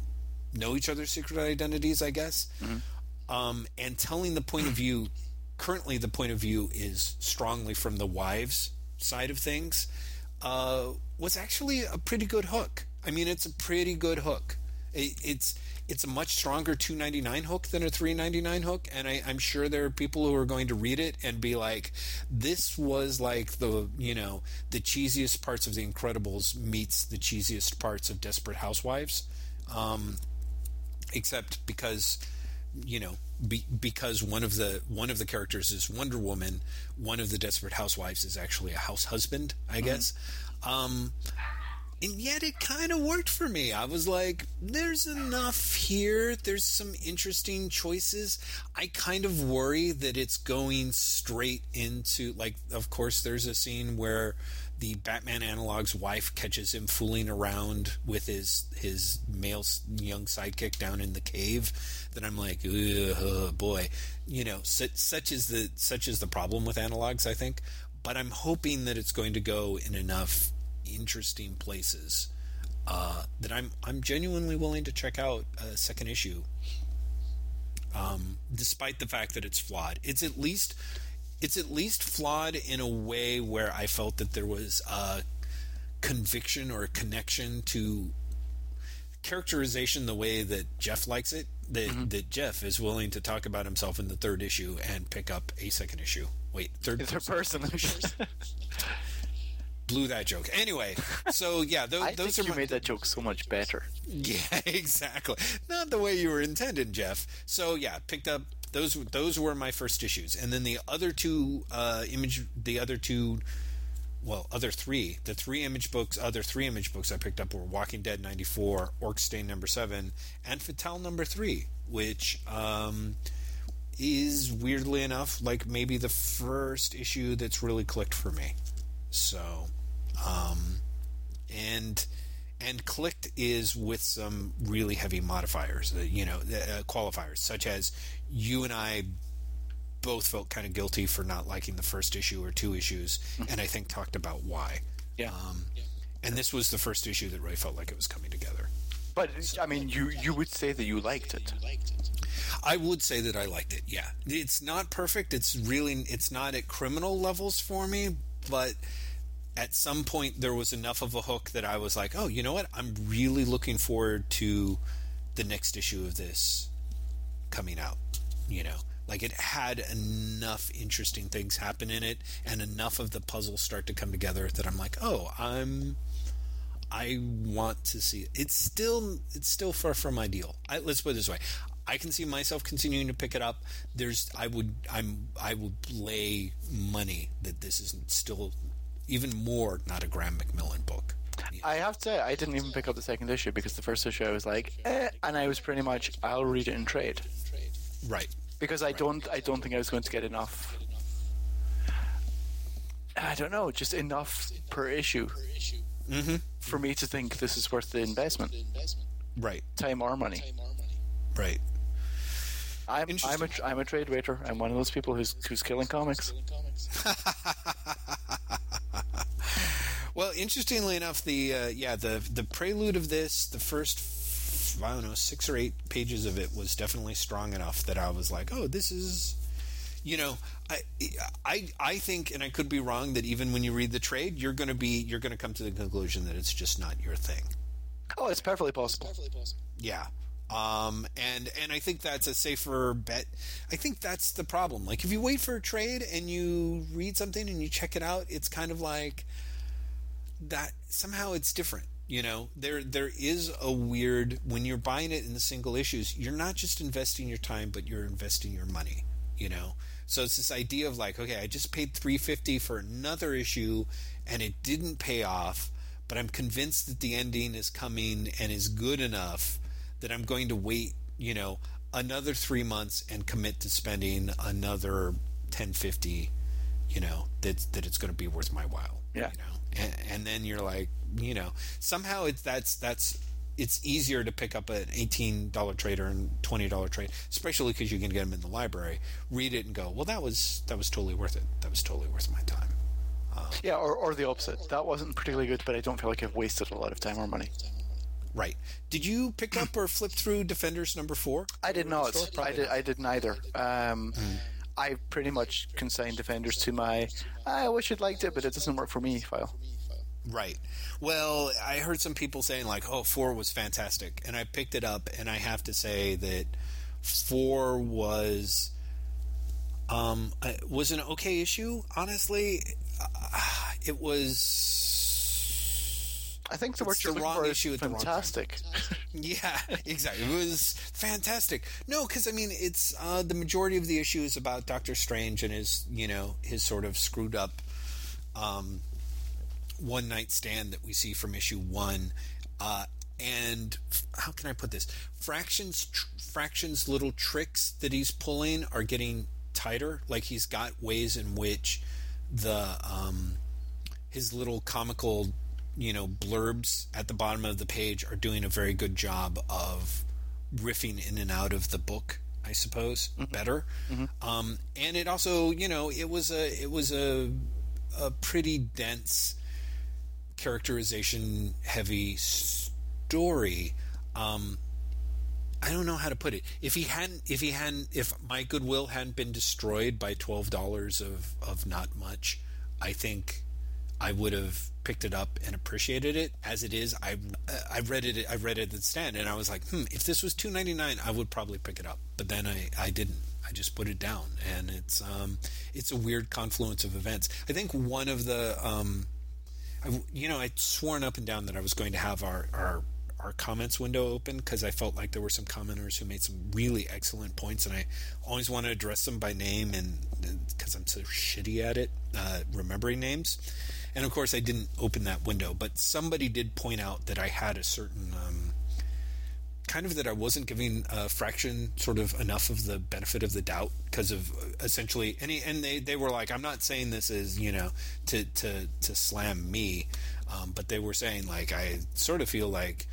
know each other's secret identities, I guess. Um, and telling the point of view, currently the point of view is strongly from the wives' side of things, uh, was actually a pretty good hook. I mean, it's a pretty good hook. It, it's it's a much stronger 299 hook than a 399 hook and I, i'm sure there are people who are going to read it and be like this was like the you know the cheesiest parts of the incredibles meets the cheesiest parts of desperate housewives um, except because you know be, because one of the one of the characters is Wonder Woman, one of the Desperate Housewives is actually a house husband, I guess. Um, and yet it kind of worked for me. I was like, there's enough here. There's some interesting choices. I kind of worry that it's going straight into like of course there's a scene where the Batman analog's wife catches him fooling around with his his male young sidekick down in the cave. That I'm like, oh boy, you know, such, such is the such is the problem with analogs. I think, but I'm hoping that it's going to go in enough interesting places uh, that I'm I'm genuinely willing to check out a second issue. Um, despite the fact that it's flawed, it's at least it's at least flawed in a way where I felt that there was a conviction or a connection to characterization the way that Jeff likes it. That mm-hmm. that Jeff is willing to talk about himself in the third issue and pick up a second issue. Wait, third a person. [LAUGHS] blew that joke. Anyway, [LAUGHS] so yeah, those, I those think are you my, made that joke so much better. Yeah, [LAUGHS] exactly. Not the way you were intended, Jeff. So yeah, picked up those. Those were my first issues, and then the other two uh, image, the other two, well, other three, the three image books, other three image books I picked up were Walking Dead ninety four, Orc Stain number seven, and Fatale number three, which um, is weirdly enough like maybe the first issue that's really clicked for me. So, um, and and clicked is with some really heavy modifiers, uh, you know, uh, qualifiers, such as you and I both felt kind of guilty for not liking the first issue or two issues, and I think talked about why. Yeah. Um, and this was the first issue that really felt like it was coming together. But I mean, you you would say that you liked it. I would say that I liked it. Yeah, it's not perfect. It's really it's not at criminal levels for me, but at some point there was enough of a hook that I was like, oh, you know what? I'm really looking forward to the next issue of this coming out. You know, Like it had enough interesting things happen in it, and enough of the puzzles start to come together that I'm like, oh, I'm. I want to see it. It's still it's still far from ideal. I, let's put it this way: I can see myself continuing to pick it up. There's I would I'm I would lay money that this is still even more not a Graeme McMillan book. I have to say, I didn't even pick up the second issue because the first issue I was like, eh, and I was pretty much, I'll read it in trade Right. because I don't, I don't think I was going to get enough. I don't know, just enough per issue Mm-hmm. for me to think this is worth the investment, Right. time or money. Right. I'm, I'm a, I'm a trade waiter. I'm one of those people who's, who's killing comics. [LAUGHS] Well, interestingly enough, the uh, yeah the the prelude of this, the first I don't know six or eight pages of it was definitely strong enough that I was like, oh, this is, you know, I I I think, and I could be wrong, that even when you read the trade, you're going to be you're going to come to the conclusion that it's just not your thing. Oh, it's perfectly possible. Yeah. Um, and and I think that's a safer bet. I think that's the problem. Like if you wait for a trade and you read something and you check it out, it's kind of like that somehow it's different. You know, there there is a weird when you're buying it in the single issues, you're not just investing your time, but you're investing your money. You know, so it's this idea of like, okay, I just paid three fifty for another issue, and it didn't pay off, but I'm convinced that the ending is coming and is good enough that I'm going to wait. You know, another three months and commit to spending another ten fifty. You know that that it's going to be worth my while Yeah. you know and, and then you're like you know somehow it's that's that's it's easier to pick up an $18 trade or a $20 trade especially because you can get them in the library read it and go well that was that was totally worth it that was totally worth my time Yeah, or, or the opposite. That wasn't particularly good, but I don't feel like I've wasted a lot of time or money. right did you pick up or flip through defenders number four I did not. I did. I did neither. Um, I pretty much consigned Defenders to my. I wish I'd liked it, but it doesn't work for me file. Right. Well, I heard some people saying like, "Oh, four was fantastic," and I picked it up, and I have to say that four was um was an okay issue. Honestly, uh, it was. I think the word It's you're the wrong issue is at the wrong time. fantastic. [LAUGHS] [LAUGHS] Yeah, exactly. It was fantastic. No, because I mean, it's uh, the majority of the issue is about Doctor Strange and his, you know, his sort of screwed up um, one night stand that we see from issue one. Uh, and f- how can I put this? Fraction's, tr- Fraction's, little tricks that he's pulling are getting tighter. Like he's got ways in which the um, his little comical, you know, blurbs at the bottom of the page are doing a very good job of riffing in and out of the book. I suppose better, um, and it also, you know, it was a it was a a pretty dense characterization heavy story. Um, I don't know how to put it. If he hadn't, if he hadn't, if my goodwill hadn't been destroyed by twelve dollars of of not much, I think I would have picked it up and appreciated it. As it is, I I read it. I read it at stand, and I was like, hmm, if this was two ninety nine, I would probably pick it up. But then I I didn't. I just put it down, and it's um it's a weird confluence of events. I think one of the um I, you know, I'd sworn up and down that I was going to have our our, our comments window open because I felt like there were some commenters who made some really excellent points, and I always want to address them by name, and because I'm so shitty at it, uh, remembering names. And of course, I didn't open that window, but somebody did point out that I had a certain. Um, kind of that I wasn't giving a Fraction sort of enough of the benefit of the doubt because of uh, essentially any and they, they were like I'm not saying this is you know to to to slam me um, but they were saying like I sort of feel like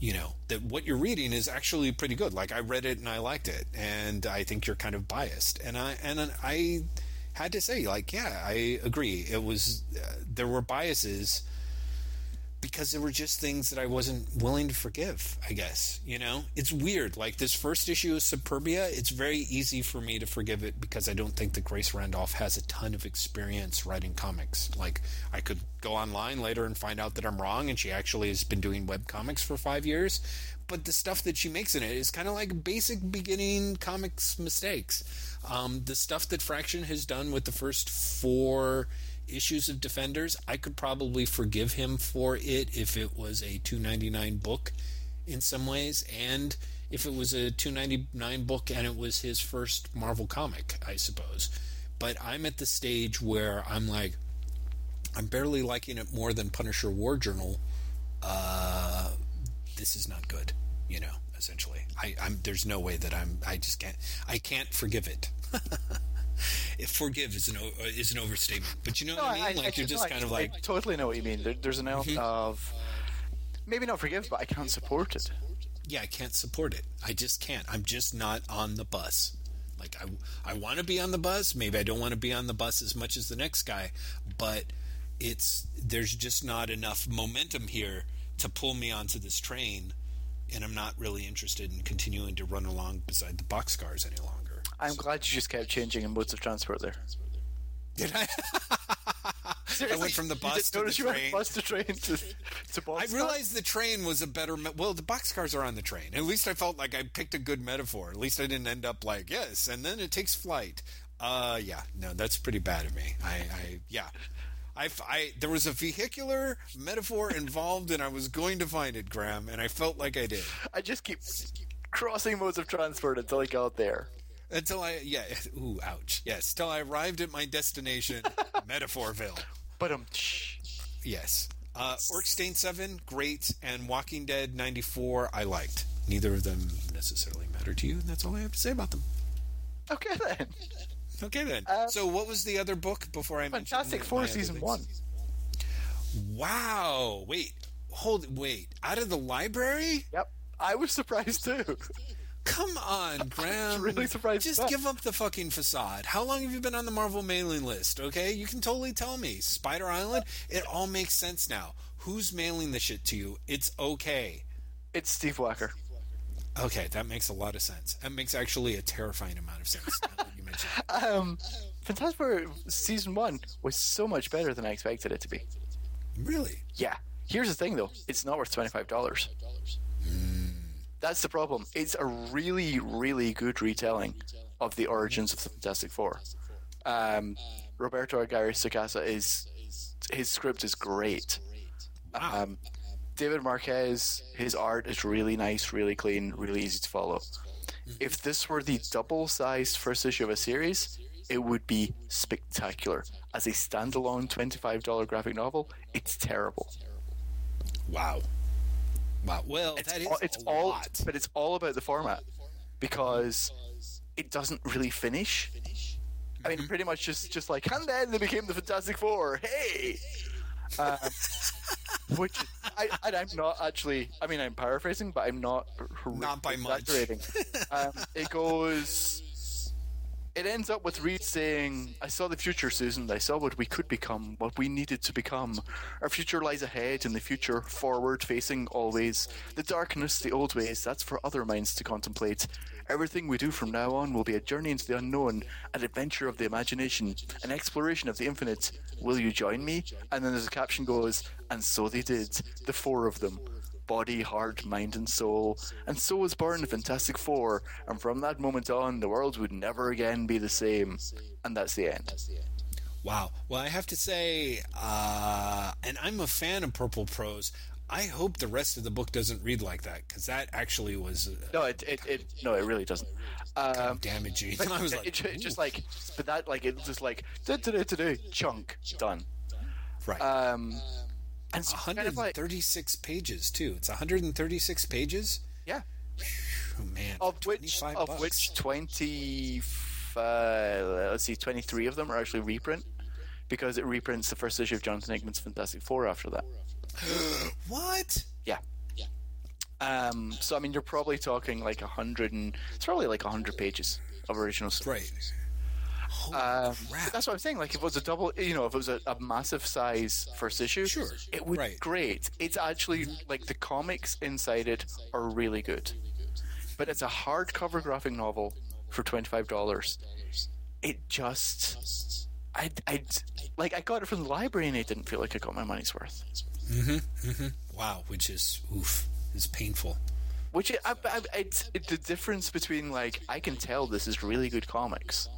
you know that what you're reading is actually pretty good like I read it and I liked it and I think you're kind of biased and I and I had to say like yeah I agree it was uh, there were biases because there were just things that I wasn't willing to forgive, I guess. You know? It's weird. Like this first issue of Supurbia, it's very easy for me to forgive it because I don't think that Grace Randolph has a ton of experience writing comics. Like I could go online later and find out that I'm wrong and she actually has been doing web comics for 5 years, but the stuff that she makes in it is kind of like basic beginning comics mistakes. Um, the stuff that Fraction has done with the first 4 issues of Defenders, I could probably forgive him for it if it was a 299 book in some ways and if it was a 299 book and it was his first Marvel comic, I suppose. But I'm at the stage where I'm like I'm barely liking it more than Punisher War Journal. Uh, this is not good, you know, essentially. I, I'm there's no way that I'm I just can't I can't forgive it. [LAUGHS] if forgive is an is an overstatement, but you know what I mean. like you're just no, kind of I like totally know what you mean. There, there's an element Mm-hmm. of maybe not forgive, but I can't support it. yeah, I can't support it. I just can't. I'm just not on the bus. Like I, I want to be on the bus. Maybe I don't want to be on the bus as much as the next guy, but it's there's just not enough momentum here to pull me onto this train, and I'm not really interested in continuing to run along beside the boxcars any longer. I'm glad you just kept changing in modes of transport there. Did I? [LAUGHS] I went from the bus to the notice you went train. bus to train to, to [LAUGHS] I realized the train was a better. Me- well, the boxcars are on the train. At least I felt like I picked a good metaphor. At least I didn't end up like yes, and then it takes flight. Uh, yeah, no, that's pretty bad of me. I, I yeah, I, I there was a vehicular metaphor involved, and I was going to find it, Graeme, and I felt like I did I just keep crossing modes of transport until I got there. until I yeah. [LAUGHS] Ooh, ouch. Yes, till I arrived at my destination, [LAUGHS] Metaphorville. But um. Yes. Uh, Stain 7, great, and Walking Dead 94, I liked. Neither of them necessarily matter to you, and that's all I have to say about them. okay then. Okay, then. Uh, so, what was the other book before I mentioned Fantastic Four season things? one. Wow. Wait. Hold. Wait. Out of the library? Yep, I was surprised too. Come on, [LAUGHS] Graeme. really surprised Just that. give up the fucking facade. How long have you been on the Marvel mailing list? Okay, you can totally tell me. Spider Island. It all makes sense now. Who's mailing the shit to you? It's okay. It's Steve Wacker. Okay, that makes a lot of sense. That makes actually a terrifying amount of sense. you mention it. [LAUGHS] Um, Fantastic Four season one was so much better than I expected it to be. Really? Yeah. Here's the thing, though. It's not worth twenty five dollars. That's the problem. It's a really, really good retelling of the origins of the Fantastic Four. Um, Roberto Aguirre Sacasa is his script is great. Wow. Um, David Marquez, his art is really nice, really clean, really easy to follow. If this were the double-sized first issue of a series, it would be spectacular. As a standalone twenty-five dollar graphic novel, it's terrible. wow. Wow. Well, It's that is all, it's all lot. but it's all about the format because it doesn't really finish. I Mm-hmm. mean, pretty much just just like, and then they became the Fantastic Four. Hey, um, which I, and I'm not actually. I mean, I'm paraphrasing, but I'm not. Not by much. um, it goes. It ends up with Reed saying, I saw the future, Susan. I saw what we could become, what we needed to become. Our future lies ahead, and the future forward facing always. The darkness, the old ways, that's for other minds to contemplate. Everything we do from now on will be a journey into the unknown, an adventure of the imagination, an exploration of the infinite. Will you join me? And then there's a caption goes, And so they did, the four of them body, heart, mind, and soul. And so was born the Fantastic Four, and from that moment on, the world would never again be the same. And that's the end. Wow. Well, I have to say, uh, and I'm a fan of Purple Prose. I hope the rest of the book doesn't read like that because that actually was uh, No, it, it, it no, it really doesn't. Um, damaging. [LAUGHS] but I was like, it, it just like, but that like it's just like chunk done. right. Um, and so kind of like 136 pages too. It's 136 pages. yeah, Oh man. of which of bucks. which twenty, uh, let's see, twenty three of them are actually reprint because it reprints the first issue of Jonathan Hickman's Fantastic Four after that. [GASPS] What? Yeah. Yeah. Um, so I mean, you're probably talking like a hundred and it's probably like a hundred pages of original stuff. Right. Um, crap. that's what I'm saying. Like, if it was a double, you know, if it was a, a massive size first issue, Sure. it would Right. great. It's actually like the comics inside it are really good, but it's a hardcover graphic novel for twenty five dollars. It just, I, I, like, I got it from the library and I didn't feel like I got my money's worth. Mhm, mhm. Wow, which is oof, is painful. Which I, I, it's the difference between like I can tell this is really good comics,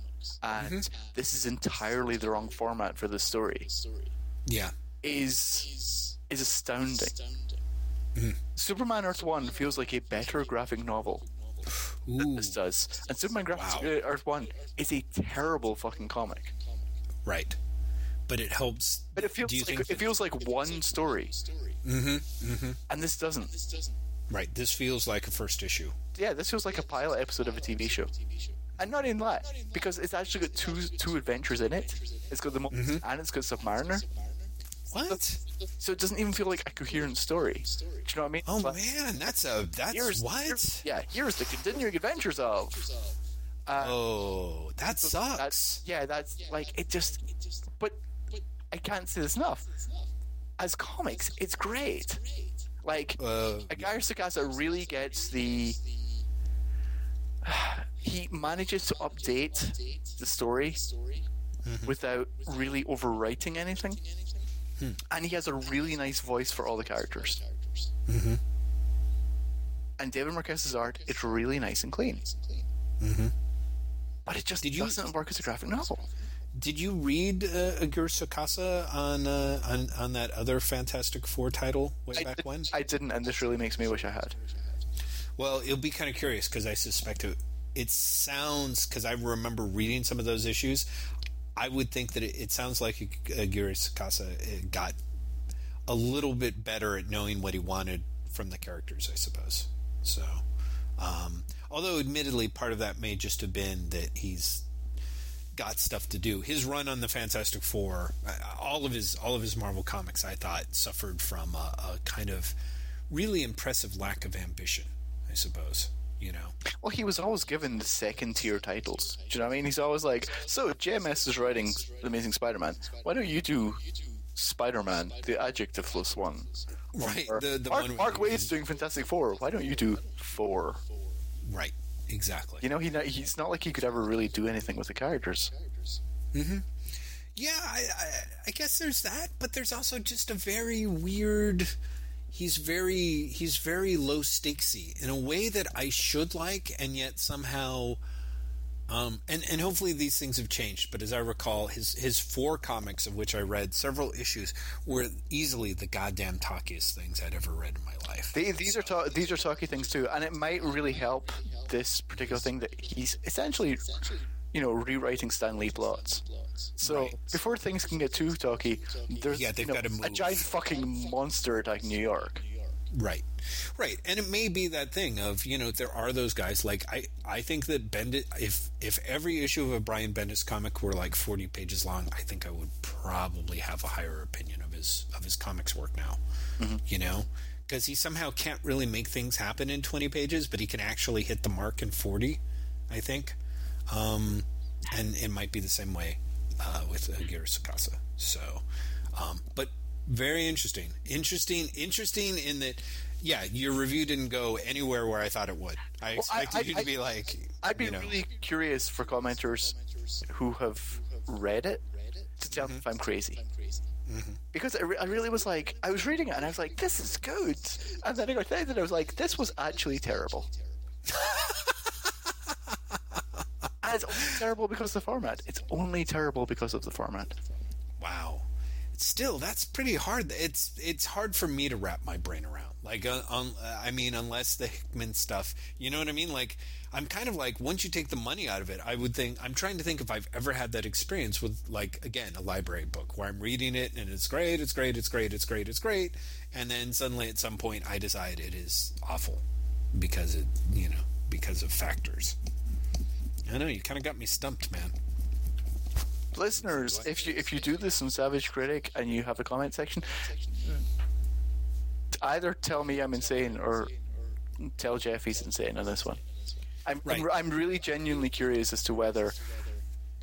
and this is entirely the wrong format for the story. Yeah. is is astounding. Superman Earth One feels like a better graphic novel. Ooh, This does, and Superman Graphics Wow. uh, Earth One is a terrible fucking comic. Right. But it helps. But it feels Do you like think it that- feels like one story, Mm-hmm, mm-hmm. and this doesn't. Right. This feels like a first issue. Yeah, this feels like a pilot episode of a TV show. And not in that, because it's actually got two two adventures in it. It's got the mo- Mm-hmm. and it's got Submariner, What? so it doesn't even feel like a coherent story. Do you know what I mean? Oh But man, that's a that's here's, what? here's- yeah, here's the continuing adventures of. Uh, oh, that sucks. That's yeah, that's like it just. But I can't say this enough. As comics, it's great. Like Uh, Aguirre Sacasa really gets the. [SIGHS] He manages to update the story mm-hmm. without really overwriting anything, hmm. and he has a really nice voice for all the characters. Mm-hmm. And David Marquez's art is really nice and clean. Mm-hmm. But it just Did you- doesn't work as a graphic novel. Did you read uh, Aguirre Sacasa on, uh, on on that other Fantastic Four title way I, back did, when? I didn't, and this really makes me wish I had. Well, it'll be kind of curious because I suspect it. It sounds because I remember reading some of those issues. I would think that it, it sounds like Aguirre Sacasa uh, got a little bit better at knowing what he wanted from the characters. I suppose. So, um, although admittedly, part of that may just have been that he's got stuff to do. His run on the Fantastic Four, uh, all of his all of his Marvel comics, I thought suffered from a, a kind of really impressive lack of ambition. I suppose you know. Well, he was always given the second tier titles. Do you know what I mean? He's always like, so JMS is writing The Amazing Spider Man. Why don't you do Spider Man, the adjectiveless one? Right. Or, The the Mark, one Mark Waid's doing Fantastic Four. Why don't you do four? Right. Exactly. You know, he he's not like he could ever really do anything with the characters. Mm-hmm. Yeah, I, I, I guess there's that, but there's also just a very weird. He's very he's very low stakesy in a way that I should like, and yet somehow, um, and and hopefully these things have changed. But as I recall, his his four comics of which I read several issues were easily the goddamn talkiest things I'd ever read in my life. They, these are ta- these are talky things too, and it might really help this particular thing that he's essentially, you know, rewriting Stan Lee plots. So Right. before things can get too talky, there's Yeah, they've you know, a giant fucking monster attacking New York. Right, right, and it may be that thing of you know there are those guys like I I think that Bendis if if every issue of a Brian Bendis comic were like forty pages long, I think I would probably have a higher opinion of his of his comics work now. You know, because he somehow can't really make things happen in twenty pages, but he can actually hit the mark in forty. I think, um, and it might be the same way uh, with Aguirre Sacasa. So, um, but very interesting, interesting, interesting in that. Yeah, your review didn't go anywhere where I thought it would. I expected I- you to I- be like, I'd be you know, really curious for commenters who have read it to tell Mm-hmm. me if I'm crazy. Because I, re- I really was like, I was reading it and I was like, this is good. And then I got to and I was like, this was actually terrible. and it's only terrible because of the format. It's only terrible because of the format. wow. Still, that's pretty hard. It's it's hard for me to wrap my brain around. Like, uh, um, I mean, unless the Hickman stuff, you know what I mean? Like, I'm kind of like, once you take the money out of it, I would think. I'm trying to think if I've ever had that experience with, like, again, a library book where I'm reading it and it's great, it's great, it's great, it's great, it's great, and then suddenly at some point I decide it is awful because it, you know, because of factors. I know you kind of got me stumped, man. Listeners, if you if you do this on Savage Critic and you have a comment section, either tell me I'm insane or tell Jeff he's insane on this one. I'm, Right. I'm, I'm really genuinely curious as to whether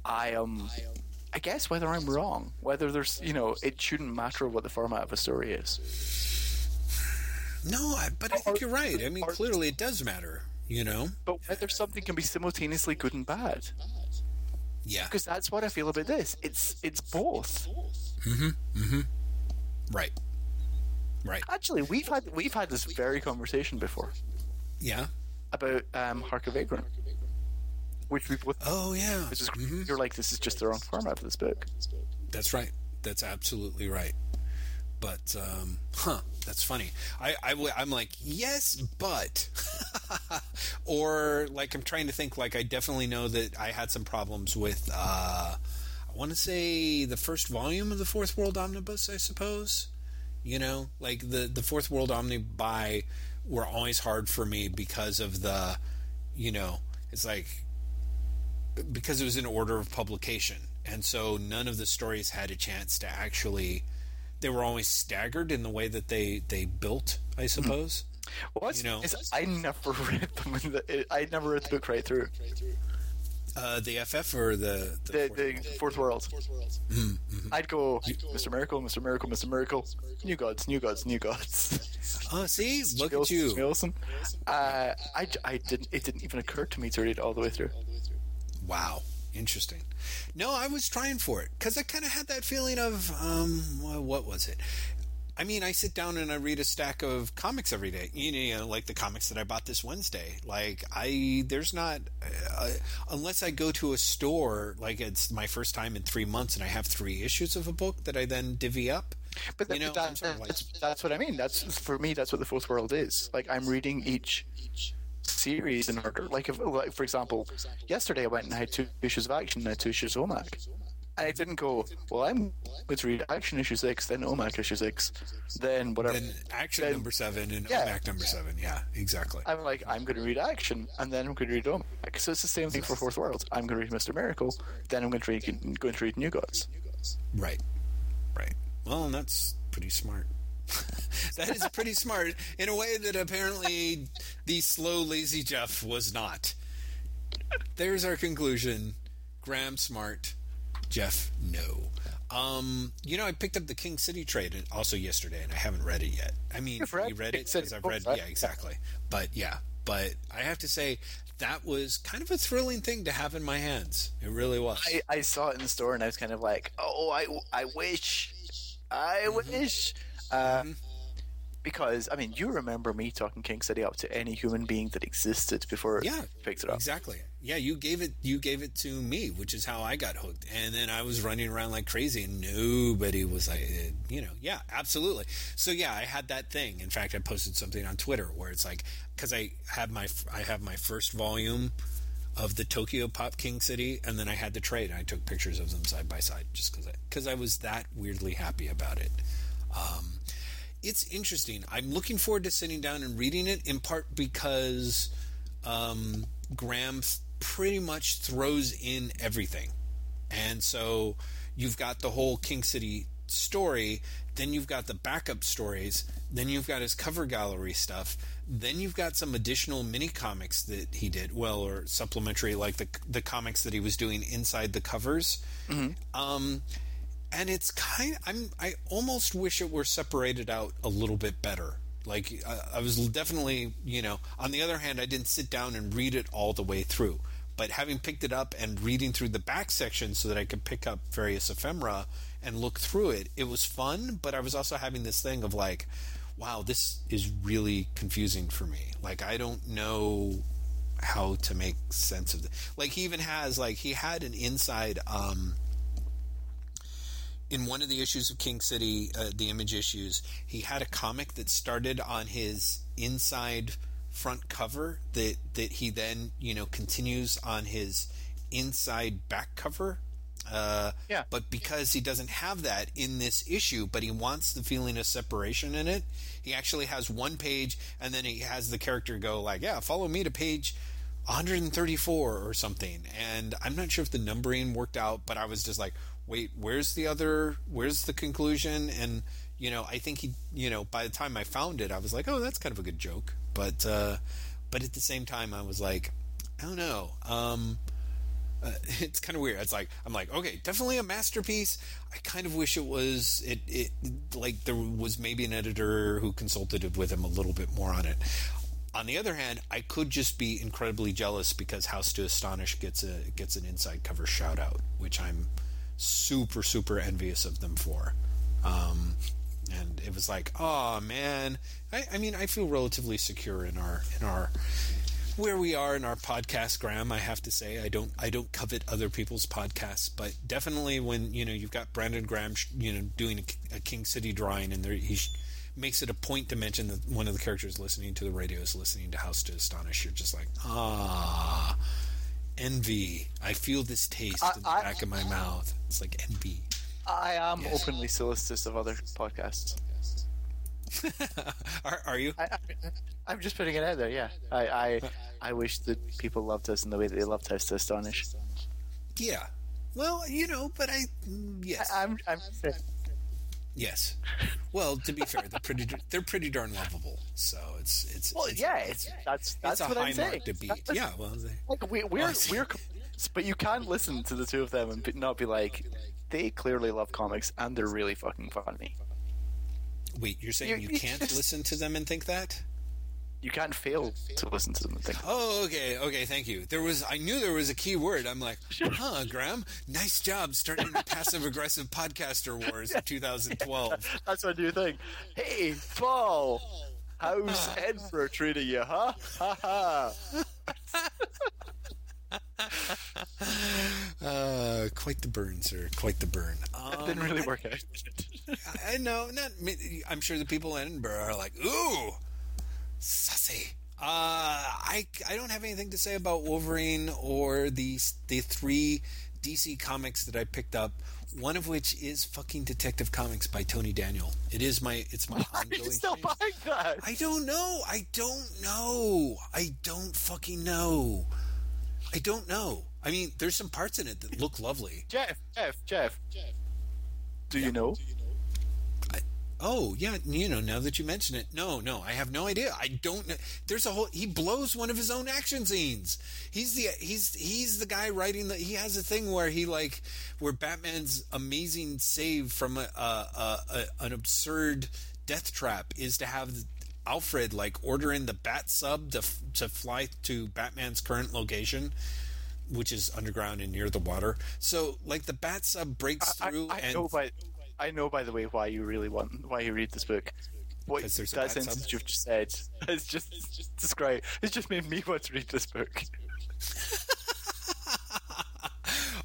I am. I guess whether I'm wrong, whether there's, you know, it shouldn't matter what the format of a story is. No, I, but I think you're right. I mean, clearly it does matter. You know. But whether something can be simultaneously good and bad, Yeah. because that's what I feel about this. It's it's both. Mm-hmm. Mm-hmm. Right. Right. Actually, we've had we've had this very conversation before Yeah. about um, Hark! A Vagrant, which we both. Oh yeah. Which is you're like this is just the wrong format for this book. That's right. That's absolutely right. But um, huh, that's funny. I I'm like yes, but [LAUGHS] or like I'm trying to think. Like I definitely know that I had some problems with. Uh, I want to say the first volume of the Fourth World Omnibus. I suppose. You know, like the the Fourth World Omnibuy were always hard for me because of the, you know, it's like because it was in order of publication and so none of the stories had a chance to actually they were always staggered in the way that they they built i suppose What's You know- is I never [LAUGHS] read them. In the, I never read the book right through. uh the ff or the, the, The the fourth world. Mm-hmm. I'd go, Mr. Miracle, Mr. Miracle, Mr. Miracle, new gods, new gods, new gods. oh see [LAUGHS] look at you Wilson. Uh, I, I didn't. It didn't even occur to me to read it all the way through. wow interesting no i was trying for it because i kind of had that feeling of um well, what was it I mean, I sit down and I read a stack of comics every day. You know, like the comics that I bought this Wednesday. Like I, there's not uh, unless I go to a store. Like it's my first time in three months, and I have three issues of a book that I then divvy up. But that, You know, that- I'm sort of like- that's, that's what I mean. That's for me. That's what the fourth world is. Like I'm reading each each series in order. Like, if, like for example, yesterday I went and I had two issues of action and I had two issues of OMAC. And I didn't go, well, I'm going to read action issue six, then OMAC issue six, then whatever. Then action Then- number seven and yeah. OMAC number seven. Yeah, exactly. I'm like, I'm going to read action, and then I'm going to read OMAC. So it's the same thing for Fourth World. I'm going to read Mr. Miracle, then I'm going to read, going to read New Gods. Right. Right. Well, and that's pretty smart. [LAUGHS] that is pretty smart in a way that apparently the slow, lazy Jeff was not. There's our conclusion. Graeme smart, Jeff no. Um, you know, I picked up the King City trade also yesterday, and I haven't read it yet. I mean, You've read you read it because I've read, yeah, exactly. But yeah, but I have to say that was kind of a thrilling thing to have in my hands. It really was. I, I saw it in the store, and I was kind of like, oh, I, I wish. I wish. Um, because, I mean, you remember me talking King City up to any human being that existed before Yeah, picked it up. Exactly. Yeah, you gave it you gave it to me, which is how I got hooked. And then I was running around like crazy, and nobody was like, eh, you know, yeah, absolutely. So yeah, I had that thing. In fact, I posted something on Twitter where it's like because I have my I have my first volume of the Tokyo Pop King City, and then I had the trade, and I took pictures of them side by side just because I because I was that weirdly happy about it. Um, it's interesting. I'm looking forward to sitting down and reading it, in part because um, Graham pretty much throws in everything. And so you've got the whole King City story, then you've got the backup stories, then you've got his cover gallery stuff, then you've got some additional mini comics that he did, well, or supplementary, like the the comics that he was doing inside the covers. Um, and it's kind I'm I almost wish it were separated out a little bit better. Like I, I was definitely, you know, on the other hand, I didn't sit down and read it all the way through. But having picked it up and reading through the back section so that I could pick up various ephemera and look through it, it was fun, but I was also having this thing of like, wow, this is really confusing for me. Like I don't know how to make sense of it. Like he even has like he had an inside um in one of the issues of King City, uh, the image issues, he had a comic that started on his inside front cover that that he then you know continues on his inside back cover. Uh, Yeah. But because he doesn't have that in this issue, but he wants the feeling of separation in it, he actually has one page, and then he has the character go like, "Yeah, follow me to page 134 or something." And I'm not sure if the numbering worked out, but I was just like, "Wait, where's the other? Where's the conclusion?" And you know, I think he, you know, by the time I found it, I was like, "Oh, that's kind of a good joke," but uh, but at the same time, I was like, "I don't know." Um, uh, [LAUGHS] it's kind of weird. It's like I'm like, okay, definitely a masterpiece. I kind of wish it was it it like there was maybe an editor who consulted with him a little bit more on it. On the other hand, I could just be incredibly jealous because House to Astonish gets a gets an inside cover shout out, which I'm super super envious of them for. Um, and it was like, oh man, I, I mean, I feel relatively secure in our in our where we are in our podcast graeme i have to say. I don't i don't covet other people's podcasts but definitely when you know you've got brandon graham you know doing a, a king city drawing and there he makes it a point to mention that one of the characters listening to the radio is listening to house to astonish. You're just like ah envy i feel this taste I- in the I- back of my mouth it's like envy I am Yes. openly solicitous of other podcasts. [LAUGHS] are, are you I, I'm just putting it out there. Yeah, I, I, I wish that people loved us in the way that they loved House to Astonish. yeah well you know but i mm, yes I, I'm, I'm. Yes. Well, to be fair, they're pretty they're pretty darn lovable. So it's it's Well, it's, yeah, it's that's that's it's a what high I'm saying. mark to beat. That's- Yeah. Well, they, Like we, we're we're but you can listen to the two of them and not be like, they clearly love comics and they're really fucking funny. wait, you're saying You- you you can't just- listen to them and think that? You can't fail to listen to them think. Oh, okay, okay, thank you. There was I knew there was a key word. I'm like, [LAUGHS] huh, Graeme, nice job starting the passive aggressive podcaster wars in 2012. [LAUGHS] That's my new thing. Hey, Paul, how's Edinburgh treating you, huh? Ha ha. [LAUGHS] Uh, quite the burn, sir. Quite the burn. Um, Didn't really work out. I know, not. I'm sure the people in Edinburgh are like, ooh, sussy. Uh, I I don't have anything to say about Wolverine or the the three DC comics that I picked up. One of which is fucking Detective Comics by Tony Daniel. It is my it's my [LAUGHS] Why Are you still thing. buying that? I don't know. I don't know. I don't fucking know. I don't know. I mean, there's some parts in it that look lovely. Jeff, Jeff, Jeff, Jeff. Do you know? Oh yeah, you know. Now that you mention it, no, no, I have no idea. I don't. know. There's a whole. He blows one of his own action scenes. He's the he's he's the guy writing the. He has a thing where he like where Batman's amazing save from a, a, a, an absurd death trap is to have Alfred like order in the Bat sub to to fly to Batman's current location. Which is underground and near the water. So, like, the bat sub breaks through I and know by I know by the way why you really want why you read this book. What that sentence sub? you've just said has just, it's just described. It's just made me want to read this book. [LAUGHS]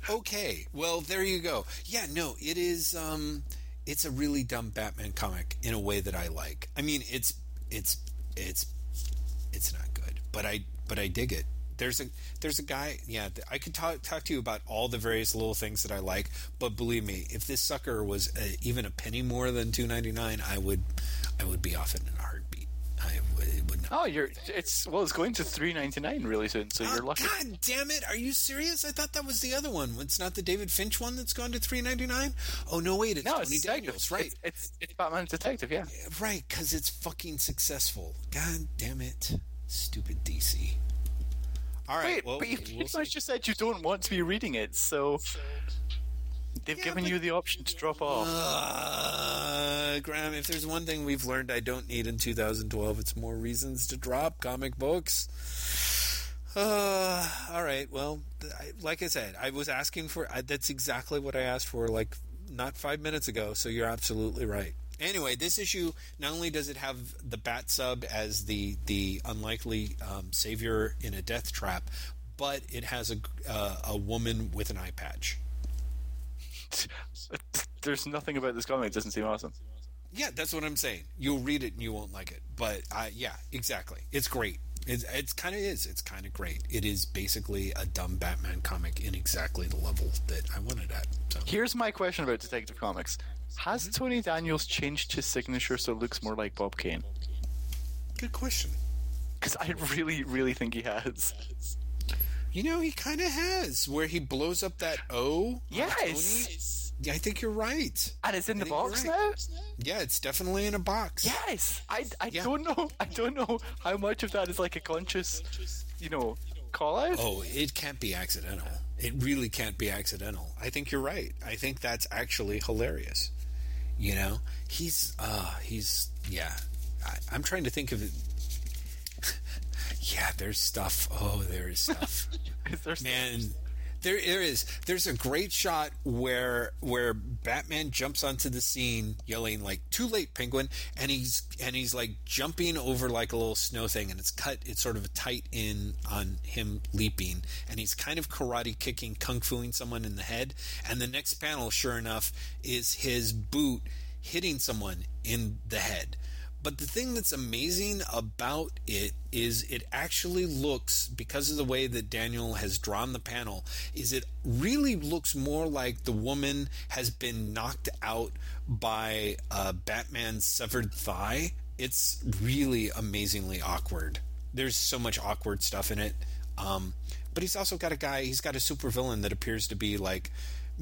okay well there you go yeah no it is um it's a really dumb batman comic in a way that i like i mean it's it's it's it's not good but i but i dig it there's a there's a guy yeah i could talk talk to you about all the various little things that i like but believe me if this sucker was uh even a penny more than 2.99 i would i would be off it in a heartbeat i would, would not Oh, you're it's well, it's going to three ninety nine really soon, so you're Oh, lucky. God damn it! Are you serious? I thought that was the other one. It's not the David Finch one that's gone to three ninety nine. Oh no, wait, it's No, Tony it's Daniels, right? It's, it's it's Batman Detective, yeah. Right, because it's fucking successful. God damn it, stupid DC. All right, Wait, well, but you we'll pretty much just said you don't want to be reading it, so they've Yeah, given but- you the option to drop off. Uh, Graeme, if there's one thing we've learned I don't need in 2012, it's more reasons to drop comic books. [SIGHS] Uh, all right. Well, I, like I said, I was asking for. I, that's exactly what I asked for, like not five minutes ago. So you're absolutely right. Anyway, this issue not only does it have the bat sub as the the unlikely um, savior in a death trap, but it has a uh, a woman with an eye patch. [LAUGHS] There's nothing about this comic that doesn't seem awesome. Yeah, that's what I'm saying. You'll read it and you won't like it, but uh, yeah, exactly. It's great. It's, it's kind of is. It's kind of great. It is basically a dumb Batman comic in exactly the level that I wanted at. So Here's my question about Detective Comics: Has Mm-hmm. Tony Daniels changed his signature so it looks more like Bob Kane? good question. Because I really, really think he has. You know, he kind of has where he blows up that O. Yes. Yeah, I think you're right. And it's in I the box right. now. Yeah, it's definitely in a box. Yes, I, I Yeah. don't know. I don't know how much of that is like a conscious, you know, call out. Oh, it can't be accidental. It really can't be accidental. I think you're right. I think that's actually hilarious. You know, he's uh he's yeah. I, I'm trying to think of it. [LAUGHS] yeah, there's stuff. Oh, there is stuff. [LAUGHS] Is there Man, there there is. There's a great shot where where Batman jumps onto the scene yelling like "Too late, Penguin!" and he's and he's like jumping over like a little snow thing, and it's cut. It's sort of a tight in on him leaping, and he's kind of karate kicking, kung fuing someone in the head. And the next panel, sure enough, is his boot hitting someone in the head. But the thing that's amazing about it is it actually looks, because of the way that Daniel has drawn the panel, is it really looks more like the woman has been knocked out by uh, Batman's severed thigh. It's really amazingly awkward. There's so much awkward stuff in it. Um, but he's also got a guy, he's got a supervillain that appears to be like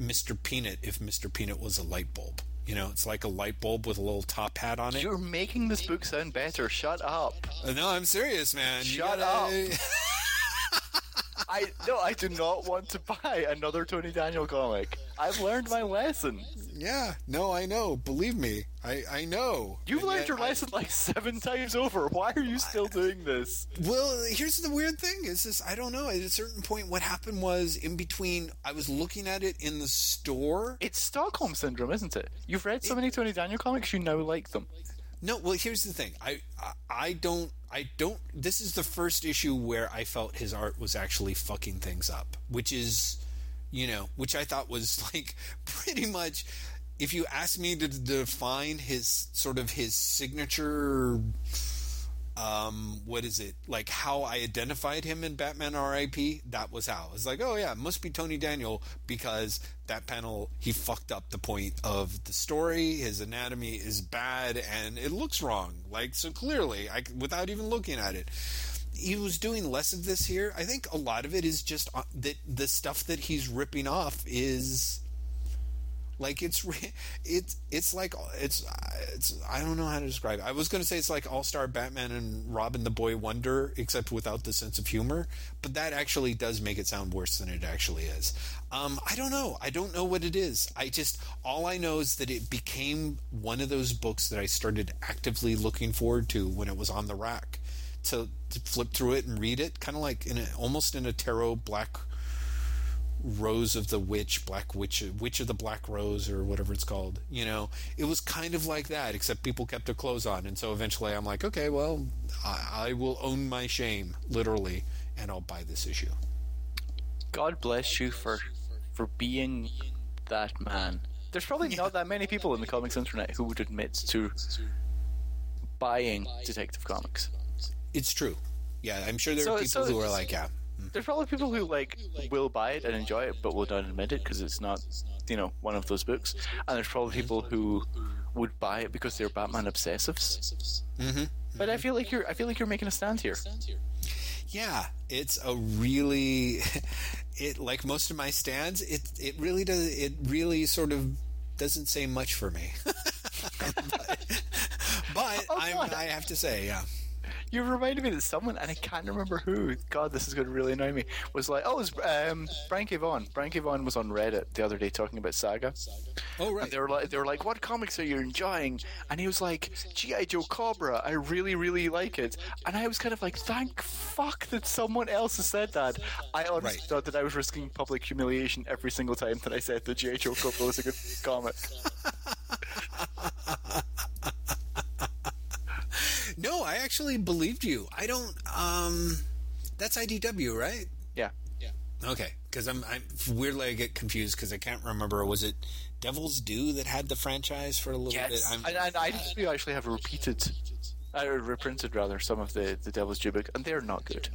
Mr. Peanut if Mr. Peanut was a light bulb. You know, it's like a light bulb with a little top hat on it. You're making this book sound better. Shut up. Uh, No, I'm serious, man. Shut gotta- [LAUGHS] I no, I do not want to buy another Tony Daniel comic. I've learned my lesson. yeah, no, I know. Believe me, I I know. You've And learned your I- lesson like seven times over. Why are you still doing this? Well, here's the weird thing: is this? I don't know. At a certain point, what happened was in between. I was looking at it in the store. It's Stockholm syndrome, isn't it? You've read so many Tony Daniel comics, you now like them. No, well, here's the thing. I, I I don't I don't. This is the first issue where I felt his art was actually fucking things up, which is, you know, which I thought was [LAUGHS] like pretty much. If you ask me to define his sort of his signature, um, what is it like? How I identified him in Batman R.I.P. That was how. It's like, oh yeah, it must be Tony Daniel because that panel he fucked up the point of the story. His anatomy is bad and it looks wrong. Like so clearly, I without even looking at it. He was doing less of this here. I think a lot of it is just uh, that the stuff that he's ripping off is like it's [LAUGHS] it's it's like it's it's I don't know how to describe it. I was going to say it's like All Star Batman and Robin the Boy Wonder, except without the sense of humor. But that actually does make it sound worse than it actually is. Um, I don't know. I don't know what it is. I just all I know is that it became one of those books that I started actively looking forward to when it was on the rack to to flip through it and read it, kind of like in a, almost in a tarot black Rose of the Witch, Black Witch, Witch of the Black Rose, or whatever it's called. You know, it was kind of like that, except people kept their clothes on, and so eventually I'm like, okay, well, I, I will own my shame, literally, and I'll buy this issue. God bless you for for being that man. There's probably not that many people in the comics internet who would admit to buying Detective Comics. It's true. Yeah, I'm sure there So- are people so- who are like, yeah, There's probably people who like will buy it and enjoy it, but will not admit it because it's not, you know, one of those books. And there's probably people who would buy it because they're Batman obsessives. hmm But I feel like you're, I feel like you're making a stand here. yeah, it's a really, [LAUGHS] it like most of my stands, it it really does, it really sort of doesn't say much for me. [LAUGHS] but [LAUGHS] but Oh, I'm, I have to say, yeah. You reminded me that someone, and I can't remember who. God, this is going to really annoy me. Was like, oh, it was um, Brian K. Vaughan. Brian was on Reddit the other day talking about Saga. Oh right. And they were like, they were like, what comics are you enjoying? And he was like, GI Joe Cobra. I really, really like it. And I was kind of like, thank fuck that someone else has said that. I honestly Right. thought that I was risking public humiliation every single time that I said that GI Joe Cobra was a good comic. [LAUGHS] No, I actually believed you. I don't. Um, that's IDW, right? Yeah. Yeah. Okay, because I'm, I'm weirdly I get confused because I can't remember. Was it Devil's Due that had the franchise for a little bit? Yes. I'm, And, and I do actually have repeated, uh, reprinted rather, some of the the Devil's Due book, and they're not good.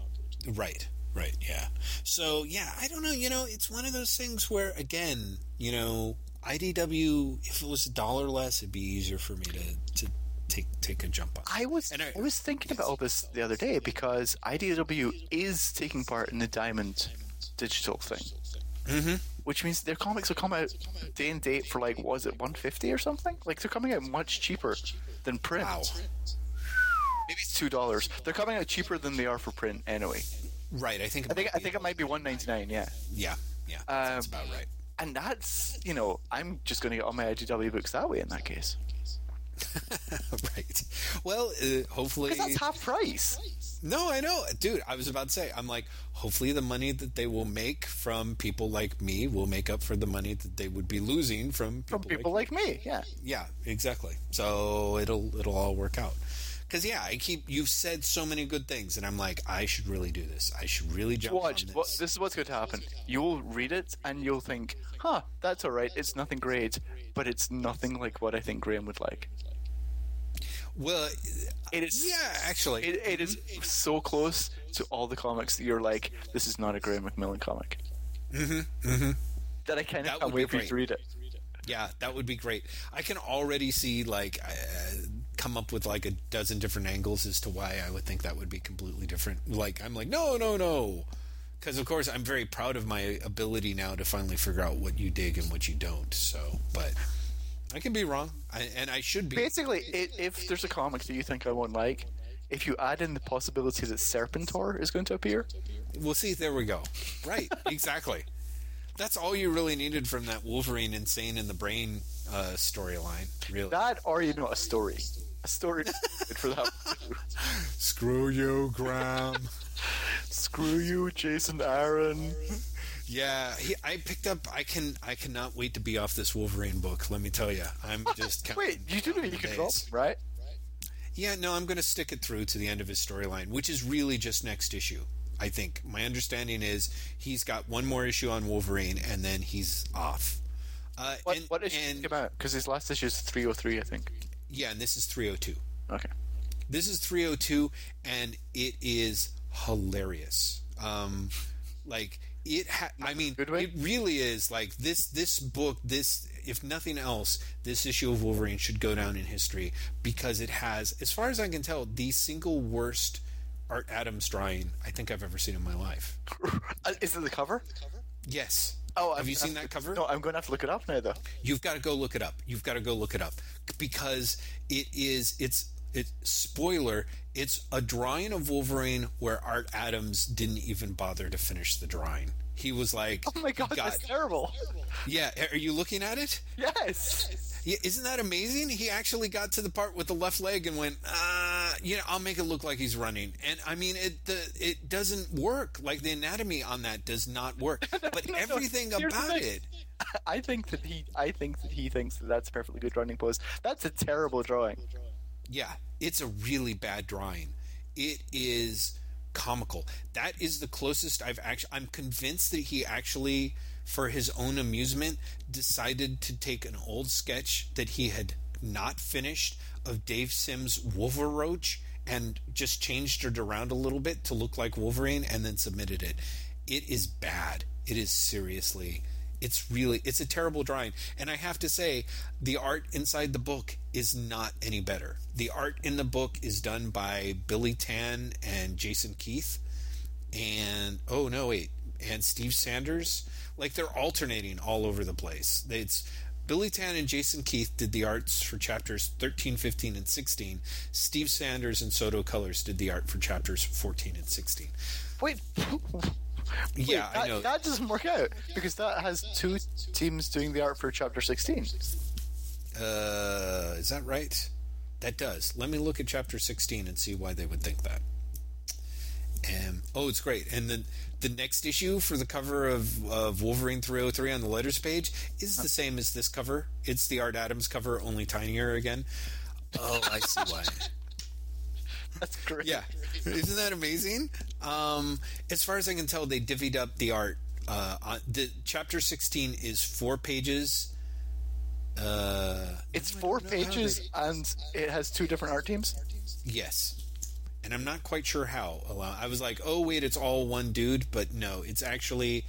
Right, right, yeah. So yeah, I don't know. You know, it's one of those things where again, you know, IDW. If it was a dollar less, it'd be easier for me to to take take a jump on. I was I- I, was thinking about all this the other day because IDW is taking part in the Diamond digital thing, Mm-hmm. which means their comics will come out day and date for like was it 150 or something? Like they're coming out much cheaper than print. Wow. Maybe it's two dollars. They're coming out cheaper than they are for print anyway. Right. I think. It I think might I be- think it might be one ninety nine. Yeah, Yeah. Yeah. Um, That's about right. and that's you know I'm just going to get all my IDW books that way in that case [LAUGHS] right. Well, uh, hopefully. because that's half price. No, I know, dude. I was about to say, I'm like, hopefully the money that they will make from people like me will make up for the money that they would be losing from people, From people like, like, me, yeah. yeah, exactly. So it'll it'll all work out. Because yeah, I keep you've said so many good things, and I'm like, I should really do this. I should really jump Watch. on this. What, this is what's going to happen. You'll read it and you'll think, "Huh, that's all right. It's nothing great, but it's nothing like what I think Graeme would like." Well, It is. yeah, actually, It, it is so close to all the comics that you're like, "This is not a Graeme McMillan comic." Mm-hmm. Mm-hmm. That I kind of That can't would be wait for you to read it. Yeah, that would be great. I can already see like uh, come up with like a dozen different angles as to why I would think that would be completely different. Like I'm like, no, no, no, because of course I'm very proud of my ability now to finally figure out what you dig and what you don't. So, but I can be wrong, I, and I should be. Basically, i if there's a comic that you think I won't like, if you add in the possibility that Serpentor is going to appear, We'll see. There we go. Right, exactly. [LAUGHS] That's all you really needed from that Wolverine insane in the brain uh, storyline. Really. that or you know a story, a story [LAUGHS] for that. Screw you, Graeme. [LAUGHS] Screw you, Jason Aaron. Yeah, he, I picked up. I can. I cannot wait to be off this Wolverine book. Let me tell you, I'm just. counting- Wait, you do know you can drop, right? Yeah, no, I'm going to stick it through to the end of his storyline, which is really just next issue. I think my understanding is he's got one more issue on Wolverine, and then he's off. Uh, What, and, what issue and, came out? Because his last issue is 303, I think. Yeah, and this is 302. Okay. This is 302, and it is hilarious. Um, like it, ha- I mean, it really is. Like this, this book, this, if nothing else, this issue of Wolverine should go down in history because it has, as far as I can tell, the single worst Art Adams drawing I think I've ever seen in my life. [LAUGHS] Uh, is it the cover? Yes. Oh, have I'm you gonna seen that cover? No, I'm going to have to look it up now, though. You've got to go look it up. You've got to go look it up because it is it's it spoiler it's a drawing of Wolverine where Art Adams didn't even bother to finish the drawing. He was like, Oh my god, got- that's terrible. yeah. Are you looking at it? Yes. Yeah, isn't that amazing? He actually got to the part with the left leg and went, uh, you know, I'll make it look like he's running. And I mean, it the it doesn't work. Like the anatomy on that does not work. [LAUGHS] But no, no. everything the about it. I think that he, I think that he thinks that that's a perfectly good running pose. That's a terrible drawing. Yeah, it's a really bad drawing. It is comical. That is the closest I've actually. I'm convinced that he actually, for his own amusement, decided to take an old sketch that he had not finished of Dave Sim's Wolveroach and just changed it around a little bit to look like Wolverine and then submitted it. It is bad. It is seriously it's really it's a terrible drawing. And i have to say the art inside the book is not any better. The art in the book is done by billy tan and jason keith. And oh no wait. And steve sanders. Like they're alternating all over the place. It's billy tan and jason keith did the arts for chapters 13 15 and 16 steve sanders and soto colors did the art for chapters 14 and 16 Wait. [LAUGHS] Wait, yeah that, i know that doesn't work out because that has two teams doing the art for chapter 16. Uh, is that right? That does. Let me look at chapter 16 and see why they would think that. Um, oh, it's great. And then the next issue for the cover of, of Wolverine 303 on the letters page is the same as this cover. It's the Art Adams cover, only tinier again. Oh, I see why. That's great. Yeah, isn't that amazing? Um, as far as I can tell, they divvied up the art. Uh, on, the chapter sixteen is four pages. Uh, It's four don't know how pages they- and it has two different art teams. Yes, and I'm not quite sure how. I was like, oh wait, it's all one dude, but no, it's actually.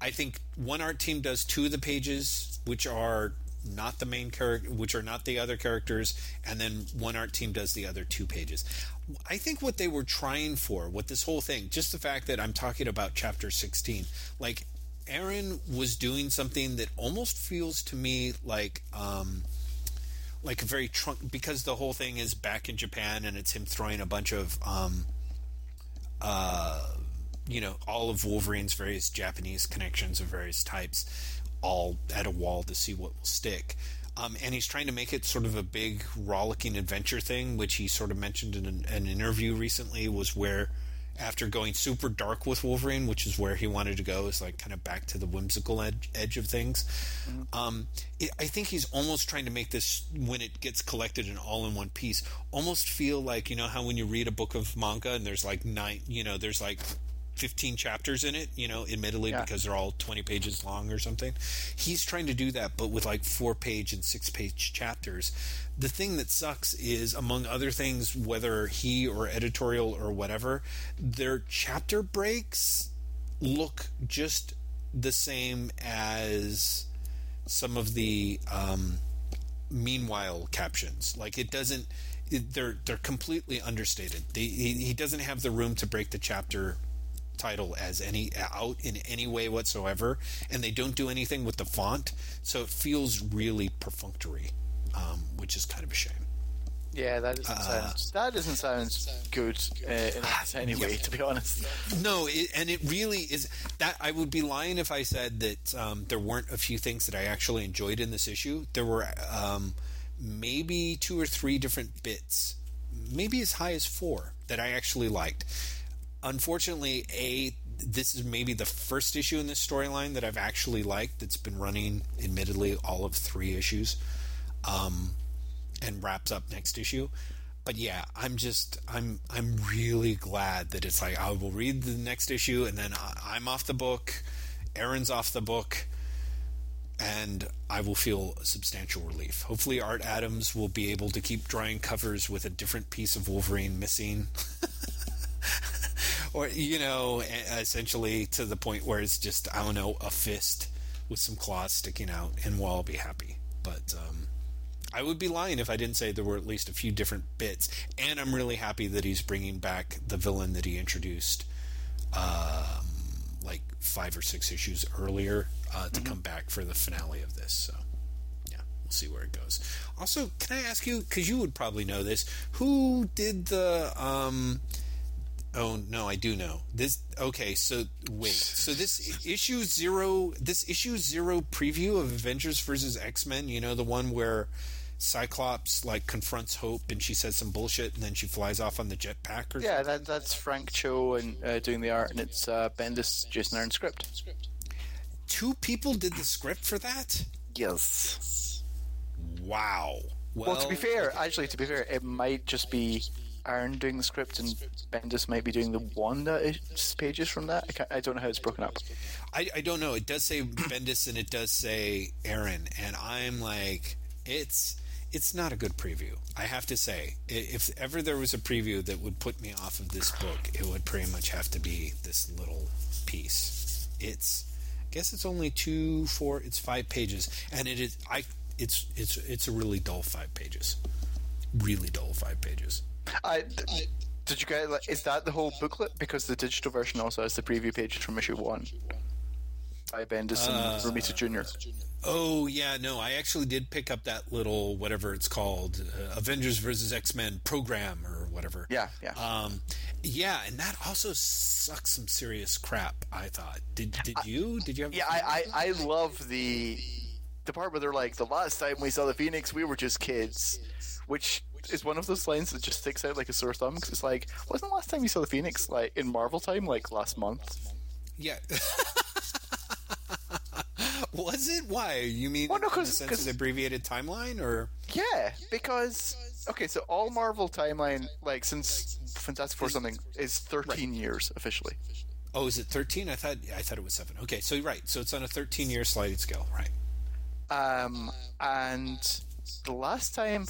I think one art team does two of the pages, which are not the main character, which are not the other characters, and then one art team does the other two pages. I think what they were trying for, what this whole thing, just the fact that I'm talking about chapter 16, like Aaron was doing something that almost feels to me like um, like a very trunk because the whole thing is back in Japan and it's him throwing a bunch of um, uh, you know all of Wolverine's various Japanese connections of various types, all at a wall to see what will stick. Um, and he's trying to make it sort of a big rollicking adventure thing, which he sort of mentioned in an, an interview recently. Was where after going super dark with Wolverine, which is where he wanted to go, is like kind of back to the whimsical edge, edge of things. Mm-hmm. Um, it, I think he's almost trying to make this, when it gets collected and all in one piece, almost feel like, you know, how when you read a book of manga and there's like nine, you know, there's like 15 chapters in it, you know, admittedly yeah. because they're all 20 pages long or something. He's trying to do that, but with like four page and six page chapters. The thing that sucks is, among other things, whether he or editorial or whatever, their chapter breaks look just the same as some of the um, meanwhile captions. Like it doesn't. they're they're completely understated. They, he, he doesn't have the room to break the chapter title as any out in any way whatsoever, and they don't do anything with the font, so it feels really perfunctory, um, which is kind of a shame. Yeah, that doesn't uh, sound that doesn't sound good uh, in any way, to be honest. No, it, and it really is. That I would be lying if I said that um, there weren't a few things that I actually enjoyed in this issue. There were um, maybe two or three different bits, maybe as high as four that I actually liked unfortunately, a this is maybe the first issue in this storyline that I've actually liked. That's been running, admittedly, all of three issues, um, and wraps up next issue. But yeah, I'm just I'm I'm really glad that it's like I will read the next issue and then I'm off the book, Aaron's off the book, and I will feel substantial relief. Hopefully, Art Adams will be able to keep drawing covers with a different piece of Wolverine missing. [LAUGHS] or you know, essentially to the point where it's just I don't know a fist with some claws sticking out, and we'll all be happy. But um, I would be lying if I didn't say there were at least a few different bits, and I'm really happy that he's bringing back the villain that he introduced. Um, like five or six issues earlier uh, to mm-hmm. come back for the finale of this. So, yeah, we'll see where it goes. Also, can I ask you, because you would probably know this, who did the um, Oh no, I do know this. Okay, so wait, so this issue zero, this issue zero preview of Avengers versus X Men. You know the one where Cyclops like confronts Hope and she says some bullshit and then she flies off on the jetpack. Or yeah, that, that's Frank Cho and uh, doing the art, and it's uh, Bendis, Jason Aaron script. Two people did the script for that. Yes. Wow. Well, well, to be fair, actually, to be fair, it might just be Aaron doing the script and Bendis might be doing the one that is pages from that. I, I don't know how it's broken up. I, I don't know. It does say Bendis and it does say Aaron, and I'm like, it's it's not a good preview. I have to say, if ever there was a preview that would put me off of this book, it would pretty much have to be this little piece. It's, I guess it's only two, four, it's five pages, and it is. I, it's it's it's a really dull five pages, really dull five pages. I, did you get? Like, is that the whole booklet? Because the digital version also has the preview pages from issue one by Bendis and uh, Romita Jr. Oh yeah, no, I actually did pick up that little whatever it's called, uh, Avengers versus X Men program or whatever. Yeah, yeah, um, yeah, and that also sucks some serious crap. I thought. Did did you? Did you have? Yeah, I, I I love the the part where they're like, the last time we saw the Phoenix, we were just kids, which is one of those lines that just sticks out like a sore thumb because it's like, wasn't the last time you saw the Phoenix like in Marvel time, like last month? Yeah. [LAUGHS] was it? Why? You mean well, no, in the sense cause, of abbreviated timeline, or? Yeah, because okay, so all Marvel timeline, like since Fantastic Four something, is thirteen right. years officially. Oh, is it thirteen? I thought I thought it was seven. Okay, so right, so it's on a thirteen-year sliding scale, right? Um, and the last time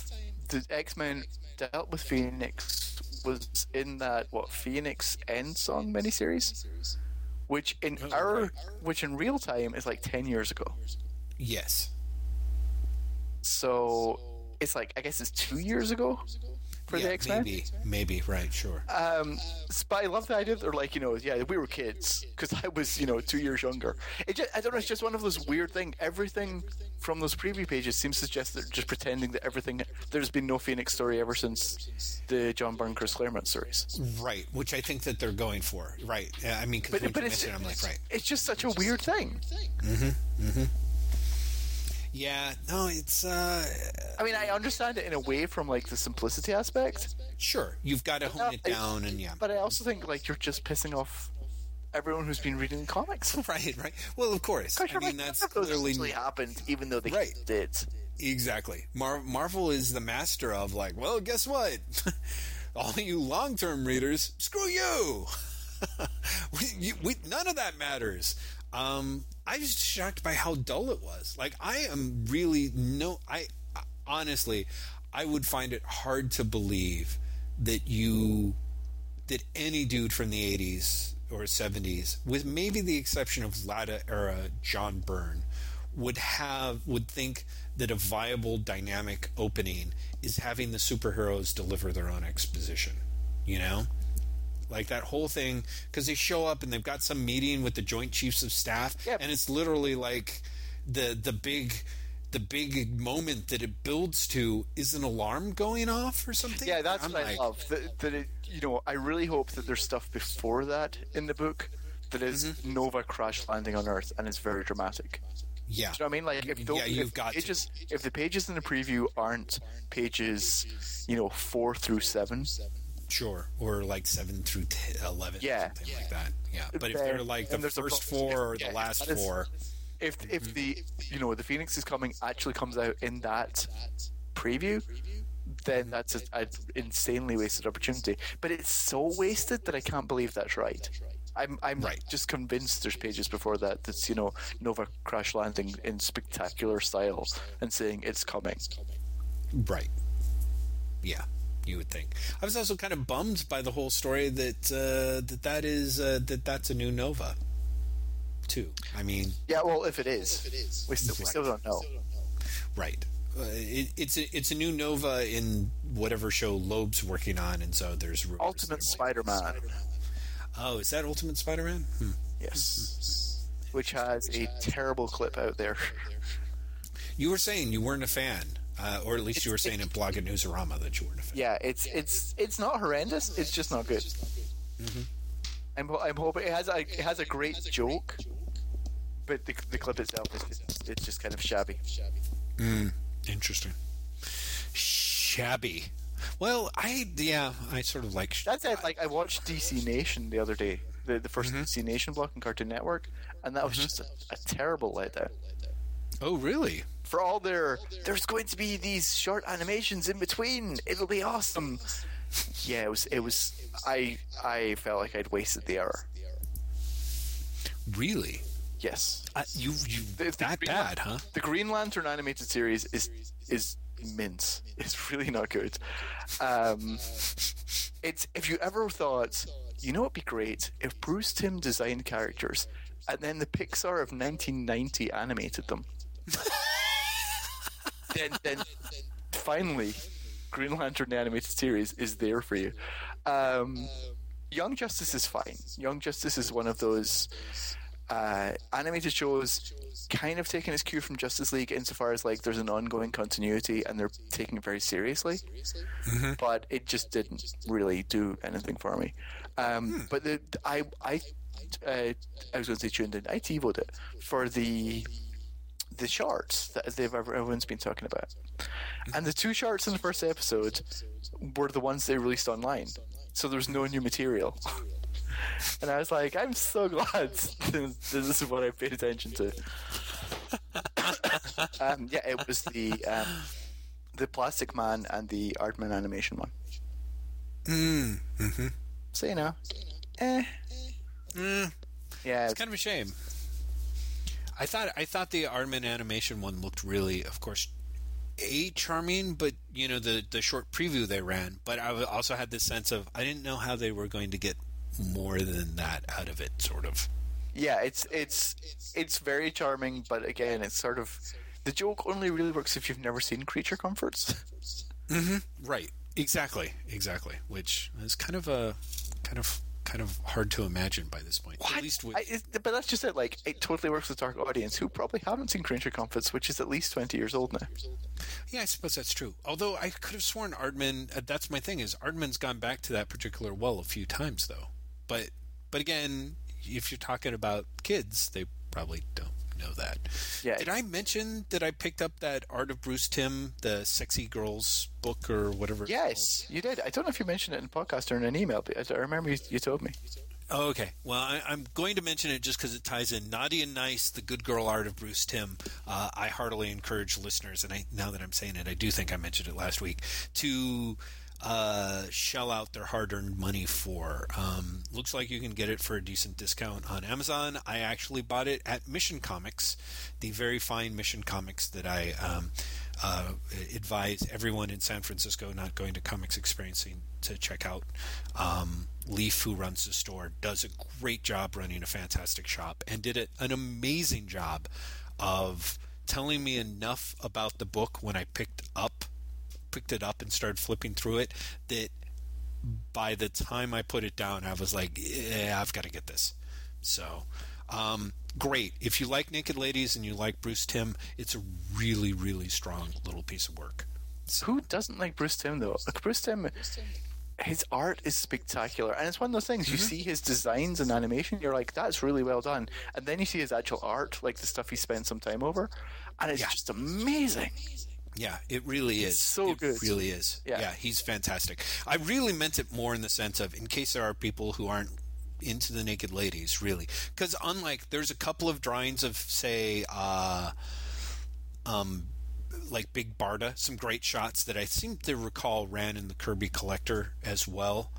the X Men dealt with Phoenix was in that what Phoenix Endsong miniseries, which in oh, our which in real time is like ten years ago. Yes. So it's like I guess it's two years ago. For yeah, the X Men. maybe, maybe, right, sure. Um, but I love the idea that they're like, you know, yeah, we were kids because I was, you know, two years younger. It just, I don't know, it's just one of those weird things. Everything from those preview pages seems to suggest they're just pretending that everything, there's been no Phoenix story ever since the John Byrne Chris Claremont stories. right, which I think that they're going for. Right. I mean, because But, it's, it, I'm like, right. it's just such a weird thing. Yeah, no, it's uh, I mean, I understand it in a way from like the simplicity aspect, sure. You've got to hone it I- down, and yeah, but I also think like you're just pissing off everyone who's been reading the comics. [LAUGHS] right, right. Well, of course. I mean, like, that's none of those clearly actually happened, even though they Right. did. Exactly. Mar- Marvel is the master of like, well, guess what? [LAUGHS] All you long-term readers, screw you. [LAUGHS] we, you we, none of that matters. Um, I was shocked by how dull it was. Like, I am really no. I honestly, I would find it hard to believe that you that any dude from the 80s or 70s, with maybe the exception of Lada era John Byrne, would have would think that a viable dynamic opening is having the superheroes deliver their own exposition. You know? Like that whole thing because they show up and they've got some meeting with the Joint Chiefs of Staff, Yep. and it's literally like the the big the big moment that it builds to is an alarm going off or something. Yeah, that's I'm what I love. That, that it, you know, I really hope that there's stuff before that in the book that is Mm-hmm. Nova crash landing on Earth and it's very dramatic. Yeah, Do you know what I mean? Like, if those, Yeah, you've if got to. if the pages in the preview aren't pages, you know, four through seven, Sure, or like seven through t- eleven, Yeah. something like that. Yeah, but if they're like the first four or Yeah, the last is- four, if Mm-hmm. if the you know the Phoenix is coming actually comes out in that preview, then that's an insanely wasted opportunity. But it's so wasted that I can't believe that's right. I'm I'm Right. just convinced there's pages before that that's you know Nova crash landing in spectacular style and saying it's coming. right? Yeah, you would think. I was also kind of bummed by the whole story that uh, that that is uh, that that's a new Nova, too. I mean, Yeah, well, if it is, we still, we still don't know. right? Uh, it, it's a it's a new Nova in whatever show Loeb's working on, and so there's rumors Ultimate Spider-Man, Oh, is that Ultimate Spider-Man? Hmm. yes, which has a terrible clip out there. You were saying you weren't a fan, uh, or at least you were saying in Blog at Newsarama that you weren't a fan. Yeah, it's it's it's not horrendous. It's just not good. Mm-hmm. I'm I'm hoping it has a it has a great joke, but the, the clip itself is just, it's just kind of shabby. Mm, interesting. Shabby. Well, I yeah, I sort of like. That's it. Like I watched DC Nation the other day, the the 1st mm-hmm. DC Nation block on Cartoon Network, and that was mm-hmm. just a, a terrible letdown. Oh, really? For all their, there's going to be these short animations in between. It'll be awesome. Yeah, it was. It was. I I felt like I'd wasted the hour. Really? Yes. Uh, you you The- the that Green bad, Lan- huh? The Green Lantern animated series is is mince. It's really not good. Um, it's if you ever thought, you know, it'd be great if Bruce Timm designed characters, and then the Pixar of 1990 animated them. [LAUGHS] then, then finally, Green Lantern the animated series is there for you. Um, Young Justice is fine. Young Justice is one of those uh, animated shows kind of taking its cue from Justice League insofar as like there's an ongoing continuity and they're taking it very seriously. But it just didn't really do anything for me. Um, But the, I I uh, I was going to say tuned in. I TiVoed it for the the charts that they've ever, everyone's been talking about, and the two charts in the first episode were the ones they released online. So there's no new material. [LAUGHS] And I was like, I'm so glad [LAUGHS] this is what I paid attention to. [COUGHS] um, yeah, it was the um, the Plastic Man and the Aardman animation one. Mm, hmm So you know, eh, Mm, yeah, it's kind of a shame. I thought I thought the Aardman animation one looked really, of course, a charming, but you know the the short preview they ran. But I also had this sense of I didn't know how they were going to get more than that out of it, sort of. yeah. It's it's it's very charming, but again, it's sort of the joke only really works if you've never seen Creature Comforts. Mm-hmm. Right. Exactly, exactly. Which is kind of a kind of kind of hard to imagine by this point. What? At least with I, it, but that's just it. Like, it totally works with target audience who probably haven't seen Creature Comforts, which is at least twenty years old now. Yeah, I suppose that's true. Although I could have sworn Aardman. Uh, that's my thing is Aardman's gone back to that particular well a few times though. But but again, if you're talking about kids, they probably don't know that. Yeah. Did I mention that I picked up that Art of Bruce Timm, the sexy girls book or whatever? Yes, you did. I don't know if you mentioned it in a podcast or in an email, but I remember you, you told me. Oh, okay. Well, I, I'm going to mention it just because it ties in. Naughty and Nice, the good girl art of Bruce Timm. Uh, I heartily encourage listeners, and I, now that I'm saying it, I do think I mentioned it last week, to uh, shell out their hard-earned money for. Um, looks like you can get it for a decent discount on Amazon. I actually bought it at Mission Comics, the very fine Mission Comics that I um, uh, advise everyone in San Francisco not going to comics experiencing to check out. Um, Leef, who runs the store, does a great job running a fantastic shop and did an amazing job of telling me enough about the book when I picked up picked it up and started flipping through it that by the time I put it down, I was like, yeah, I've got to get this. So, um, great. If you like Naked Ladies and you like Bruce Timm, it's a really, really strong little piece of work. Who doesn't like Bruce Timm though? Like Bruce Timm, his art is spectacular, and it's one of those things. You see his designs and animation, you're like, that's really well done, and then you see his actual art, like the stuff he spent some time over, and it's Yeah. just amazing. Yeah, it really is. so it good. really is. Yeah. yeah, he's fantastic. I really meant it more in the sense of, in case there are people who aren't into the naked ladies, really, because unlike there's a couple of drawings of, say, uh, um, like Big Barda, some great shots that I seem to recall ran in the Kirby Collector as well,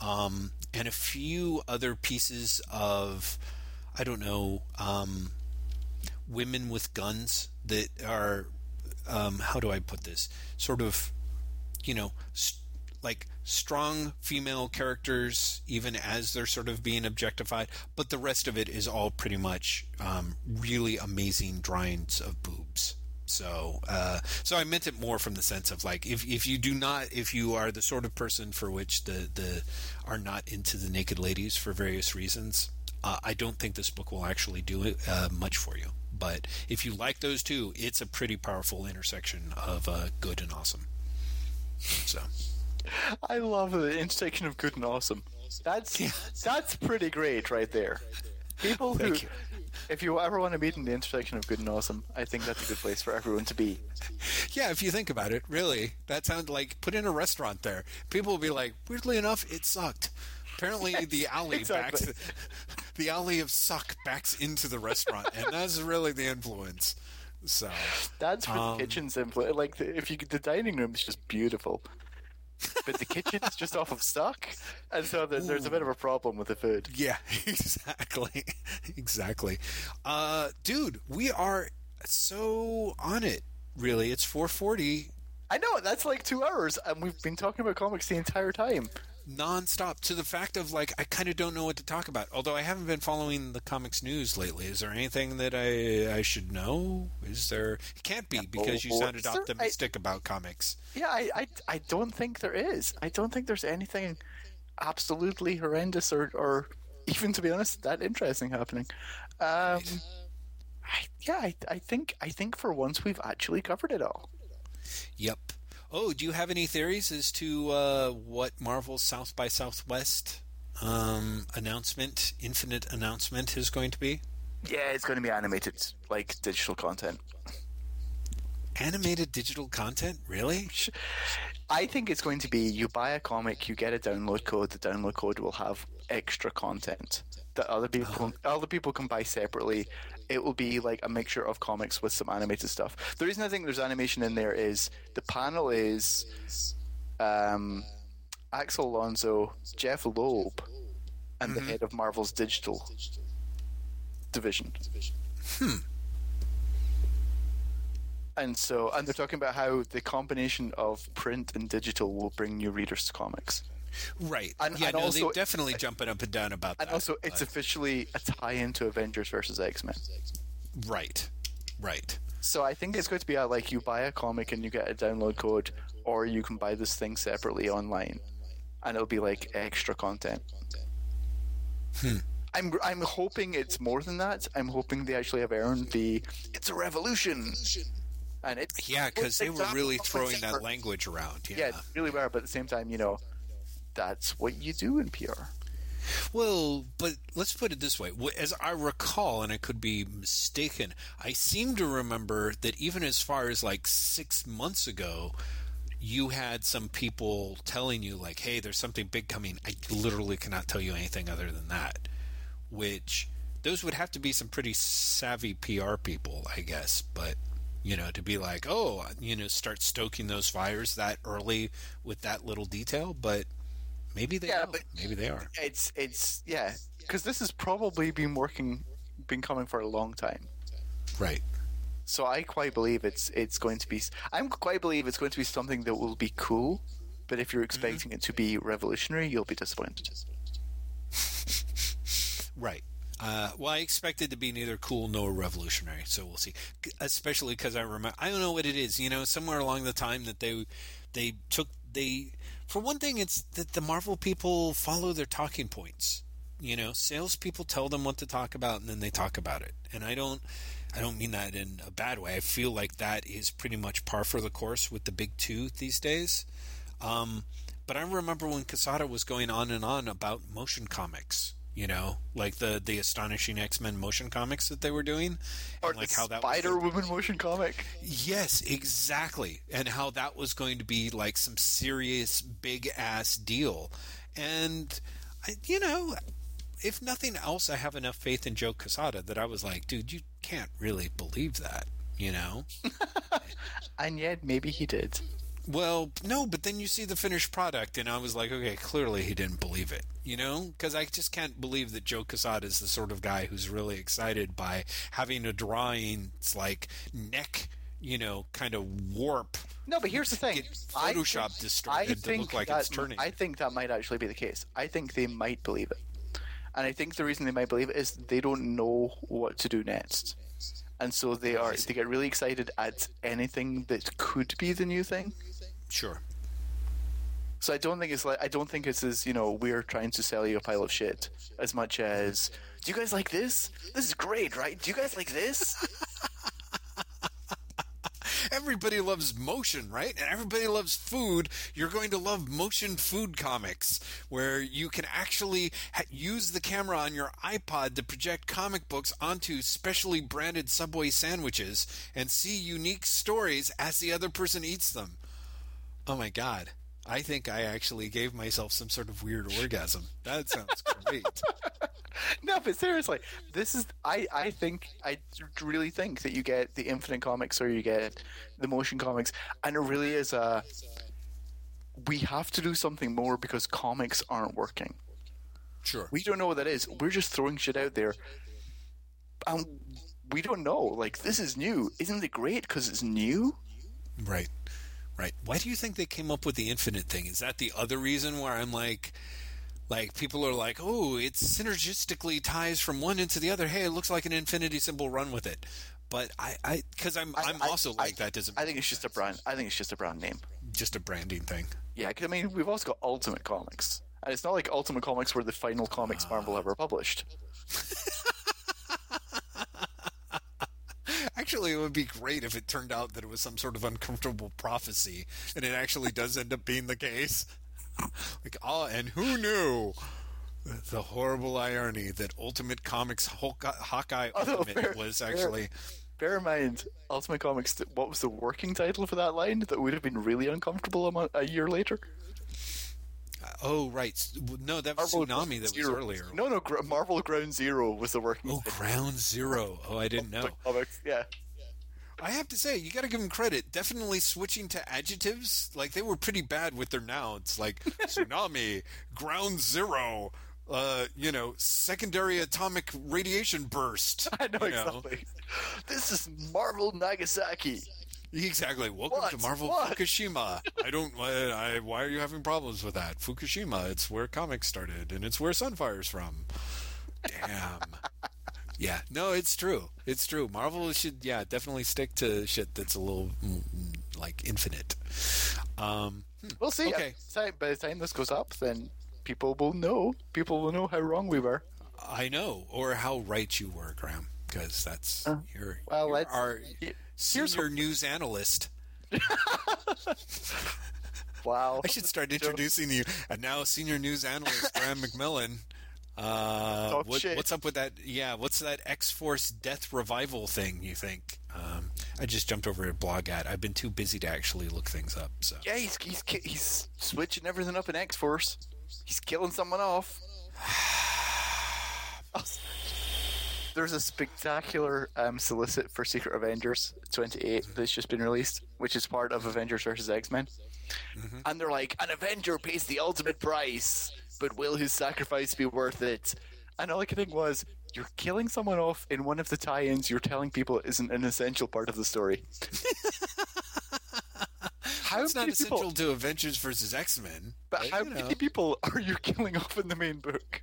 um, and a few other pieces of, I don't know, um, women with guns that are um, how do I put this? Sort of, you know, st- like strong female characters, even as they're sort of being objectified, but the rest of it is all pretty much um, really amazing drawings of boobs. So, uh, so I meant it more from the sense of like, if if you do not, if you are the sort of person for which the the are not into the naked ladies for various reasons, uh, I don't think this book will actually do it uh, much for you. But if you like those two, it's a pretty powerful intersection of uh, good and awesome. So, I love the intersection of good and awesome. That's that's pretty great right there. People who, you. if you ever want to meet in the intersection of good and awesome, I think that's a good place for everyone to be. yeah, if you think about it, really, that sounds like put in a restaurant there. People will be like, weirdly enough, it sucked. Apparently, [LAUGHS] the alley exactly. backs [LAUGHS] the alley of suck backs into the restaurant, and that's really the influence. So, That's where Um, the kitchen's influ- Like the, if you the dining room is just beautiful, but the kitchen's just off of stuck, and so there, there's a bit of a problem with the food. Yeah, [LAUGHS] exactly. exactly. Uh dude, we are so on it. Really. It's 440 I know that's like two hours, and we've been talking about comics the entire time. Nonstop to the fact of like I kind of don't know what to talk about. Although I haven't been following the comics news lately. Is there anything that I I should know? Is there It can't be because you sounded there- I- optimistic about comics. Yeah, I, I, I don't think there is. I don't think there's anything absolutely horrendous or, or even to be honest, that interesting happening. Um, I, yeah, I, I think I think for once we've actually covered it all. Yep. Oh, do you have any theories as to uh, what Marvel's South by Southwest um, announcement, Infinite announcement, is going to be? Yeah, it's going to be animated like digital content. Animated digital content? Really? I think it's going to be you buy a comic, you get a download code. The download code will have extra content that other people other people can buy separately. It will be like a mixture of comics with some animated stuff. The reason I think there's animation in there is the panel is um, Axel Alonso, Jeph Loeb, and the head of Marvel's digital division. Hmm. And so, and they're talking about how the combination of print and digital will bring new readers to comics. Right. And- yeah, and no, also- they're definitely jumping up and down about And that. also, it's officially a tie-in to Avengers versus X Men. right. Right. So I think it's going to be a, like you buy a comic and you get a download code, or you can buy this thing separately online, and it'll be like extra content. Hmm. I'm I'm hoping it's more than that. I'm hoping they actually have earned the it's a revolution, and it Yeah, because they were really throwing that language around. Yeah. Yeah, really were. But at the same time, you know, that's what you do in PR. Well, but let's put it this way. As I recall, and I could be mistaken, I seem to remember that even as far as like six months ago, you had some people telling you, like, hey, there's something big coming. I literally cannot tell you anything other than that. Which, those would have to be some pretty savvy PR people, I guess. But, you know, to be like, oh, you know, start stoking those fires that early with that little detail. But maybe they Yeah, don't. but- maybe they are. It's it's yeah, because this has probably been working, been coming for a long time. Right. So I quite believe it's it's going to be. I'm quite believe it's going to be something that will be cool. But if you're expecting it to be revolutionary, you'll be disappointed. Right. Uh, well, I expect it to be neither cool nor revolutionary, so we'll see. Especially because I remember, I don't know what it is. You know, somewhere along the time that they they took they for one thing, it's that the Marvel people follow their talking points. You know, salespeople tell them what to talk about, and then they talk about it. And I don't, I don't mean that in a bad way. I feel like that is pretty much par for the course with the big two these days. Um, but I remember when Quesada was going on and on about motion comics. You know, like the the astonishing X Men motion comics that they were doing, Or like the how that Spider Woman motion comic. Yes, exactly. And how that was going to be like some serious big ass deal. And I, you know, if nothing else, I have enough faith in Joe Quesada that I was like, dude, you can't really believe that, you know? [LAUGHS] And yet, maybe he did. Well, no, but then you see the finished product, and I was like, okay, clearly he didn't believe it, you know? Because I just can't believe that Joe Quesada is the sort of guy who's really excited by having a drawing's like neck, you know, kind of warp. No, but here's the thing. Photoshop distorted to look like that, it's turning. I think that might actually be the case. I think they might believe it. And I think the reason they might believe it is they don't know what to do next. And so they are they get really excited at anything that could be the new thing. Sure. So I don't think it's like I don't think it's as you know we're trying to sell you a pile of shit as much as do you guys like this? This is great, right? Do you guys like this? [LAUGHS] Everybody loves motion, right? And everybody loves food. You're going to love motion food comics, where you can actually ha- use the camera on your iPod to project comic books onto specially branded Subway sandwiches and see unique stories as the other person eats them. Oh my god. I think I actually gave myself some sort of weird orgasm. That sounds great. [LAUGHS] no, but seriously, this is I I think I really think that you get the Infinite Comics or you get the motion comics, and it really is a. We have to do something more because comics aren't working. Sure. We don't know what that is. We're just throwing shit out there, and we don't know. Like this is new. Isn't it great because it's new? Right. Right. Why do you think they came up with the infinite thing? Is that the other reason where I'm like like people are like, "Oh, it synergistically ties from one into the other. Hey, it looks like an infinity symbol. Run with it." But I, I, because I'm, I- I'm I- also like that. Doesn't I think it's just a brand. I think it's just a brand name. just a branding thing. Yeah, 'cause, I mean, we've also got Ultimate Comics, and it's not like Ultimate Comics were the final comics Marvel ah. ever published. [LAUGHS] Actually, it would be great if it turned out that it was some sort of uncomfortable prophecy, and it actually does end up being the case. [LAUGHS] like, oh, and who knew? The horrible irony that Ultimate Comics Hulk- Hawkeye Although, Ultimate fair- was actually. Bear in mind, Ultimate Comics. What was the working title for that line that would have been really uncomfortable a, a year later? Uh, oh, right. No, that was Marvel Tsunami that was Zero. earlier. No, no, Gr- Marvel Ground Zero was the working. Oh, title Ground Zero. Oh, I didn't know. Comics. Yeah. I have to say, you got to give them credit. Definitely switching to adjectives, like they were pretty bad with their nouns, like [LAUGHS] tsunami, ground zero, uh, you know, secondary atomic radiation burst. [LAUGHS] I know you exactly. This is Marvel Nagasaki. Exactly. Welcome What? to Marvel What? Fukushima. [LAUGHS] I don't. I, I, why are you having problems with that? Fukushima. It's where comics started, and it's where Sunfire's from. Damn. Yeah, no, it's true. It's true. Marvel should, yeah, definitely stick to shit that's a little mm, mm, like infinite. Um, hmm, We'll see. Okay. By the time- By the time this goes up, then people will know. People will know how wrong we were. I know, or how right you were, Graeme, because that's you're, well, you're let's- our senior news analyst. [LAUGHS] Wow. I should start introducing you. And now, senior news analyst Graeme McMillan. Uh, what, what's up with that? Yeah, what's that X Force Death Revival thing? You think? Um, I just jumped over a blog at. I've been too busy to actually look things up. So Yeah, he's he's he's switching everything up in X Force. He's killing someone off. [SIGHS] There's a spectacular um, solicit for Secret Avengers 28 that's just been released, which is part of Avengers versus X Men. And they're like, an Avenger pays the ultimate price, but will his sacrifice be worth it? And all I could think was, you're killing someone off in one of the tie-ins you're telling people isn't an essential part of the story. [LAUGHS] How it's not many people- essential to Avengers versus X Men. But how many people are you killing off in the main book?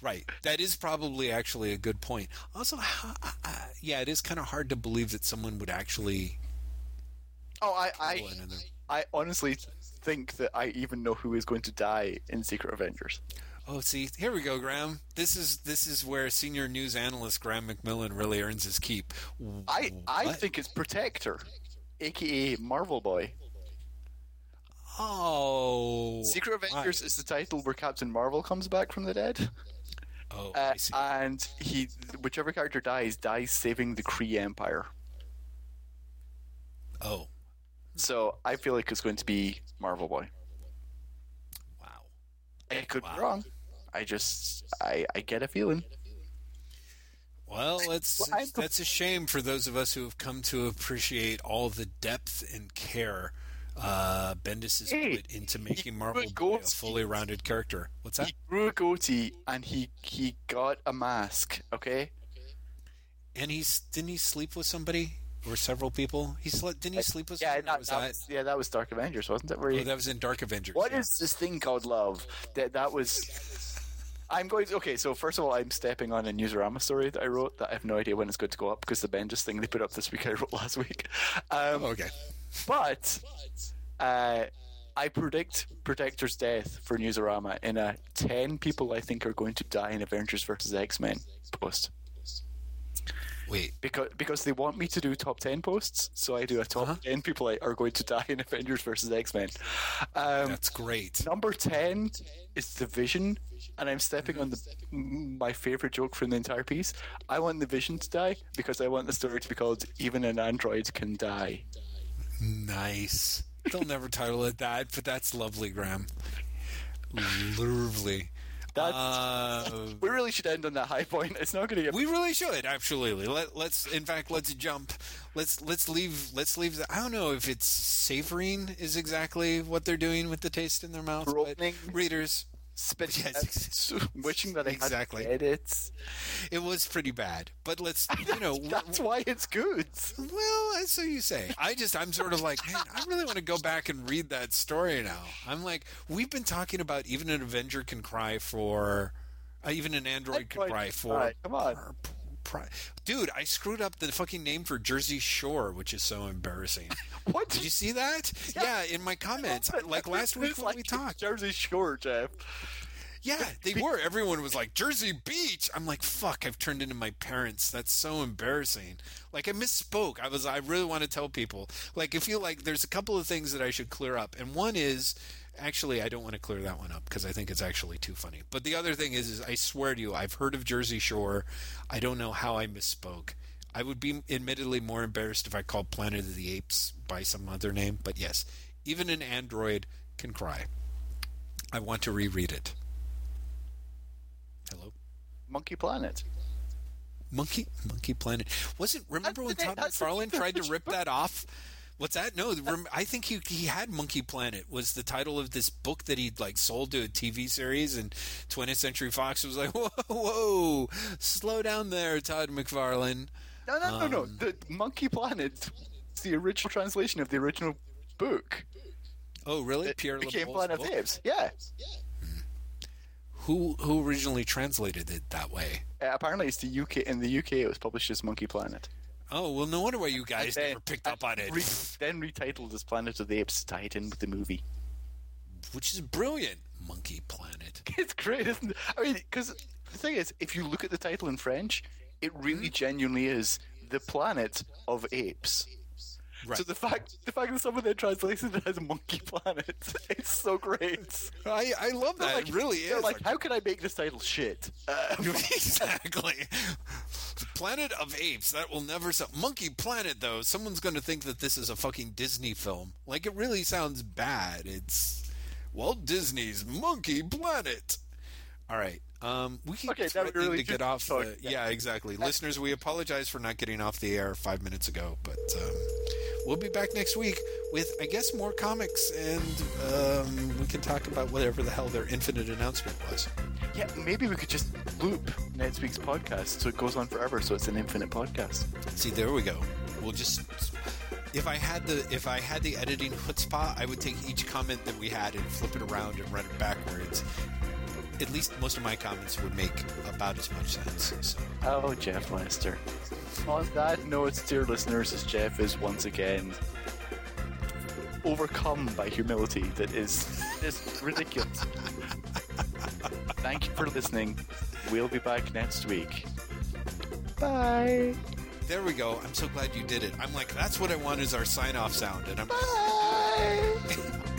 Right. That is probably actually a good point. Also, how, uh, yeah, it is kind of hard to believe that someone would actually. Oh, I, I, I honestly think that I even know who is going to die in Secret Avengers. Oh, see, here we go, Graeme. This is this is where senior news analyst Graeme McMillan really earns his keep. I, I think it's Protector, aka Marvel Boy. Oh, Secret Avengers is the title where Captain Marvel comes back from the dead, Oh, uh, I and he, whichever character dies, dies saving the Kree Empire. oh, So I feel like it's going to be Marvel Boy. wow. I could Wow. be wrong. I just, I, I get a feeling. Well, it's Well, that's a shame for those of us who have come to appreciate all the depth and care uh, Bendis has Hey, put into making Marvel Boy a fully rounded character. What's that? He grew a goatee and he he got a mask. Okay. And he's didn't he sleep with somebody or several people? He slept. Didn't he sleep with? Yeah, that, was that that? was, yeah, that was Dark Avengers, wasn't it? Where he, oh, that was in Dark Avengers. What yeah. is this thing called love? That that was. I'm going. To, okay, so first of all, I'm stepping on a Newsarama story that I wrote that I have no idea when it's going to go up because the Bendis thing they put up this week I wrote last week. Um, Oh, okay. But uh, I predict Protector's death for Newsarama in a ten people I think are going to die in Avengers versus X Men post Wait. because because they want me to do top ten posts. So I do a top Uh-huh. ten people I are going to die in Avengers versus X Men. Um, That's great. Number 10 is the Vision, and I'm stepping on the my favorite joke from the entire piece. I want the Vision to die because I want the story to be called Even an Android Can Die. Nice. They'll never title it that, but that's lovely, Graeme. Lovely. That's, Uh, [LAUGHS] we really should end on that high point. It's not going to get. we really should absolutely. Let, let's, in fact, let's jump. Let's let's leave. Let's leave. The, I don't know if it's savoring is exactly what they're doing with the taste in their mouth. But readers, spit Yes. [LAUGHS] wishing that I Exactly. edits. it was pretty bad. But let's, [LAUGHS] you know, That's why it's good. Well, so you say. I just, I'm sort of like, man, I really want to go back and read that story now. I'm like, we've been talking about even an Avenger can cry for, uh, even an android can cry for. cry. Come on. Pr- pr- Dude, I screwed up the fucking name for Jersey Shore, which is so embarrassing. [LAUGHS] What Did you see that? Yeah, in my comments, [LAUGHS] like last week when like we talked. Jersey Shore, Jeff. Yeah, they were. Everyone was like Jersey Beach. I'm like, fuck. I've turned into my parents. That's so embarrassing. Like I misspoke. I was. I really want to tell people. Like I feel like there's a couple of things that I should clear up, and one is actually I don't want to clear that one up because I think it's actually too funny. But the other thing is, is I swear to you, I've heard of Jersey Shore. I don't know how I misspoke. I would be admittedly more embarrassed if I called Planet of the Apes by some other name. But yes, even an android can cry. I want to reread it. Hello. Monkey Planet. Monkey Monkey Planet wasn't. Remember when Todd McFarlane tried to rip [LAUGHS] that off? What's that? No, rem- I think he he had Monkey Planet was the title of this book that he'd like sold to a TV series, and 20th Century Fox was like, [LAUGHS] "Whoa, whoa, slow down there, Todd McFarlane." No, no, no, no. Um, The Monkey Planet is the original translation of the original book. Oh, really? It Pierre became LeBeau's Planet of book? the Apes. Yeah. Who who originally translated it that way? Uh, apparently, it's the UK. In the UK, it was published as Monkey Planet. Oh well, no wonder why you guys Then- never picked up on it, re- then retitled as Planet of the Apes, tied in with the movie. which is brilliant. Monkey Planet. [LAUGHS] It's great, isn't it? I mean, because the thing is, if you look at the title in French, it really hmm? genuinely is the planet of apes. Right. So the fact the fact that someone then translates it as Monkey Planet, [LAUGHS] it's so great. I, I love that. Like, it really is. Like, how can I make this title shit? Uh, [LAUGHS] exactly. Planet of Apes. That will never sound. Monkey Planet, though. Someone's going to think that this is a fucking Disney film. Like it really sounds bad. It's Walt Disney's Monkey Planet. All right. Um, we keep Okay, now we threatening really to get off. talk- The, yeah. yeah. exactly. Listeners, we apologize for not getting off the air five minutes ago, but um, we'll be back next week with, I guess, more comics, and um, we can talk about whatever the hell their infinite announcement was. yeah, maybe we could just loop next week's podcast so it goes on forever, so it's an infinite podcast. See, there we go. We'll just if I had the if I had the editing chutzpah, I would take each comment that we had and flip it around and run it backwards. At least most of my comments would make about as much sense. So Oh, Jeff Lester. On that note, dear listeners, as Jeff is once again overcome by humility that is just ridiculous. [LAUGHS] Thank you for listening. We'll be back next week. Bye. there we go. I'm so glad you did it. I'm like, that's what I want is our sign off sound, and I'm Bye. [LAUGHS]